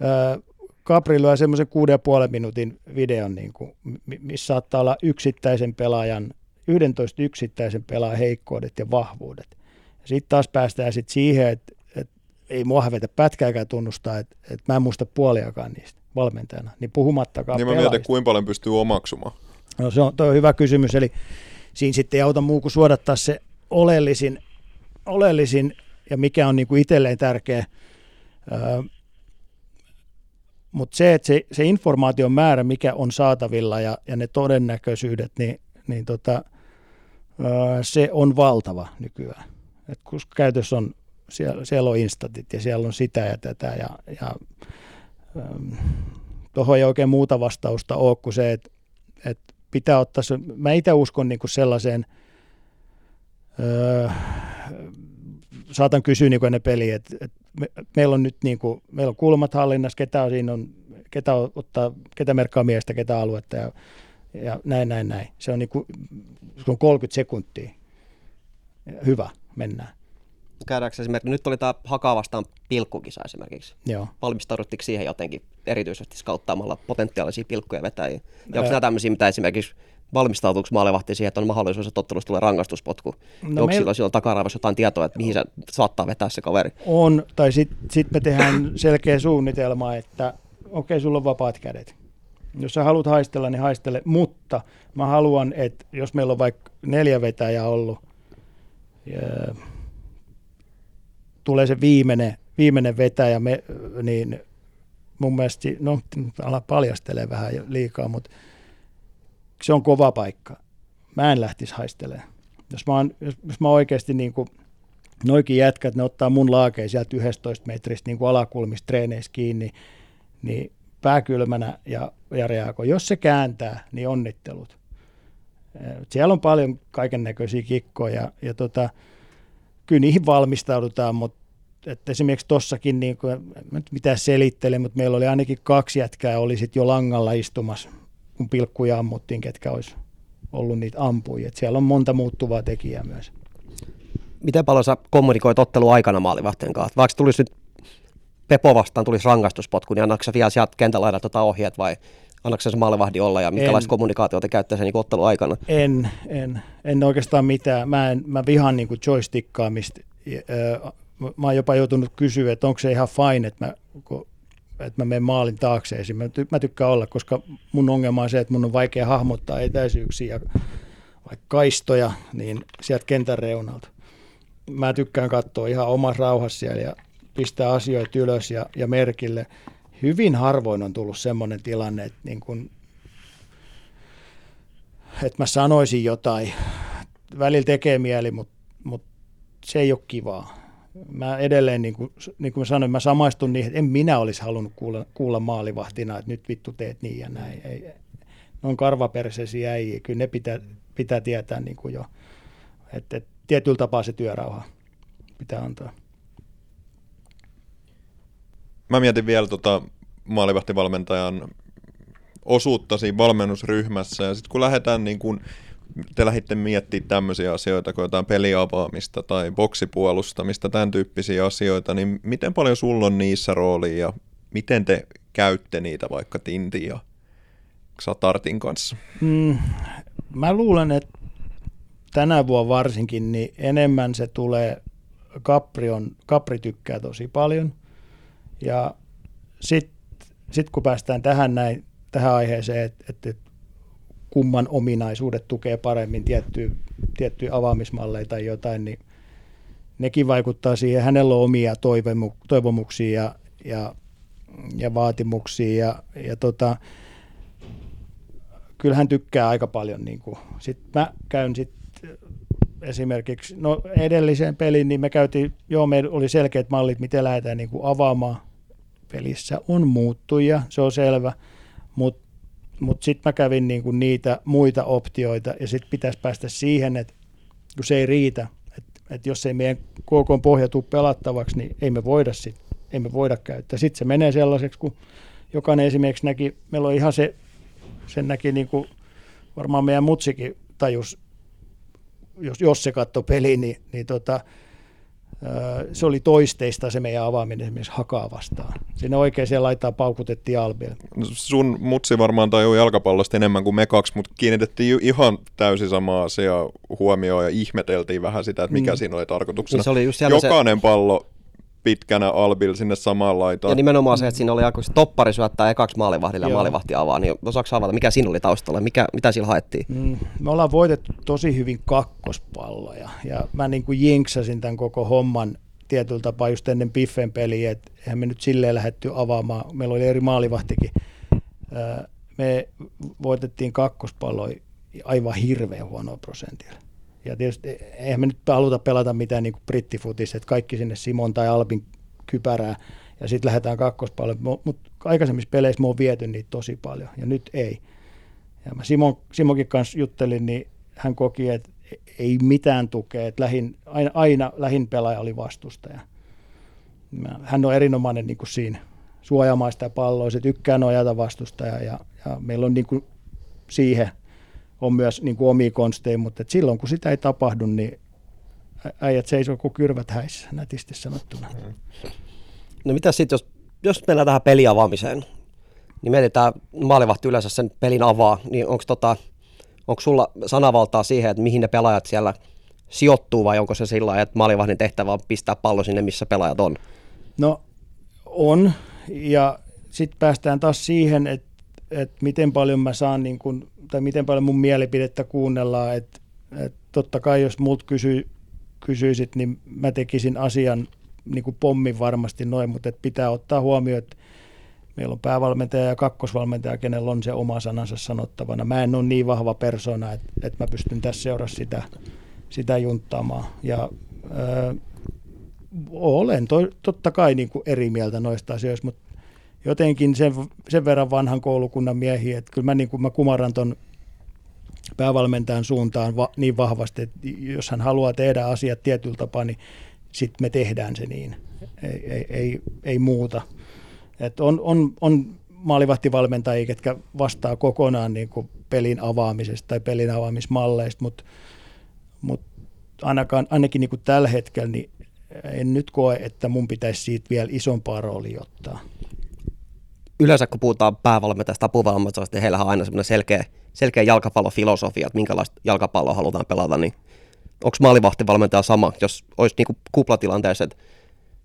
ää, Capri lyö semmoisen kuuden ja puolen minuutin videon, niin kuin, mi- missä saattaa olla yksittäisen pelaajan, 11 yksittäisen pelaajan heikkoudet ja vahvuudet. Sitten taas päästään sit siihen, että, että ei mua hävetä pätkääkään tunnustaa, että, että mä en muista puoliakaan niistä valmentajana, niin puhumattakaan Niin mä pelaajista. mietin, kuinka paljon pystyy omaksumaan. No se on, toi on hyvä kysymys, eli siinä sitten ei auta muu kuin suodattaa se oleellisin, oleellisin ja mikä on niinku itselleen tärkeä. Mutta se, että se, se informaation määrä, mikä on saatavilla ja, ja ne todennäköisyydet, niin, niin tota, se on valtava nykyään. Et kun käytössä on, siellä, siellä on instatit ja siellä on sitä ja tätä ja, ja tuohon ei oikein muuta vastausta ole kuin se, että, että pitää ottaa se, mä itse uskon niin kuin sellaiseen, saatan kysyä niin ennen peliä, että, että me, meillä on nyt niin kuin, meillä on kulmat hallinnassa, ketä on siinä on, ketä ottaa, ketä merkkaa miestä, ketä aluetta ja, ja näin, näin, näin. Se on, niin kuin, se on 30 sekuntia. Hyvä, mennään. käydäänkö esimerkiksi, nyt oli tämä Hakaa vastaan pilkkukisa esimerkiksi. Joo. Valmistauduttiinko siihen jotenkin erityisesti skauttaamalla potentiaalisia pilkkuja vetäjiä? Ja onko nämä tämmöisiä, mitä esimerkiksi valmistautuuko maalevahti siihen, että on mahdollisuus, että ottelussa tulee rangaistuspotku? No onko meil- silloin, silloin takaraivassa jotain tietoa, että mihin se saattaa vetää se kaveri? On, tai sitten sit me tehdään selkeä suunnitelma, että okei, sulla on vapaat kädet. Jos sä haluat haistella, niin haistele, mutta mä haluan, että jos meillä on vaikka neljä vetäjää ollut, ja tulee se viimeinen, viimeinen vetäjä, me, niin mun mielestä, no ala paljastelee vähän liikaa, mutta se on kova paikka. Mä en lähtisi haistelemaan. Jos mä, oon, jos, jos mä oikeasti niin kuin, noikin jätkät, ne ottaa mun laakeen sieltä 11 metristä niin kuin alakulmista treeneissä kiinni, niin pääkylmänä ja, ja reagoi. Jos se kääntää, niin onnittelut. Eh, Siellä on paljon kaiken näköisiä kikkoja ja tota, kyllä niihin valmistaudutaan, mutta että esimerkiksi tossakin, niin kuin, mitään selittele, mutta meillä oli ainakin kaksi jätkää, oli sit jo langalla istumassa, kun pilkkuja ammuttiin, ketkä olisi ollut niitä ampujia. Et siellä on monta muuttuvaa tekijää myös. Miten paljon sä kommunikoit ottelu aikana maalivahtien kanssa? Vaikka tulisi nyt Pepo vastaan tulisi rangaistuspotku, niin annatko sä vielä sieltä kentän laidalta tota ohjeet vai annatko sä se maalivahdi olla ja minkälaista kommunikaatiota käyttää sen niin ottelu aikana? En, en, en oikeastaan mitään. Mä, en, mä vihaan niin joystickkaamista. Mä oon jopa joutunut kysyä, että onko se ihan fine, että mä, kun, että mä menen maalin taakse. Esim. Mä, ty, mä tykkään olla, koska mun ongelma on se, että mun on vaikea hahmottaa etäisyyksiä ja vaikka kaistoja, niin sieltä kentän reunalta. Mä tykkään katsoa ihan omassa rauhassa siellä ja pistää asioita ylös ja, ja merkille. Hyvin harvoin on tullut semmoinen tilanne, että niin kun että mä sanoisin jotain. Välillä tekee mieli, mutta mut se ei ole kivaa. Mä edelleen, niin kuin, niin kuin mä sanoin, mä samaistun niihin, että en minä olisi halunnut kuulla, kuulla maalivahtina, että nyt vittu teet niin ja näin. Ei, ei. Ne on karvaperseisiä äijä, kyllä ne pitää, pitää tietää niin kuin jo, että, että tietyllä tapaa se työrauha pitää antaa. Mä mietin vielä tota maalivahtivalmentajan osuutta siinä valmennusryhmässä, ja sitten kun lähdetään niin kun, te lähditte miettimään tämmöisiä asioita kuin jotain peliavaamista tai boksipuolustamista, tämän tyyppisiä asioita, niin miten paljon sulla on niissä roolia ja miten te käytte niitä vaikka Tintin ja Satartin kanssa? Mm, mä luulen, että tänä vuonna varsinkin, niin enemmän se tulee, Capri, on, Capri tykkää tosi paljon. Ja sitten sit kun päästään tähän, näin, tähän aiheeseen, että et, et kumman ominaisuudet tukee paremmin tiettyjä, tiettyjä avaamismalleja tai jotain, niin nekin vaikuttaa siihen. Hänellä on omia toivomu, toivomuksia ja, ja, ja vaatimuksia ja, ja tota, kyllä hän tykkää aika paljon. Niin kuin. Sitten mä käyn sit esimerkiksi, no edelliseen peliin, niin me käytiin, joo, meillä oli selkeät mallit, miten lähdetään niin kuin avaamaan. Pelissä on muuttuja, se on selvä, mutta mut sitten mä kävin niin kuin niitä muita optioita ja sitten pitäisi päästä siihen, että kun se ei riitä, että, että jos ei meidän KK pohja tule pelattavaksi, niin ei me voida sit, ei me voida käyttää. Sitten se menee sellaiseksi, kun jokainen esimerkiksi näki, meillä on ihan se, sen näki niin kuin varmaan meidän mutsikin tajus jos, jos se katsoi peli, niin, niin tota, se oli toisteista se meidän avaaminen esimerkiksi hakaa vastaan. Siinä oikein siellä laittaa paukutettiin Albille. No, sun mutsi varmaan tajuu jalkapallosta enemmän kuin me kaksi, mutta kiinnitettiin ihan täysin sama asia huomioon ja ihmeteltiin vähän sitä, että mikä mm. siinä oli tarkoituksena. Niin se oli just Jokainen se... pallo pitkänä Albil sinne samaan laitaan. Ja nimenomaan se, että siinä oli joku toppari syöttää ekaksi maalivahdille ja maalivahti avaa, niin osaako avata, mikä siinä oli taustalla, mikä, mitä sillä haettiin? Mm, me ollaan voitettu tosi hyvin kakkospalloja ja mä niin kuin jinksasin tämän koko homman tietyllä tapaa just ennen Piffen peliä, että eihän me nyt silleen lähdetty avaamaan, meillä oli eri maalivahtikin. Me voitettiin kakkospalloja aivan hirveän huonoa prosentilla. Ja tietysti eihän me nyt haluta pelata mitään niin brittifutissa, että kaikki sinne Simon tai Albin kypärää ja sitten lähdetään kakkospalloon. Mutta aikaisemmissa peleissä me on viety niitä tosi paljon ja nyt ei. Ja mä Simon, Simonkin kanssa juttelin, niin hän koki, että ei mitään tukea, että lähin, aina, aina lähin pelaaja oli vastustaja. Hän on erinomainen niin siinä suojaamaan sitä palloa, se tykkää nojata vastustajaa ja, ja meillä on niin siihen – on myös niin kuin omia konsteja, mutta silloin kun sitä ei tapahdu, niin äijät seisoo kuin kyrvät häissä, nätisti sanottuna. No mitä sitten, jos, jos mennään tähän peliavaamiseen, niin mietitään maalivahti yleensä sen pelin avaa, niin onko tota, onko sulla sanavaltaa siihen, että mihin ne pelaajat siellä sijoittuu vai onko se sillä että maalivahdin tehtävä on pistää pallo sinne, missä pelaajat on? No on ja sitten päästään taas siihen, että, että miten paljon mä saan niin kun tai miten paljon mun mielipidettä kuunnellaan, että et totta kai jos multa kysy, kysyisit, niin mä tekisin asian niin kuin pommin varmasti noin, mutta et pitää ottaa huomioon, että meillä on päävalmentaja ja kakkosvalmentaja, kenellä on se oma sanansa sanottavana. Mä en ole niin vahva persona, että, että mä pystyn tässä seurassa sitä, sitä junttaamaan. Ja öö, olen to, totta kai niin kuin eri mieltä noista asioista, mutta jotenkin sen, sen verran vanhan koulukunnan miehiä, että kyllä mä, niin kuin mä kumaran ton päävalmentajan suuntaan va, niin vahvasti, että jos hän haluaa tehdä asiat tietyllä tapaa, niin sitten me tehdään se niin, ei, ei, ei, ei muuta. Et on, on, on maalivahtivalmentajia, ketkä vastaa kokonaan niin kuin pelin avaamisesta tai pelin avaamismalleista, mutta mut ainakaan, ainakin niin kuin tällä hetkellä niin en nyt koe, että mun pitäisi siitä vielä isompaa roolia ottaa yleensä kun puhutaan päävalmentajasta, apuvalmentajasta, niin heillä on aina semmoinen selkeä, selkeä jalkapallofilosofia, että minkälaista jalkapalloa halutaan pelata, niin onko maalivahtivalmentaja sama, jos olisi niin kuplatilanteessa, että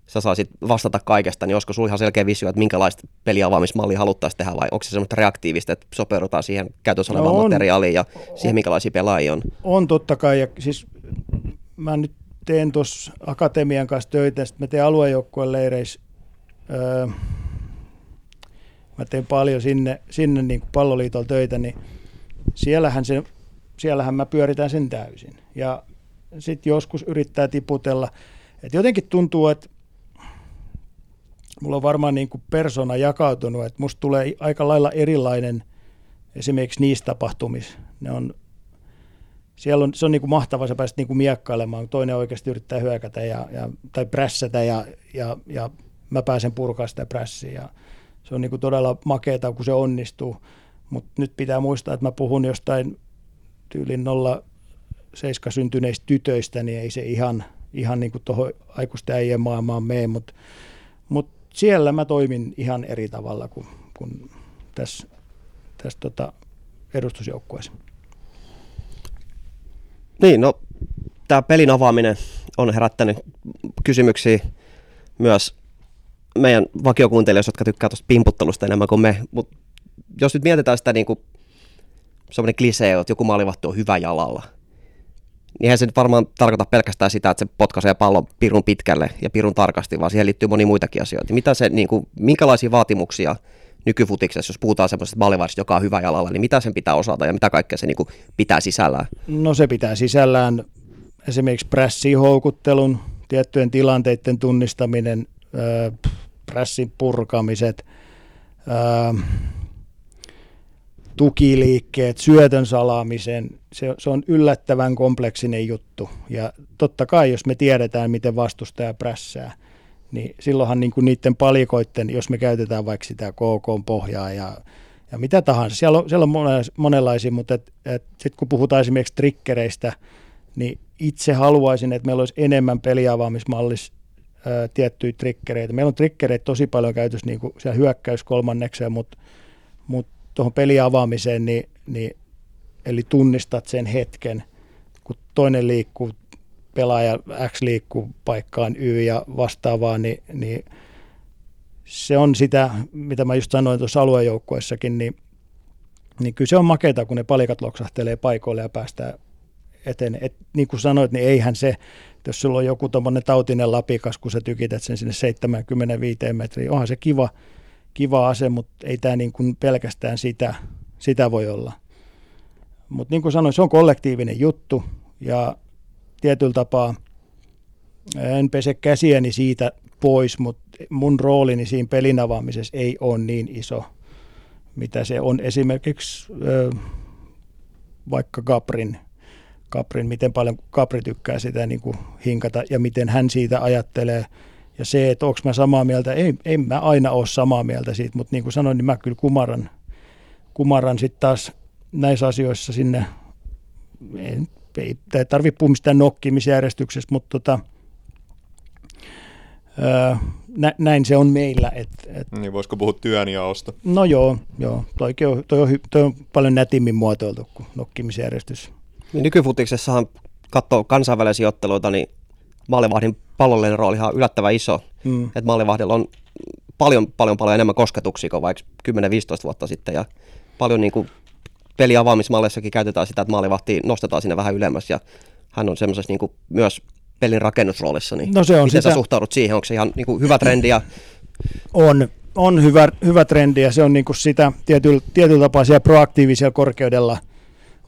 sä saisit vastata kaikesta, niin olisiko sulla ihan selkeä visio, että minkälaista peliavaamismallia haluttaisiin tehdä, vai onko se semmoista reaktiivista, että sopeudutaan siihen käytössä olevaan no materiaaliin ja siihen, minkälaisia pelaajia on? On totta kai, ja siis mä nyt teen tuossa akatemian kanssa töitä, sitten mä teen aluejoukkueen leireissä öö, mä teen paljon sinne, sinne niin kuin palloliitolla töitä, niin siellähän, se, siellähän mä pyöritän sen täysin. Ja sitten joskus yrittää tiputella. Et jotenkin tuntuu, että mulla on varmaan niin kuin persona jakautunut, että musta tulee aika lailla erilainen esimerkiksi niistä tapahtumissa. Ne on, siellä on, se on niin kuin mahtavaa, sä pääset niin kuin miekkailemaan, kun toinen oikeasti yrittää hyökätä ja, ja, tai prässätä ja, ja, ja mä pääsen purkaa sitä prässiä. Ja, se on niin kuin todella makeeta, kun se onnistuu. Mutta nyt pitää muistaa, että mä puhun jostain tyylin 07 syntyneistä tytöistä, niin ei se ihan, ihan niin kuin tuohon aikuisten äijien maailmaan mene, mutta mut siellä mä toimin ihan eri tavalla kuin, kuin tässä, tässä tota edustusjoukkueessa. Niin, no tämä pelin avaaminen on herättänyt kysymyksiä myös meidän vakiokuuntelijoissa, jotka tykkää tuosta pimputtelusta enemmän kuin me, mutta jos nyt mietitään sitä niin kuin semmoinen klisee, että joku maalivahti on hyvä jalalla. Niinhän se nyt varmaan tarkoita pelkästään sitä, että se potkaisee pallon pirun pitkälle ja pirun tarkasti, vaan siihen liittyy moni muitakin asioita. Mitä se, niin kuin, minkälaisia vaatimuksia nykyfutiksessa, jos puhutaan semmoisesta maalivahdista, joka on hyvä jalalla, niin mitä sen pitää osata ja mitä kaikkea se niin kuin, pitää sisällään? No se pitää sisällään esimerkiksi prässiin houkuttelun, tiettyjen tilanteiden tunnistaminen, pressin purkamiset, äh, tukiliikkeet, syötön salaamisen, se, se on yllättävän kompleksinen juttu. Ja totta kai, jos me tiedetään, miten vastustaja prässää, niin silloinhan niin kuin niiden palikoiden, jos me käytetään vaikka sitä KK-pohjaa ja, ja mitä tahansa, siellä on, siellä on monenlaisia, mutta sitten kun puhutaan esimerkiksi trikkereistä, niin itse haluaisin, että meillä olisi enemmän peliavaamismallissa tiettyjä trikkereitä. Meillä on trikkereitä tosi paljon käytössä niin kuin siellä hyökkäys kolmannekseen, mutta, mutta tuohon peliavaamiseen, niin, niin, eli tunnistat sen hetken, kun toinen liikkuu, pelaaja X liikkuu paikkaan Y ja vastaavaa, niin, niin se on sitä, mitä mä just sanoin tuossa aluejoukkuessakin, niin, niin kyllä se on makeita, kun ne palikat loksahtelee paikoille ja päästään eteen. Et, niin kuin sanoit, niin eihän se, jos sulla on joku tuommoinen tautinen lapikas, kun sä tykität sen sinne 75 metriin, onhan se kiva, kiva ase, mutta ei tämä niin kuin pelkästään sitä, sitä voi olla. Mutta niin kuin sanoin, se on kollektiivinen juttu ja tietyllä tapaa en pese käsiäni siitä pois, mutta mun roolini siinä pelin avaamisessa ei ole niin iso, mitä se on esimerkiksi vaikka Gabrin, Gabrin, miten paljon Gabri tykkää sitä niin kuin hinkata ja miten hän siitä ajattelee – ja se, että onko mä samaa mieltä, ei, en mä aina ole samaa mieltä siitä, mutta niin kuin sanoin, niin mä kyllä kumaran, kumaran sitten taas näissä asioissa sinne, ei, ei tarvitse puhua mistään nokkimisjärjestyksessä, mutta tota, öö, nä, näin se on meillä. Et, et, niin voisiko puhua työnjaosta? No joo, joo. Toi on, toi on, toi on paljon nätimmin muotoiltu kuin nokkimisjärjestys. Niin nykyfutiksessahan katsoo kansainvälisiä otteluita, niin maalivahdin pallollinen rooli on yllättävän iso. Mm. Että maalivahdilla on paljon, paljon, paljon enemmän kosketuksia kuin vaikka 10-15 vuotta sitten ja paljon niin kuin peliavaamismalleissakin käytetään sitä, että maalivahti nostetaan sinne vähän ylemmäs ja hän on semmoisessa niin myös pelin rakennusroolissa, niin no se on miten sitä... sä suhtaudut siihen? Onko se ihan niin kuin hyvä trendi? Ja... On, on hyvä, hyvä trendi ja se on niin kuin sitä tietyllä, tietyllä tapaa siellä proaktiivisia korkeudella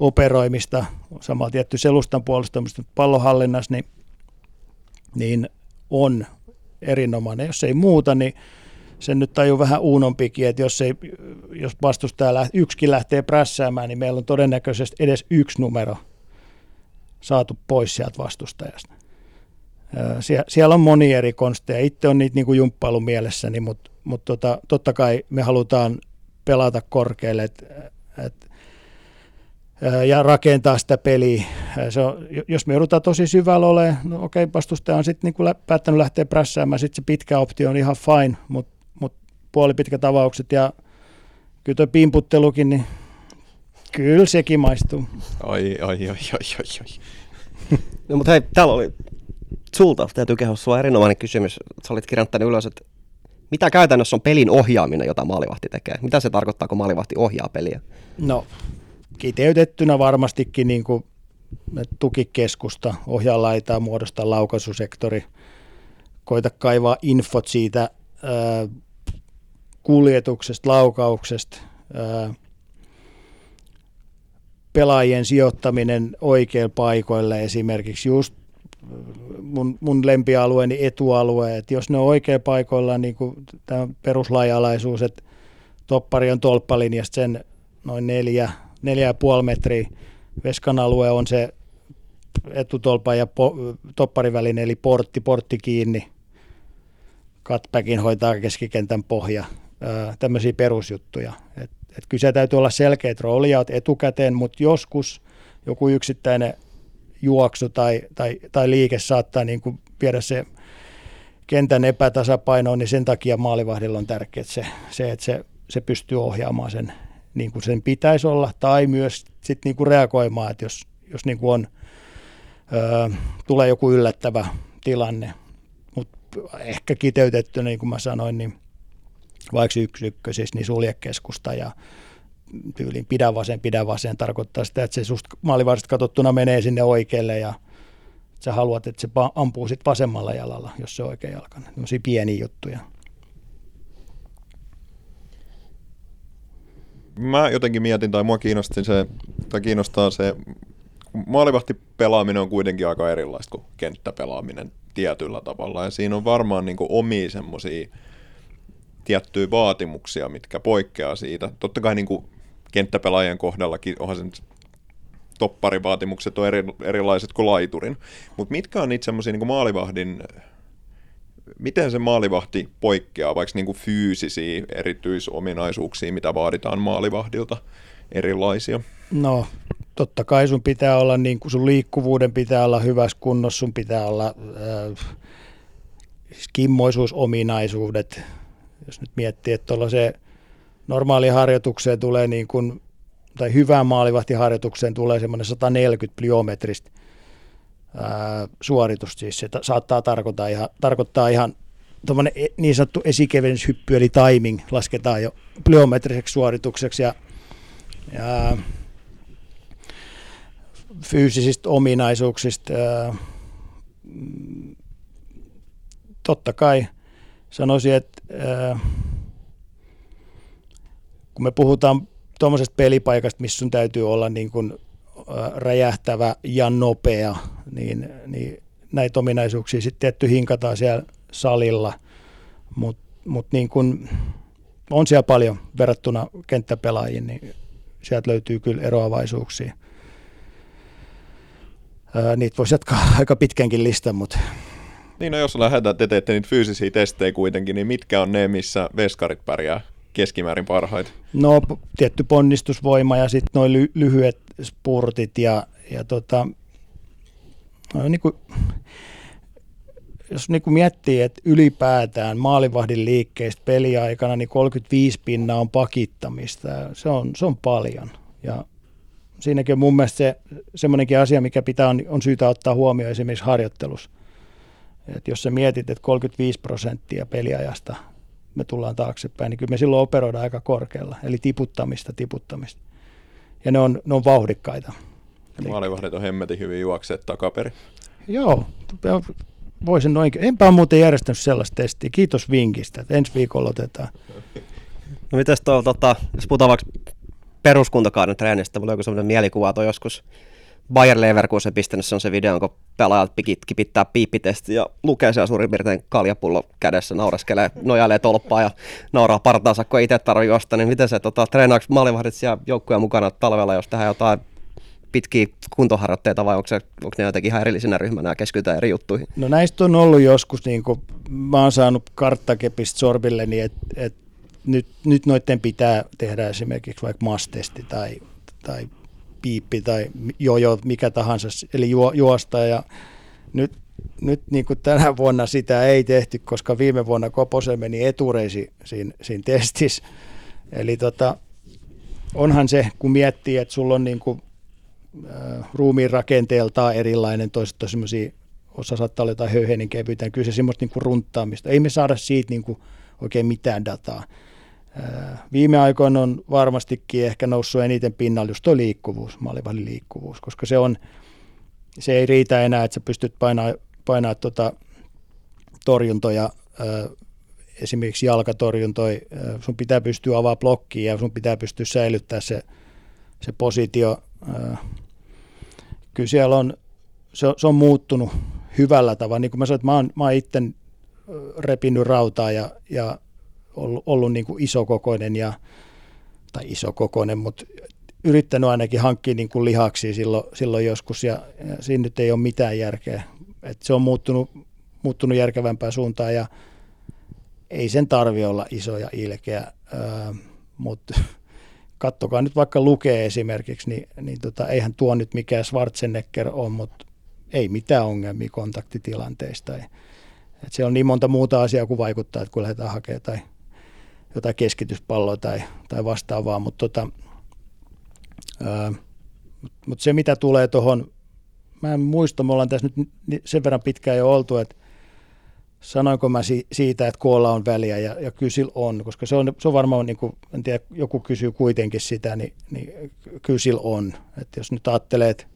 operoimista, samalla tietty selustan puolustamista pallonhallinnassa, niin niin on erinomainen. Jos ei muuta, niin sen nyt tajuu vähän uunompikin, että jos, ei, jos vastustaja läht, yksikin lähtee prässäämään, niin meillä on todennäköisesti edes yksi numero saatu pois sieltä vastustajasta. Sie, siellä on moni eri konsteja. Itse on niitä niin kuin jumppailun mielessäni, mutta, mutta tota, totta kai me halutaan pelata korkealle, että et ja rakentaa sitä peliä. Se on, jos me joudutaan tosi syvällä olemaan, no okei, vastustaja on sitten niin päättänyt lähteä prässäämään, sitten se pitkä optio on ihan fine, mutta mut puolipitkät avaukset ja kyllä tuo pimputtelukin, niin kyllä sekin maistuu. Ai, ai, ai, ai, ai, ai. no, mutta hei, täällä oli sulta, täytyy kehua, sulla on erinomainen kysymys. Sä olit kirjoittanut ylös, että mitä käytännössä on pelin ohjaaminen, jota maalivahti tekee? Mitä se tarkoittaa, kun maalivahti ohjaa peliä? No, kiteytettynä varmastikin niin kuin tukikeskusta, ohjaa laitaa, muodostaa laukaisusektori, koita kaivaa infot siitä ää, kuljetuksesta, laukauksesta, ää, pelaajien sijoittaminen oikeille paikoille esimerkiksi just mun, mun lempialueeni etualue, että jos ne on oikein paikoilla, niin kuin tämä peruslajalaisuus, että toppari on tolppalinjasta sen noin neljä, neljä ja puoli metriä. Veskan alue on se etutolpa ja po, topparin välinen, eli portti, portti kiinni. Cutbackin hoitaa keskikentän pohja. tämmöisiä perusjuttuja. Et, et kyllä se täytyy olla selkeät roolijat etukäteen, mutta joskus joku yksittäinen juoksu tai, tai, tai liike saattaa niin kuin viedä se kentän epätasapainoon, niin sen takia maalivahdilla on tärkeää se, se että se, se pystyy ohjaamaan sen niin kuin sen pitäisi olla, tai myös sit niin kuin reagoimaan, että jos, jos niin kuin on, ö, tulee joku yllättävä tilanne. Mutta ehkä kiteytettynä, niin kuin mä sanoin, niin vaikka yksi ykkösis, niin suljekeskusta ja tyyliin pidä vasen, pidä vasen tarkoittaa sitä, että se susta maalivahdista katsottuna menee sinne oikealle ja sä haluat, että se ampuu sitten vasemmalla jalalla, jos se on oikea jalkana. Tämmöisiä pieniä juttuja. Mä jotenkin mietin, tai mua kiinnosti se, tai kiinnostaa se, maalivahti pelaaminen on kuitenkin aika erilaista kuin kenttäpelaaminen tietyllä tavalla, ja siinä on varmaan niin omia semmoisia tiettyjä vaatimuksia, mitkä poikkeaa siitä. Totta kai niin kuin kenttäpelaajien kohdallakin onhan sen topparivaatimukset on eri, erilaiset kuin laiturin, mutta mitkä on niitä semmoisia niin maalivahdin miten se maalivahti poikkeaa vaikka niin kuin fyysisiä erityisominaisuuksia, mitä vaaditaan maalivahdilta erilaisia? No, totta kai sun pitää olla, niin kuin sun liikkuvuuden pitää olla hyvässä kunnossa, sun pitää olla äh, kimmoisuusominaisuudet. Jos nyt miettii, että se normaali harjoitukseen tulee niin kuin, tai hyvään maalivahtiharjoitukseen tulee semmoinen 140 pliometristä suoritus. Siis se ta- saattaa tarkoittaa ihan, tarkoittaa ihan e- niin sanottu esikevennyshyppy, eli timing lasketaan jo plyometriseksi suoritukseksi. Ja, ja fyysisistä ominaisuuksista. Ää, totta kai sanoisin, että ää, kun me puhutaan tuommoisesta pelipaikasta, missä sun täytyy olla niin kuin räjähtävä ja nopea, niin, niin näitä ominaisuuksia sitten tietty hinkataan siellä salilla, mutta mut niin kun on siellä paljon verrattuna kenttäpelaajiin, niin sieltä löytyy kyllä eroavaisuuksia. Ää, niitä voisi jatkaa aika pitkänkin listan, mutta... Niin, no jos lähdetään, te teette niitä fyysisiä testejä kuitenkin, niin mitkä on ne, missä veskarit pärjää keskimäärin parhaita? No tietty ponnistusvoima ja sitten noin ly- lyhyet spurtit ja, ja tota, no, niin kuin, jos niin kuin miettii, että ylipäätään maalivahdin liikkeistä peliaikana, niin 35 pinnaa on pakittamista. Se on, se on paljon. Ja siinäkin on mun mielestä se, semmoinenkin asia, mikä pitää on, on syytä ottaa huomioon esimerkiksi harjoittelussa. Et jos sä mietit, että 35 prosenttia peliajasta me tullaan taaksepäin, niin kyllä me silloin operoidaan aika korkealla, eli tiputtamista, tiputtamista. Ja ne on, ne on vauhdikkaita. Maalivahdet on hemmetin hyvin juokseet takaperi. Joo, voisin noin. Enpä ole muuten järjestänyt sellaista testiä. Kiitos vinkistä, että ensi viikolla otetaan. No mites tuolla, tota, jos puhutaan vaikka peruskuntakauden treenistä, mulla on joku sellainen mielikuva, että joskus Bayer Leverkusen pistänyt se on se video, kun pelaajat kipittää piippitesti ja lukee siellä suurin piirtein kaljapullo kädessä, naureskelee, nojailee tolppaa ja nauraa partaansa, kun itse tarvitse juosta, niin miten se tota, treenaako maalivahdit siellä joukkueen mukana talvella, jos tehdään jotain pitkiä kuntoharjoitteita vai onko, se, onko ne jotenkin ihan erillisenä ryhmänä ja keskitytään eri juttuihin? No näistä on ollut joskus, niin kuin, mä oon saanut karttakepistä sorbilleni, että et nyt, nyt noiden pitää tehdä esimerkiksi vaikka mastesti tai, tai piippi tai jojo, mikä tahansa, eli juo, juosta ja nyt, nyt niin kuin tänä vuonna sitä ei tehty, koska viime vuonna Koposen meni etureisi siinä, siinä testissä. Eli tota, onhan se, kun miettii, että sulla on niin kuin, äh, ruumiin rakenteeltaan erilainen, toiset on semmoisia, osa saattaa olla jotain höyheinen kevyitä, niin kyllä se semmoista niin kuin runttaamista. Ei me saada siitä niin kuin oikein mitään dataa. Viime aikoina on varmastikin ehkä noussut eniten pinnalle just tuo liikkuvuus, maalivahdin liikkuvuus, koska se, on, se ei riitä enää, että sä pystyt painaa, painaa tuota torjuntoja, esimerkiksi jalkatorjuntoja, sun pitää pystyä avaamaan blokkiin ja sun pitää pystyä säilyttämään se, se positio. Kyllä siellä on, se, on, se on muuttunut hyvällä tavalla. Niin kuin mä sanoin, että mä oon, mä oon itse repinyt rautaa ja, ja ollut, ollut niin kuin isokokoinen ja, tai isokokoinen, mutta yrittänyt ainakin hankkia niin kuin lihaksia silloin, silloin joskus ja, ja siinä nyt ei ole mitään järkeä. Et se on muuttunut, muuttunut järkevämpään suuntaan ja ei sen tarvi olla iso ja ilkeä, öö, mutta kattokaa nyt vaikka lukee esimerkiksi, niin, niin tota, eihän tuo nyt mikään Schwarzenegger ole, mutta ei mitään ongelmia kontaktitilanteista. Et siellä on niin monta muuta asiaa kuin vaikuttaa, että kun lähdetään hakemaan tai jotain keskityspalloa tai, tai vastaavaa, mutta tota, mut se mitä tulee tuohon, mä en muista, me ollaan tässä nyt sen verran pitkään jo oltu, että sanoinko mä si- siitä, että koolla on väliä ja, ja kyllä on, koska se on, se on varmaan, niin kuin, en tiedä, joku kysyy kuitenkin sitä, niin, niin kyllä on. Että jos nyt ajattelee, että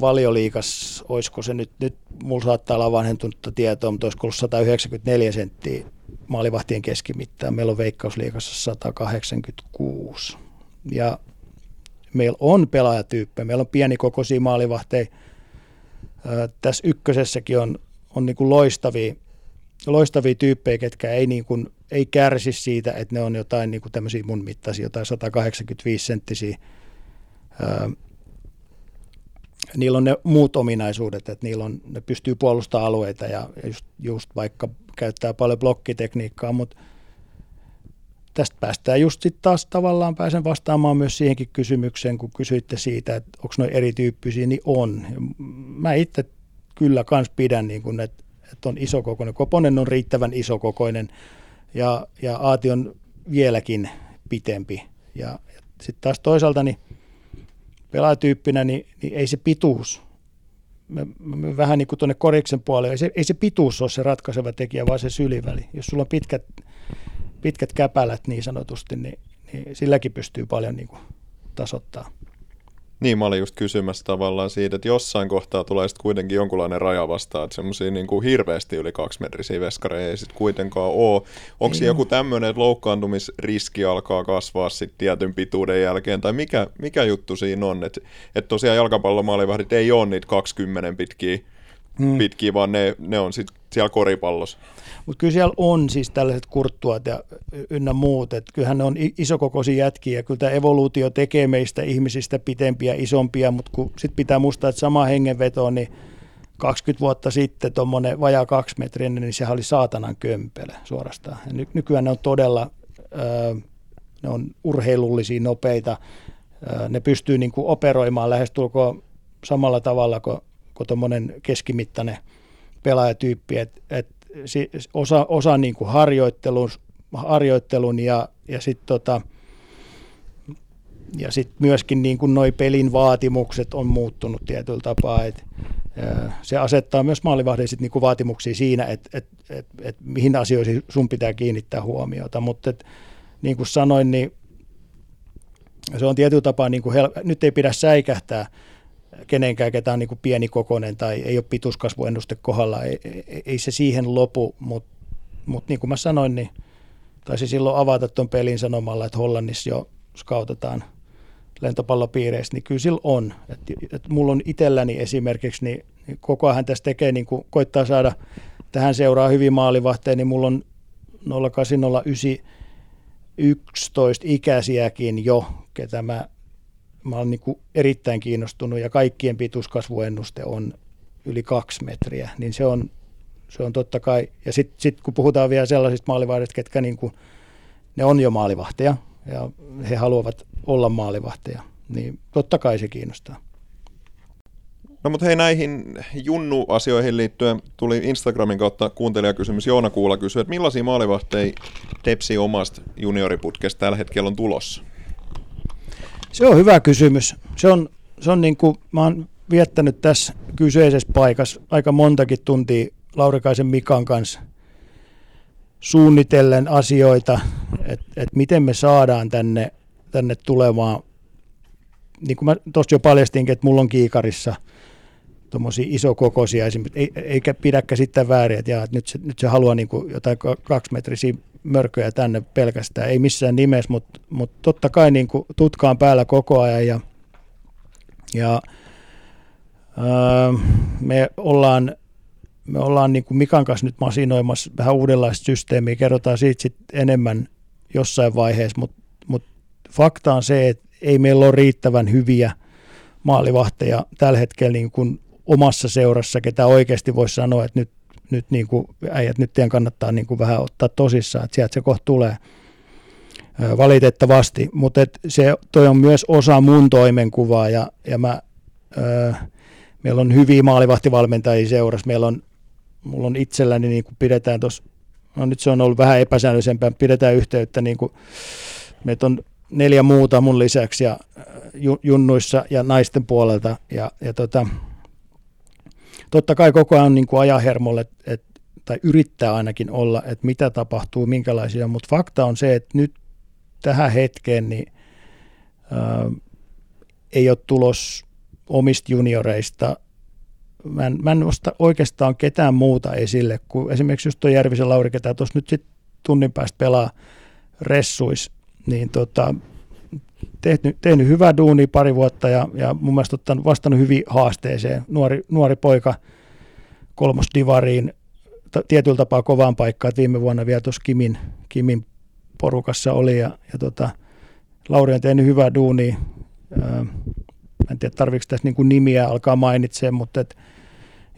valioliikas, olisiko se nyt, nyt mulla saattaa olla vanhentunutta tietoa, mutta olisiko ollut 194 senttiä maalivahtien keskimittaan. Meillä on veikkausliikassa 186. Ja meillä on pelaajatyyppejä, meillä on pienikokoisia maalivahteja. Tässä ykkösessäkin on, on niin kuin loistavia, loistavia tyyppejä, ketkä ei, niin kuin, ei kärsi siitä, että ne on jotain niin kuin mun mittaisia, jotain 185 senttisiä niillä on ne muut ominaisuudet, että niillä on, ne pystyy puolustamaan alueita ja just, just vaikka käyttää paljon blokkitekniikkaa, mutta tästä päästään just sitten taas tavallaan pääsen vastaamaan myös siihenkin kysymykseen, kun kysyitte siitä, että onko noin erityyppisiä, niin on. Mä itse kyllä kans pidän, niin kun, että, että on isokokoinen. Koponen on riittävän isokokoinen ja, ja Aati on vieläkin pitempi. Ja, ja sitten taas toisaalta niin pelaajatyyppinä, niin, niin ei se pituus, mä, mä vähän niin kuin tuonne koriksen puolelle, ei se, ei se pituus ole se ratkaiseva tekijä, vaan se syliväli. Jos sulla on pitkät, pitkät käpälät niin sanotusti, niin, niin silläkin pystyy paljon niin kuin tasoittaa. Niin, mä olin just kysymässä tavallaan siitä, että jossain kohtaa tulee sitten kuitenkin jonkunlainen raja vastaan, että semmoisia niin kuin hirveästi yli kaksimetrisiä veskareja ei sitten kuitenkaan ole. Onko siinä joku tämmöinen, että loukkaantumisriski alkaa kasvaa sitten tietyn pituuden jälkeen, tai mikä, mikä juttu siinä on, että et tosiaan jalkapallomaalivahdit ei ole niitä 20 pitkiä, hmm. pitkiä vaan ne, ne on sitten siellä koripallossa. Mutta kyllä siellä on siis tällaiset kurttuat ja ynnä muut, että kyllähän ne on isokokoisia jätkiä, kyllä tämä evoluutio tekee meistä ihmisistä pitempiä, isompia, mutta kun sitten pitää muistaa, että sama hengenveto, niin 20 vuotta sitten tuommoinen vajaa kaksi metriä, niin sehän oli saatanan kömpelä suorastaan. Ja ny- nykyään ne on todella, öö, ne on urheilullisia, nopeita, öö, ne pystyy niin kuin operoimaan lähestulkoon samalla tavalla kuin, kuin tuommoinen keskimittainen pelaajatyyppi, että et osa, osa niin kuin harjoittelun, harjoittelun ja, ja sitten tota, ja sit myöskin niin kuin noi pelin vaatimukset on muuttunut tietyllä tapaa, että se asettaa myös maalivahden sit niinku vaatimuksia siinä, että et, et, et, mihin asioihin sun pitää kiinnittää huomiota, mutta niin kuin sanoin, niin se on tietyllä tapaa, niin kuin hel- nyt ei pidä säikähtää, kenenkään, ketä on niin kuin pieni kokonen tai ei ole pituuskasvuennuste kohdalla, ei, ei, ei se siihen lopu, mutta mut niin kuin mä sanoin, niin taisi silloin avata tuon pelin sanomalla, että Hollannissa jo skautataan lentopallopiireissä, niin kyllä sillä on. Et, et mulla on itselläni esimerkiksi, niin, niin koko ajan tässä tekee, niin kuin koittaa saada tähän seuraa hyvin maalivahteja, niin mulla on 0809 11 ikäisiäkin jo, ketä mä mä olen niin kuin erittäin kiinnostunut ja kaikkien pituuskasvuennuste on yli kaksi metriä, niin se on, se on totta kai, ja sitten sit kun puhutaan vielä sellaisista maalivahdista, ketkä niin kuin, ne on jo maalivahteja ja he haluavat olla maalivahteja, niin totta kai se kiinnostaa. No mutta hei näihin Junnu-asioihin liittyen tuli Instagramin kautta kuuntelijakysymys. Joona Kuula kysyi, että millaisia maalivahteja Tepsi omasta junioriputkesta tällä hetkellä on tulossa? Se on hyvä kysymys. Se on, se on niin kuin, mä oon viettänyt tässä kyseisessä paikassa aika montakin tuntia Laurikaisen Mikan kanssa suunnitellen asioita, että et miten me saadaan tänne, tänne tulemaan. Niin kuin mä tuossa jo paljastinkin, että mulla on kiikarissa tuommoisia isokokoisia esimerkiksi, eikä pidäkään sitten väärin, että, jaa, että nyt, se, nyt se haluaa niin kuin jotain kaksimetrisiä mörköjä tänne pelkästään, ei missään nimessä, mutta, mutta totta kai niin kuin tutkaan päällä koko ajan ja, ja ää, me ollaan, me ollaan niin kuin Mikan kanssa nyt masinoimassa vähän uudenlaista systeemiä, kerrotaan siitä sitten enemmän jossain vaiheessa, mutta, mutta fakta on se, että ei meillä ole riittävän hyviä maalivahteja tällä hetkellä niin kuin omassa seurassa, ketä oikeasti voisi sanoa, että nyt nyt niin kuin, äijät, nyt teidän kannattaa niin kuin vähän ottaa tosissaan, että sieltä se kohta tulee. Valitettavasti, mutta se toi on myös osa mun toimenkuvaa ja, ja mä, ö, meillä on hyviä maalivahtivalmentajia seurassa, meillä on, mulla on itselläni niin kuin pidetään tuossa, no nyt se on ollut vähän epäsäännöllisempää, pidetään yhteyttä niin kuin, meitä on neljä muuta mun lisäksi ja junnuissa ja naisten puolelta. Ja, ja tota, totta kai koko ajan niin kuin ajahermolle, et, tai yrittää ainakin olla, että mitä tapahtuu, minkälaisia, mutta fakta on se, että nyt tähän hetkeen niin, ää, ei ole tulos omista junioreista. Mä en, mä en nosta oikeastaan ketään muuta esille, kuin esimerkiksi just tuo Järvisen Lauri, ketä tuossa nyt sitten tunnin päästä pelaa ressuis, niin tota, tehnyt, tehnyt hyvää duunia pari vuotta ja, ja mun mielestä vastannut hyvin haasteeseen. Nuori, nuori poika kolmosdivariin, t- tietyllä tapaa kovaan paikkaan, viime vuonna vielä tuossa Kimin, Kimin porukassa oli ja, ja tota, Lauri on tehnyt hyvää duunia. Ää, en tiedä, tarvitsetko tässä niin nimiä alkaa mainitsemaan, mutta et,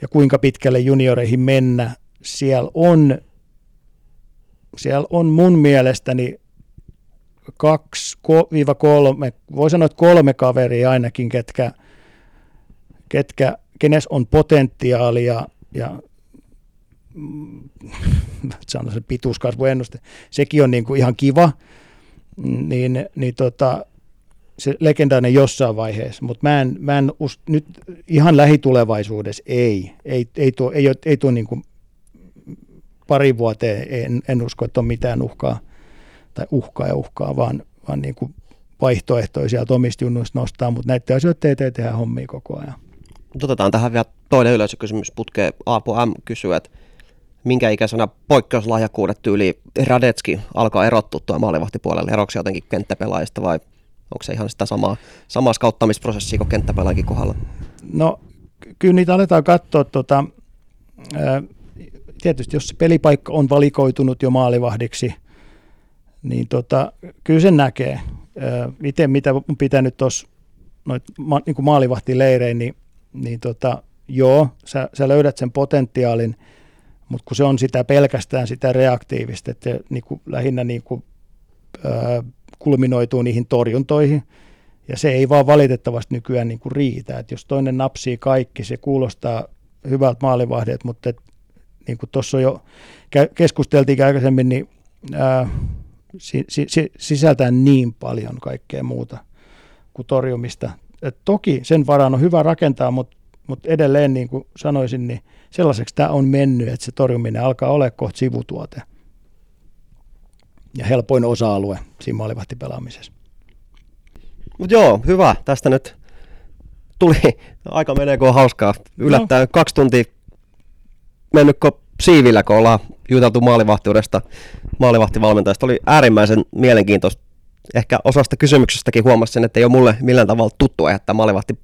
ja kuinka pitkälle junioreihin mennä. Siellä on, siellä on mun mielestäni kaksi, viiva kolme, voi sanoa, että kolme kaveria ainakin, ketkä, ketkä kenes on potentiaalia ja mm, sanon se pituuskasvuennuste, sekin on niin kuin ihan kiva, niin, niin tota, se legendainen jossain vaiheessa, mutta mä en, mä en us, nyt ihan lähitulevaisuudessa ei, ei, ei tuo, ei, ei tuo niin kuin pari vuoteen, en, en usko, että on mitään uhkaa tai uhkaa ja uhkaa, vaan, vaan niin kuin vaihtoehtoisia omista junnuista nostaa, mutta näiden asioiden eteen tehdään hommia koko ajan. Otetaan tähän vielä toinen yleisökysymys. Putke Aapo M kysyy, että minkä ikäisenä poikkeuslahjakuudet tyyli Radetski alkaa erottua tuo maalivahtipuolelle? Eroksi jotenkin kenttäpelaajista vai onko se ihan sitä samaa, samaa skauttamisprosessia kuin kenttäpelaajakin kohdalla? No kyllä niitä aletaan katsoa. Tota, ää, tietysti jos se pelipaikka on valikoitunut jo maalivahdiksi – niin tota, kyllä sen näkee. Miten mitä on pitänyt tuossa ma, niin maalivahtileirein, niin, niin tota, joo, sä, sä löydät sen potentiaalin, mutta kun se on sitä pelkästään sitä reaktiivista, että se niin kuin, lähinnä niin kuin, ää, kulminoituu niihin torjuntoihin, ja se ei vaan valitettavasti nykyään niin kuin riitä. Et jos toinen napsii kaikki, se kuulostaa hyvältä maalivahdet, mutta niin kuin tuossa jo keskusteltiin aikaisemmin, niin ää, si, si, si, sisältää niin paljon kaikkea muuta kuin torjumista. Et toki sen varaan on hyvä rakentaa, mutta mut edelleen niin kuin sanoisin, niin sellaiseksi tämä on mennyt, että se torjuminen alkaa olla kohta sivutuote ja helpoin osa-alue siinä maalivahtipelaamisessa. Mutta joo, hyvä. Tästä nyt tuli, aika menee kun on hauskaa. Yllättäen no. kaksi tuntia mennytkö siivillä, kun ollaan juteltu maalivahtiudesta, maalivahtivalmentajasta. Oli äärimmäisen mielenkiintoista. Ehkä osasta kysymyksestäkin huomasin, että ei ole mulle millään tavalla tuttu että maalivahti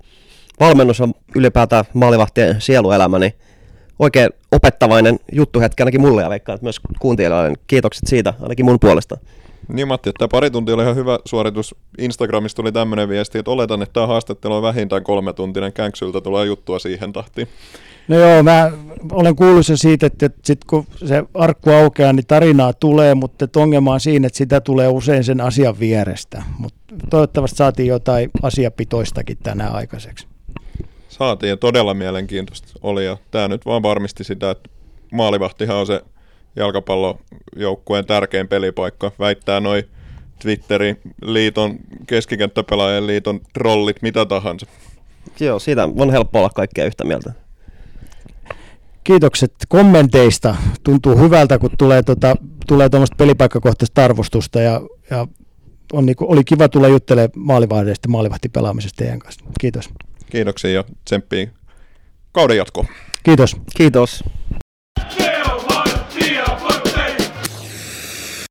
valmennus on ylipäätään maalivahtien sieluelämä, niin oikein opettavainen juttu hetki ainakin mulle ja veikkaan myös kuuntelijoille. Kiitokset siitä ainakin mun puolesta. Niin Matti, että pari tuntia oli ihan hyvä suoritus. Instagramista tuli tämmöinen viesti, että oletan, että tämä haastattelu on vähintään kolme tuntinen. Känksyltä tulee juttua siihen tahtiin. No joo, mä olen kuullut se siitä, että, että sit kun se arkku aukeaa, niin tarinaa tulee, mutta ongelma on siinä, että sitä tulee usein sen asian vierestä. Mutta toivottavasti saatiin jotain asiapitoistakin tänään aikaiseksi. Saatiin ja todella mielenkiintoista oli ja tämä nyt vaan varmisti sitä, että maalivahtihan on se jalkapallojoukkueen tärkein pelipaikka. Väittää noin Twitterin liiton, keskikenttäpelaajien liiton trollit, mitä tahansa. Joo, siitä on helppo olla kaikkea yhtä mieltä. Kiitokset kommenteista. Tuntuu hyvältä, kun tulee tuota, tulee tuommoista pelipaikkakohtaista arvostusta ja, ja on, niin kuin, oli kiva tulla juttelemaan maalivahdeista maalivahtipelaamisesta teidän kanssa. Kiitos. Kiitoksia ja tsemppiä kauden jatkoon. Kiitos. Kiitos.